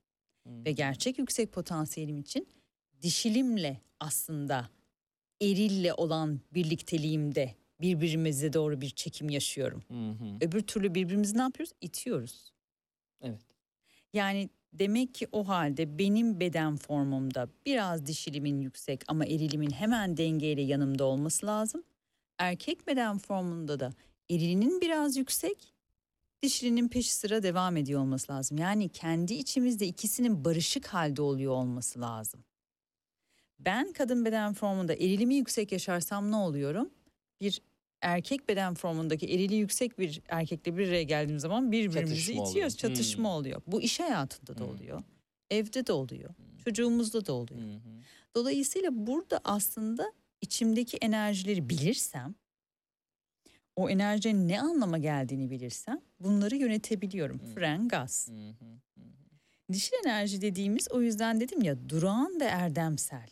ve gerçek yüksek potansiyelim için dişilimle aslında erille olan birlikteliğimde birbirimize doğru bir çekim yaşıyorum. Hı hı. Öbür türlü birbirimizi ne yapıyoruz? İtiyoruz. Evet. Yani demek ki o halde benim beden formumda biraz dişilimin yüksek ama erilimin hemen dengeyle yanımda olması lazım. Erkek beden formunda da erilinin biraz yüksek, dişilinin peşi sıra devam ediyor olması lazım. Yani kendi içimizde ikisinin barışık halde oluyor olması lazım. Ben kadın beden formunda erilimi yüksek yaşarsam ne oluyorum? Bir erkek beden formundaki erili yüksek bir erkekle bir araya geldiğim zaman birbirimizi Çatışma oluyor. itiyoruz. Çatışma Hmm. oluyor. Bu iş hayatında da Hmm. oluyor. Evde de oluyor. Çocuğumuzda da oluyor. Hı. Dolayısıyla burada aslında içimdeki enerjileri bilirsem, o enerjinin ne anlama geldiğini bilirsem bunları yönetebiliyorum. Hmm. Fren, gaz. Hı hı. Dişil enerji dediğimiz o yüzden dedim ya durağan ve erdemsel.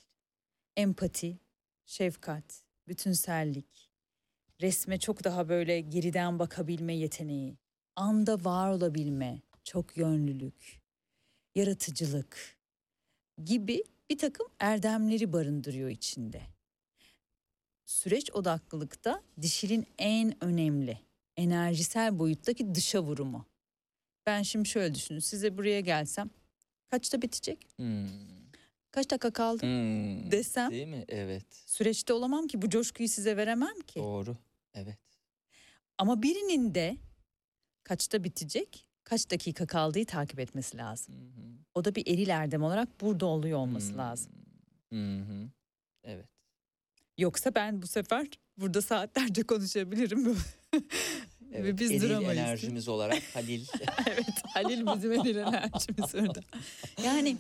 Empati, şefkat, bütünsellik, resme çok daha böyle geriden bakabilme yeteneği, anda var olabilme, çok yönlülük, yaratıcılık gibi bir takım erdemleri barındırıyor içinde. Süreç odaklılıkta dişilin en önemli enerjisel boyuttaki dışa vurumu. Ben şimdi şöyle düşünün size buraya gelsem kaçta bitecek? Hmm. Kaç dakika kaldı? Hmm. Desem? Değil mi? Evet. Süreçte olamam ki bu coşkuyu size veremem ki. Doğru. Evet. Ama birinin de kaçta bitecek, kaç dakika kaldığı takip etmesi lazım. Hı hı. O da bir eril erdem olarak burada oluyor olması Hmm. lazım. Hı hı. Evet. Yoksa ben bu sefer burada saatlerce konuşabilirim. evet. Ve biz Eril duramayız. enerjimiz olarak Halil. evet Halil bizim eril enerjimiz orada. Yani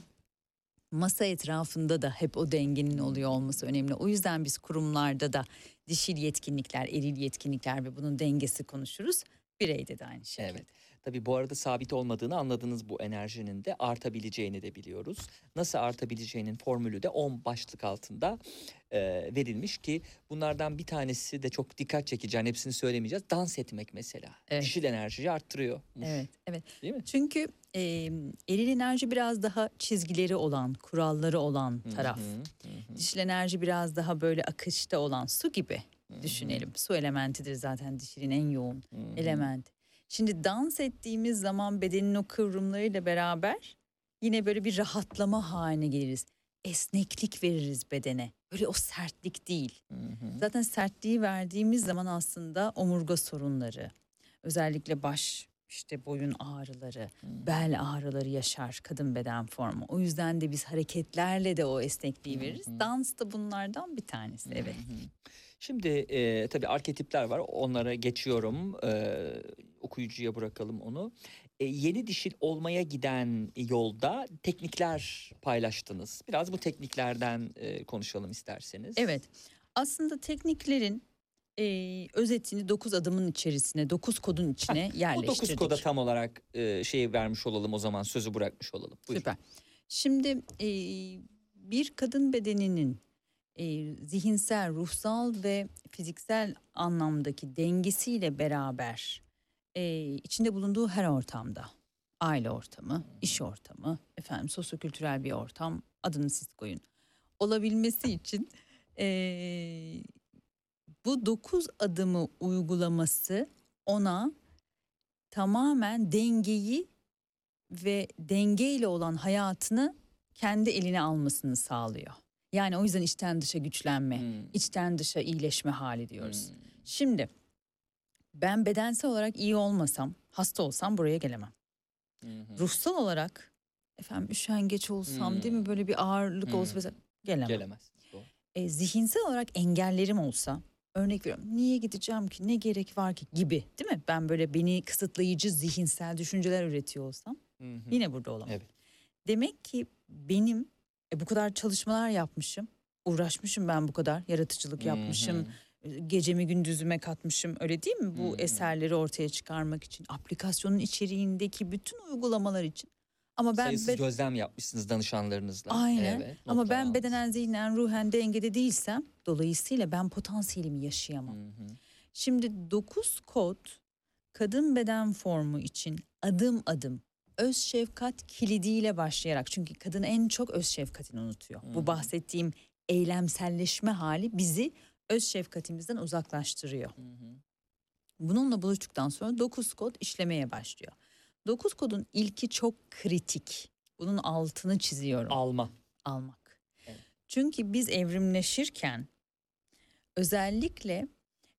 masa etrafında da hep o dengenin oluyor olması önemli. O yüzden biz kurumlarda da dişil yetkinlikler, eril yetkinlikler ve bunun dengesi konuşuruz. Bireyde de aynı şekilde. Evet. Tabii bu arada sabit olmadığını anladınız bu enerjinin de artabileceğini de biliyoruz. Nasıl artabileceğinin formülü de 10 başlık altında e, verilmiş ki bunlardan bir tanesi de çok dikkat çekici. Yani hepsini söylemeyeceğiz. Dans etmek mesela. Evet. Dişil enerjiyi arttırıyor. Evet, evet. Değil mi? Çünkü e, eril enerji biraz daha çizgileri olan, kuralları olan taraf. Hı hı, hı. Dişil enerji biraz daha böyle akışta olan su gibi düşünelim. Su elementidir zaten dişilin en yoğun elementi. Şimdi dans ettiğimiz zaman bedenin o kıvrımlarıyla beraber yine böyle bir rahatlama haline geliriz. Esneklik veririz bedene. Böyle o sertlik değil. Hı hı. Zaten sertliği verdiğimiz zaman aslında omurga sorunları, özellikle baş işte boyun ağrıları, bel ağrıları yaşar kadın beden formu. O yüzden de biz hareketlerle de o esnekliği veririz. Dans da bunlardan bir tanesi. Evet. Şimdi e, tabii arketipler var. Onlara geçiyorum. E, okuyucuya bırakalım onu. E, yeni dişil olmaya giden yolda teknikler paylaştınız. Biraz bu tekniklerden e, konuşalım isterseniz. Evet. Aslında tekniklerin e, özetini 9 adımın içerisine, 9 kodun içine Bu yerleştirdik. dokuz koda tam olarak e, şeyi vermiş olalım o zaman sözü bırakmış olalım. Buyurun. Süper. Şimdi e, bir kadın bedeninin e, zihinsel, ruhsal ve fiziksel anlamdaki dengesiyle beraber e, içinde bulunduğu her ortamda, aile ortamı, iş ortamı, efendim sosyokültürel bir ortam, adını siz koyun. Olabilmesi için e, bu dokuz adımı uygulaması ona tamamen dengeyi ve dengeyle olan hayatını kendi eline almasını sağlıyor. Yani o yüzden içten dışa güçlenme, Hmm. içten dışa iyileşme hali diyoruz. Hmm. Şimdi ben bedensel olarak iyi olmasam, hasta olsam buraya gelemem. Hı hı. Ruhsal olarak efendim üşengeç olsam değil mi Hmm. böyle bir ağırlık olsa Hmm. mesela gelemem. Gelemez. Doğru. E, zihinsel olarak engellerim olsa örnek veriyorum niye gideceğim ki ne gerek var ki gibi değil mi? Ben böyle beni kısıtlayıcı zihinsel düşünceler üretiyor olsam Hı hı. yine burada olamam. Evet. Demek ki benim e, bu kadar çalışmalar yapmışım. Uğraşmışım ben bu kadar. Yaratıcılık yapmışım. Hı hı. e, Gecemi gündüzüme katmışım. Öyle değil mi? Bu hı. eserleri ortaya çıkarmak için. Aplikasyonun içeriğindeki bütün uygulamalar için. Ama ben Sayısız gözlem yapmışsınız danışanlarınızla. Aynen. Evet, ama ben aldınız. bedenen, zihnen, ruhen dengede değilsem dolayısıyla ben potansiyelimi yaşayamam. Hı hı. Şimdi 9 kod kadın beden formu için adım adım öz şefkat kilidiyle başlayarak çünkü kadın en çok öz şefkatini unutuyor. Hı. Bu bahsettiğim eylemselleşme hali bizi öz şefkatimizden uzaklaştırıyor. Hı hı. Bununla buluştuktan sonra 9 kod işlemeye başlıyor. 9 kodun ilki çok kritik. Bunun altını çiziyorum Alma. almak. Evet. Çünkü biz evrimleşirken özellikle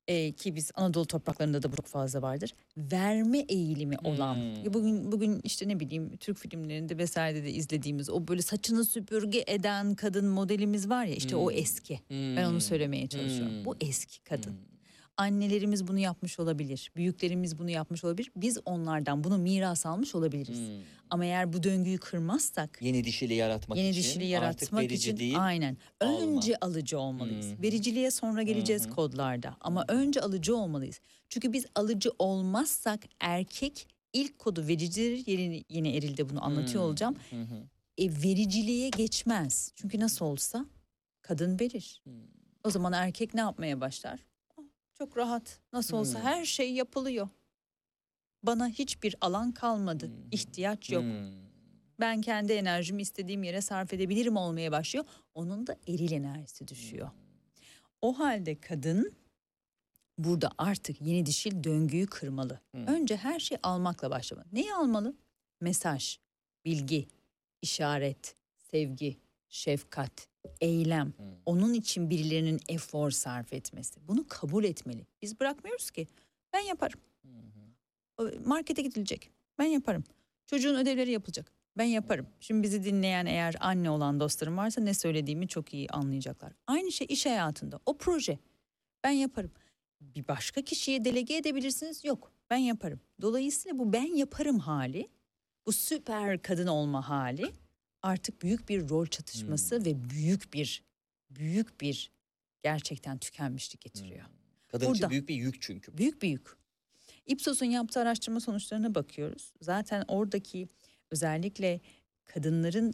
e, ki biz Anadolu topraklarında da bu çok fazla vardır. Verme eğilimi olan. Hmm. Bugün bugün işte ne bileyim Türk filmlerinde vesairede de izlediğimiz o böyle saçını süpürge eden kadın modelimiz var ya işte o Hmm. eski. Ben onu söylemeye çalışıyorum. Hmm. Bu eski kadın. Hmm. Annelerimiz bunu yapmış olabilir. Büyüklerimiz bunu yapmış olabilir. Biz onlardan bunu miras almış olabiliriz. Hmm. Ama eğer bu döngüyü kırmazsak Yeni dişili yaratmak Yeni için. dişili artık yaratmak verici için değil. aynen. alma. Önce alıcı olmalıyız. Hı. Vericiliğe sonra geleceğiz hı. kodlarda ama önce alıcı olmalıyız. Çünkü biz alıcı olmazsak erkek ilk kodu vericidir. Yeni, yeni erilde bunu anlatıyor Hmm. olacağım. Hı. E, vericiliğe geçmez. Çünkü nasıl olsa kadın verir. Hmm. O zaman erkek ne yapmaya başlar? "Ah, Çok rahat. Nasıl olsa Hmm. her şey yapılıyor. Bana hiçbir alan kalmadı. Hmm. İhtiyaç yok Hmm. ben kendi enerjimi istediğim yere sarf edebilirim olmaya başlıyor. Onun da eril enerjisi düşüyor. O halde kadın burada artık yeni dişil döngüyü kırmalı. Hmm. Önce her şey almakla başlamalı. Neyi almalı? Mesaj, bilgi, işaret, sevgi, şefkat, eylem. Hmm. Onun için birilerinin efor sarf etmesi. Bunu kabul etmeli. Biz bırakmıyoruz ki. Ben yaparım. Markete gidilecek. Ben yaparım. Çocuğun ödevleri yapılacak. Ben yaparım. Şimdi bizi dinleyen eğer anne olan dostlarım varsa ne söylediğimi çok iyi anlayacaklar. Aynı şey iş hayatında. O proje. Ben yaparım. Bir başka kişiye delege edebilirsiniz. Yok. Ben yaparım. Dolayısıyla bu ben yaparım hali, bu süper kadın olma hali artık büyük bir rol çatışması ve büyük bir büyük bir gerçekten tükenmişlik getiriyor. Kadın için Burada. büyük bir yük çünkü. Büyük büyük. Ipsos'un yaptığı araştırma sonuçlarına bakıyoruz. Zaten oradaki özellikle kadınların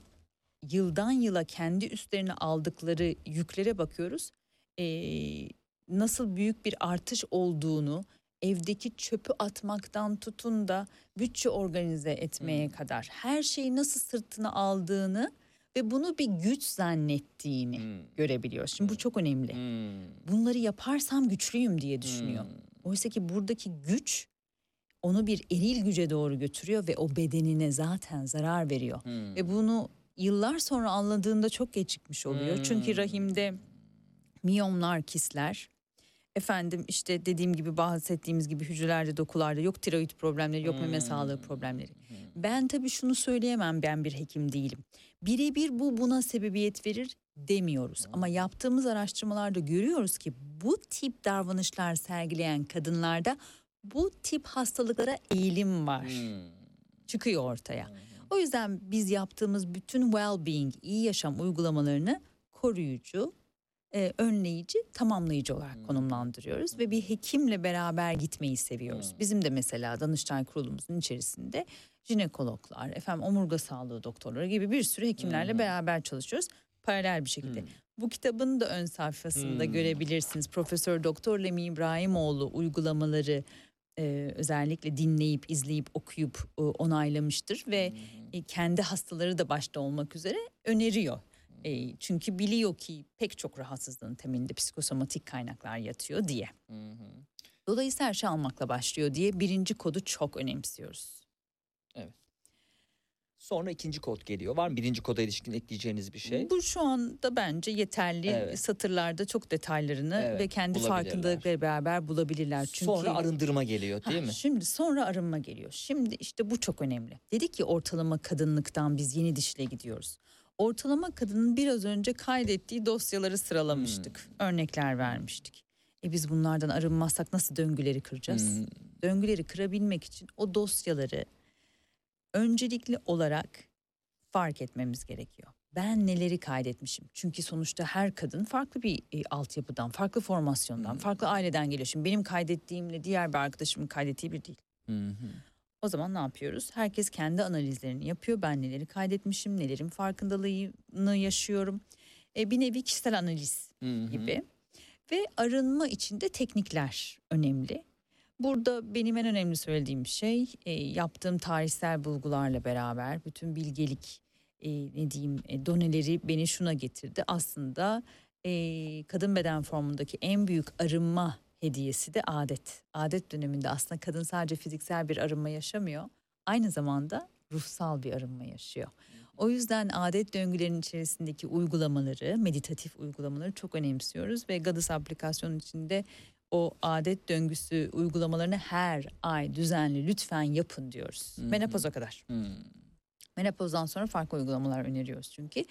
yıldan yıla kendi üstlerine aldıkları yüklere bakıyoruz. Ee, nasıl büyük bir artış olduğunu evdeki çöpü atmaktan tutun da bütçe organize etmeye kadar her şeyi nasıl sırtına aldığını ve bunu bir güç zannettiğini görebiliyoruz. Şimdi bu çok önemli. Bunları yaparsam güçlüyüm diye düşünüyor. Oysa ki buradaki güç onu bir eril güce doğru götürüyor ve o bedenine zaten zarar veriyor. Ve bunu yıllar sonra anladığında çok gecikmiş oluyor. Çünkü rahimde miyomlar, kisler, efendim işte dediğim gibi bahsettiğimiz gibi hücrelerde, dokularda yok tiroid problemleri, yok meme sağlığı problemleri. Ben tabii şunu söyleyemem ben bir hekim değilim. Birebir bu buna sebebiyet verir demiyoruz. Ama yaptığımız araştırmalarda görüyoruz ki bu tip davranışlar sergileyen kadınlarda bu tip hastalıklara eğilim var. Çıkıyor ortaya. O yüzden biz yaptığımız bütün well-being, iyi yaşam uygulamalarını koruyucu, e, önleyici, tamamlayıcı olarak konumlandırıyoruz ve bir hekimle beraber gitmeyi seviyoruz. Bizim de mesela Danıştay kurulumuzun içerisinde jinekologlar, efendim omurga sağlığı doktorları gibi bir sürü hekimlerle beraber çalışıyoruz paralel bir şekilde. Bu kitabın da ön sayfasında Hmm. görebilirsiniz. Profesör Doktor Lemi İbrahimoğlu uygulamaları e, özellikle dinleyip, izleyip, okuyup e, onaylamıştır ve e, kendi hastaları da başta olmak üzere öneriyor. E, çünkü biliyor ki pek çok rahatsızlığın temelinde psikosomatik kaynaklar yatıyor diye. Dolayısıyla her şey almakla başlıyor diye birinci kodu çok önemsiyoruz. Sonra ikinci kod geliyor. Var mı birinci koda ilişkin ekleyeceğiniz bir şey? Bu şu anda bence yeterli Evet. satırlarda çok detaylarını Evet, ve kendi bulabilirler. farkındalıkla beraber bulabilirler. Çünkü Sonra arındırma geliyor değil Ha, mi? Şimdi sonra arınma geliyor. Şimdi işte bu çok önemli. Dedik ki ortalama kadınlıktan biz yeni dişle gidiyoruz. Ortalama kadının biraz önce kaydettiği dosyaları sıralamıştık. Hmm. Örnekler vermiştik. E biz bunlardan arınmazsak nasıl döngüleri kıracağız? Hmm. Döngüleri kırabilmek için o dosyaları öncelikli olarak fark etmemiz gerekiyor. Ben neleri kaydetmişim? Çünkü sonuçta her kadın farklı bir e, altyapıdan, farklı formasyondan, farklı aileden geliyor. Şimdi benim kaydettiğimle diğer bir arkadaşımın kaydettiği bir değil. Hı. O zaman ne yapıyoruz? Herkes kendi analizlerini yapıyor. Ben neleri kaydetmişim, nelerin farkındalığını yaşıyorum. E, bir nevi kişisel analiz Hı hı. gibi. Ve arınma için de teknikler önemli. Burada benim en önemli söylediğim şey e, yaptığım tarihsel bulgularla beraber bütün bilgelik e, ne diyeyim e, doneleri beni şuna getirdi. Aslında e, kadın beden formundaki en büyük arınma hediyesi de adet. Adet döneminde aslında kadın sadece fiziksel bir arınma yaşamıyor. Aynı zamanda ruhsal bir arınma yaşıyor. O yüzden adet döngülerinin içerisindeki uygulamaları, meditatif uygulamaları çok önemsiyoruz ve Goddess aplikasyonun içinde o adet döngüsü uygulamalarını her ay düzenli lütfen yapın diyoruz. Hı hı. Menopoza kadar. Hı. Menopozdan sonra farklı uygulamalar öneriyoruz çünkü.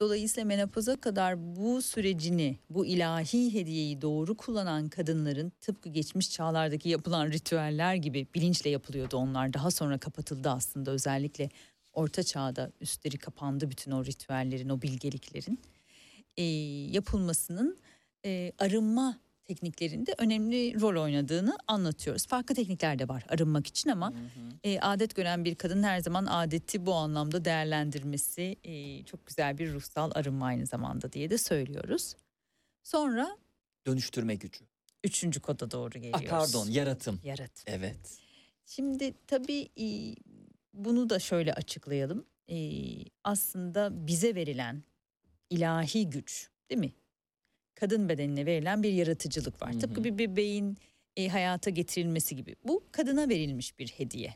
Dolayısıyla menopoza kadar bu sürecini, bu ilahi hediyeyi doğru kullanan kadınların tıpkı geçmiş çağlardaki yapılan ritüeller gibi bilinçle yapılıyordu onlar. Daha sonra kapatıldı aslında özellikle orta çağda üstleri kapandı bütün o ritüellerin, o bilgeliklerin e, yapılmasının e, arınma tekniklerinde önemli rol oynadığını anlatıyoruz. Farklı teknikler de var arınmak için ama e, adet gören bir kadın her zaman adeti bu anlamda değerlendirmesi e, çok güzel bir ruhsal arınma aynı zamanda diye de söylüyoruz. Sonra Dönüştürme gücü. üçüncü koda doğru Ah, geliyoruz. pardon yaratım. Yaratım. Evet. Şimdi tabii e, bunu da şöyle açıklayalım. E, aslında bize verilen ilahi güç değil mi? Kadın bedenine verilen bir yaratıcılık var. Hı Tıpkı hı. bir bebeğin e, hayata getirilmesi gibi. Bu kadına verilmiş bir hediye.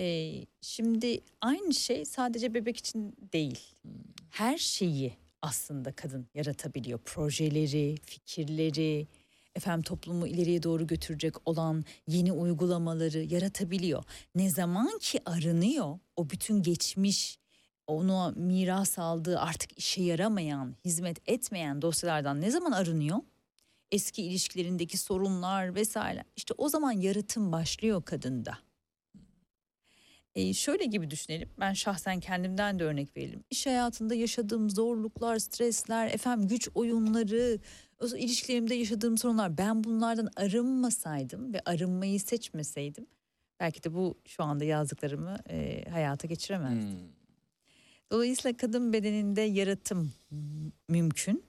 E, şimdi aynı şey sadece bebek için değil. Her şeyi aslında kadın yaratabiliyor. Projeleri, fikirleri, efendim toplumu ileriye doğru götürecek olan yeni uygulamaları yaratabiliyor. Ne zaman ki arınıyor o bütün geçmiş onu miras aldığı artık işe yaramayan, hizmet etmeyen dosyalardan ne zaman arınıyor? Eski ilişkilerindeki sorunlar vesaire. İşte o zaman yaratım başlıyor kadında. E, şöyle gibi düşünelim. Ben şahsen kendimden de örnek verelim. İş hayatında yaşadığım zorluklar, stresler, efendim güç oyunları, ilişkilerimde yaşadığım sorunlar. Ben bunlardan arınmasaydım ve arınmayı seçmeseydim belki de bu şu anda yazdıklarımı e, hayata geçiremezdim. Hmm. Dolayısıyla kadın bedeninde yaratım mümkün.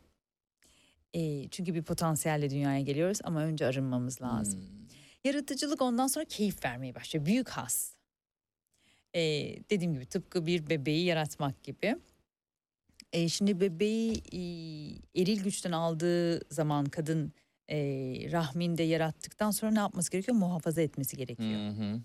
E, çünkü bir potansiyelle dünyaya geliyoruz ama önce arınmamız lazım. Hmm. Yaratıcılık ondan sonra keyif vermeye başlıyor. Büyük has. E, dediğim gibi tıpkı bir bebeği yaratmak gibi. E, şimdi bebeği e, eril güçten aldığı zaman kadın e, rahminde yarattıktan sonra ne yapması gerekiyor? Muhafaza etmesi gerekiyor. Hı hı.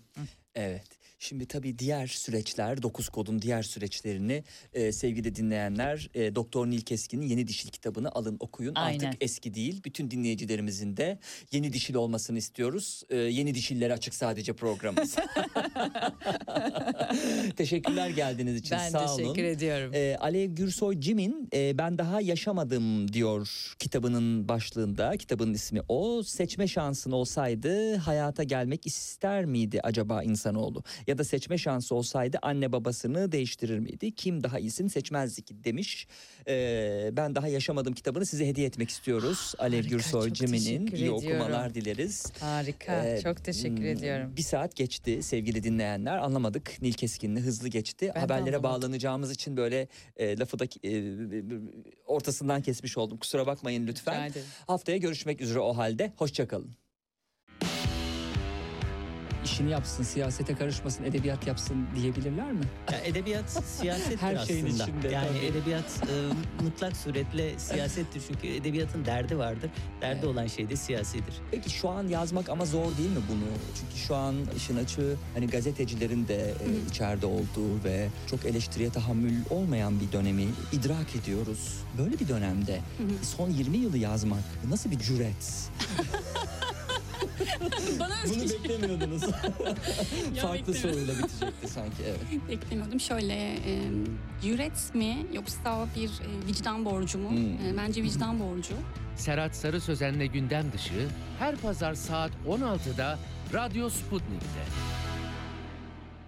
Evet. Şimdi tabii diğer süreçler, 9 kodun diğer süreçlerini e, sevgili dinleyenler e, Doktor Nil Keskin'in Yeni Dişil kitabını alın okuyun. Aynen. Artık eski değil. Bütün dinleyicilerimizin de yeni dişil olmasını istiyoruz. E, yeni dişillere açık sadece programımız. Teşekkürler geldiğiniz için. Ben Sağ olun. teşekkür ediyorum. Ee, Alev Gürsoy Cim'in e, Ben Daha Yaşamadım diyor kitabının başlığında. Kitabının ismi o. Seçme şansın olsaydı hayata gelmek ister miydi acaba insanoğlu? Ya da seçme şansı olsaydı anne babasını değiştirir miydi? Kim daha iyisini seçmezdi ki demiş. Ee, ben Daha Yaşamadım kitabını size hediye etmek istiyoruz. Alev Harika, Gürsoy teşekkür iyi ediyorum. okumalar dileriz. Harika. Ee, Çok teşekkür hmm, ediyorum. Bir saat geçti sevgili dinleyenler. Anlamadık. Nil Keskin'le hızlı geçti. Ben Haberlere bağlanacağımız için böyle e, lafı da e, ortasından kesmiş oldum. Kusura bakmayın lütfen. Haftaya görüşmek üzere o halde. Hoşçakalın. İşini yapsın, siyasete karışmasın, edebiyat yapsın diyebilirler mi? Ya edebiyat siyasettir Her şeyin aslında. içinde, Yani tabii. edebiyat e, mutlak suretle siyasettir çünkü edebiyatın derdi vardır. Derdi Evet. olan şey de siyasidir. Peki şu an yazmak ama zor değil mi bunu? Çünkü şu an işin açığı hani gazetecilerin de e, içeride olduğu ve çok eleştiriye tahammül olmayan bir dönemi idrak ediyoruz. Böyle bir dönemde son 20 yılı yazmak nasıl bir cüret? Bana Bunu özgü beklemiyordunuz. Ya Farklı beklemiyordum. soruyla bitecekti sanki evet. beklemiyordum. Şöyle e, cüret mi yoksa bir e, vicdan borcu mu? Hmm. E, bence vicdan borcu. Serhat Sarı Sözen'le gündem dışı her pazar saat 16'da Radyo Sputnik'te.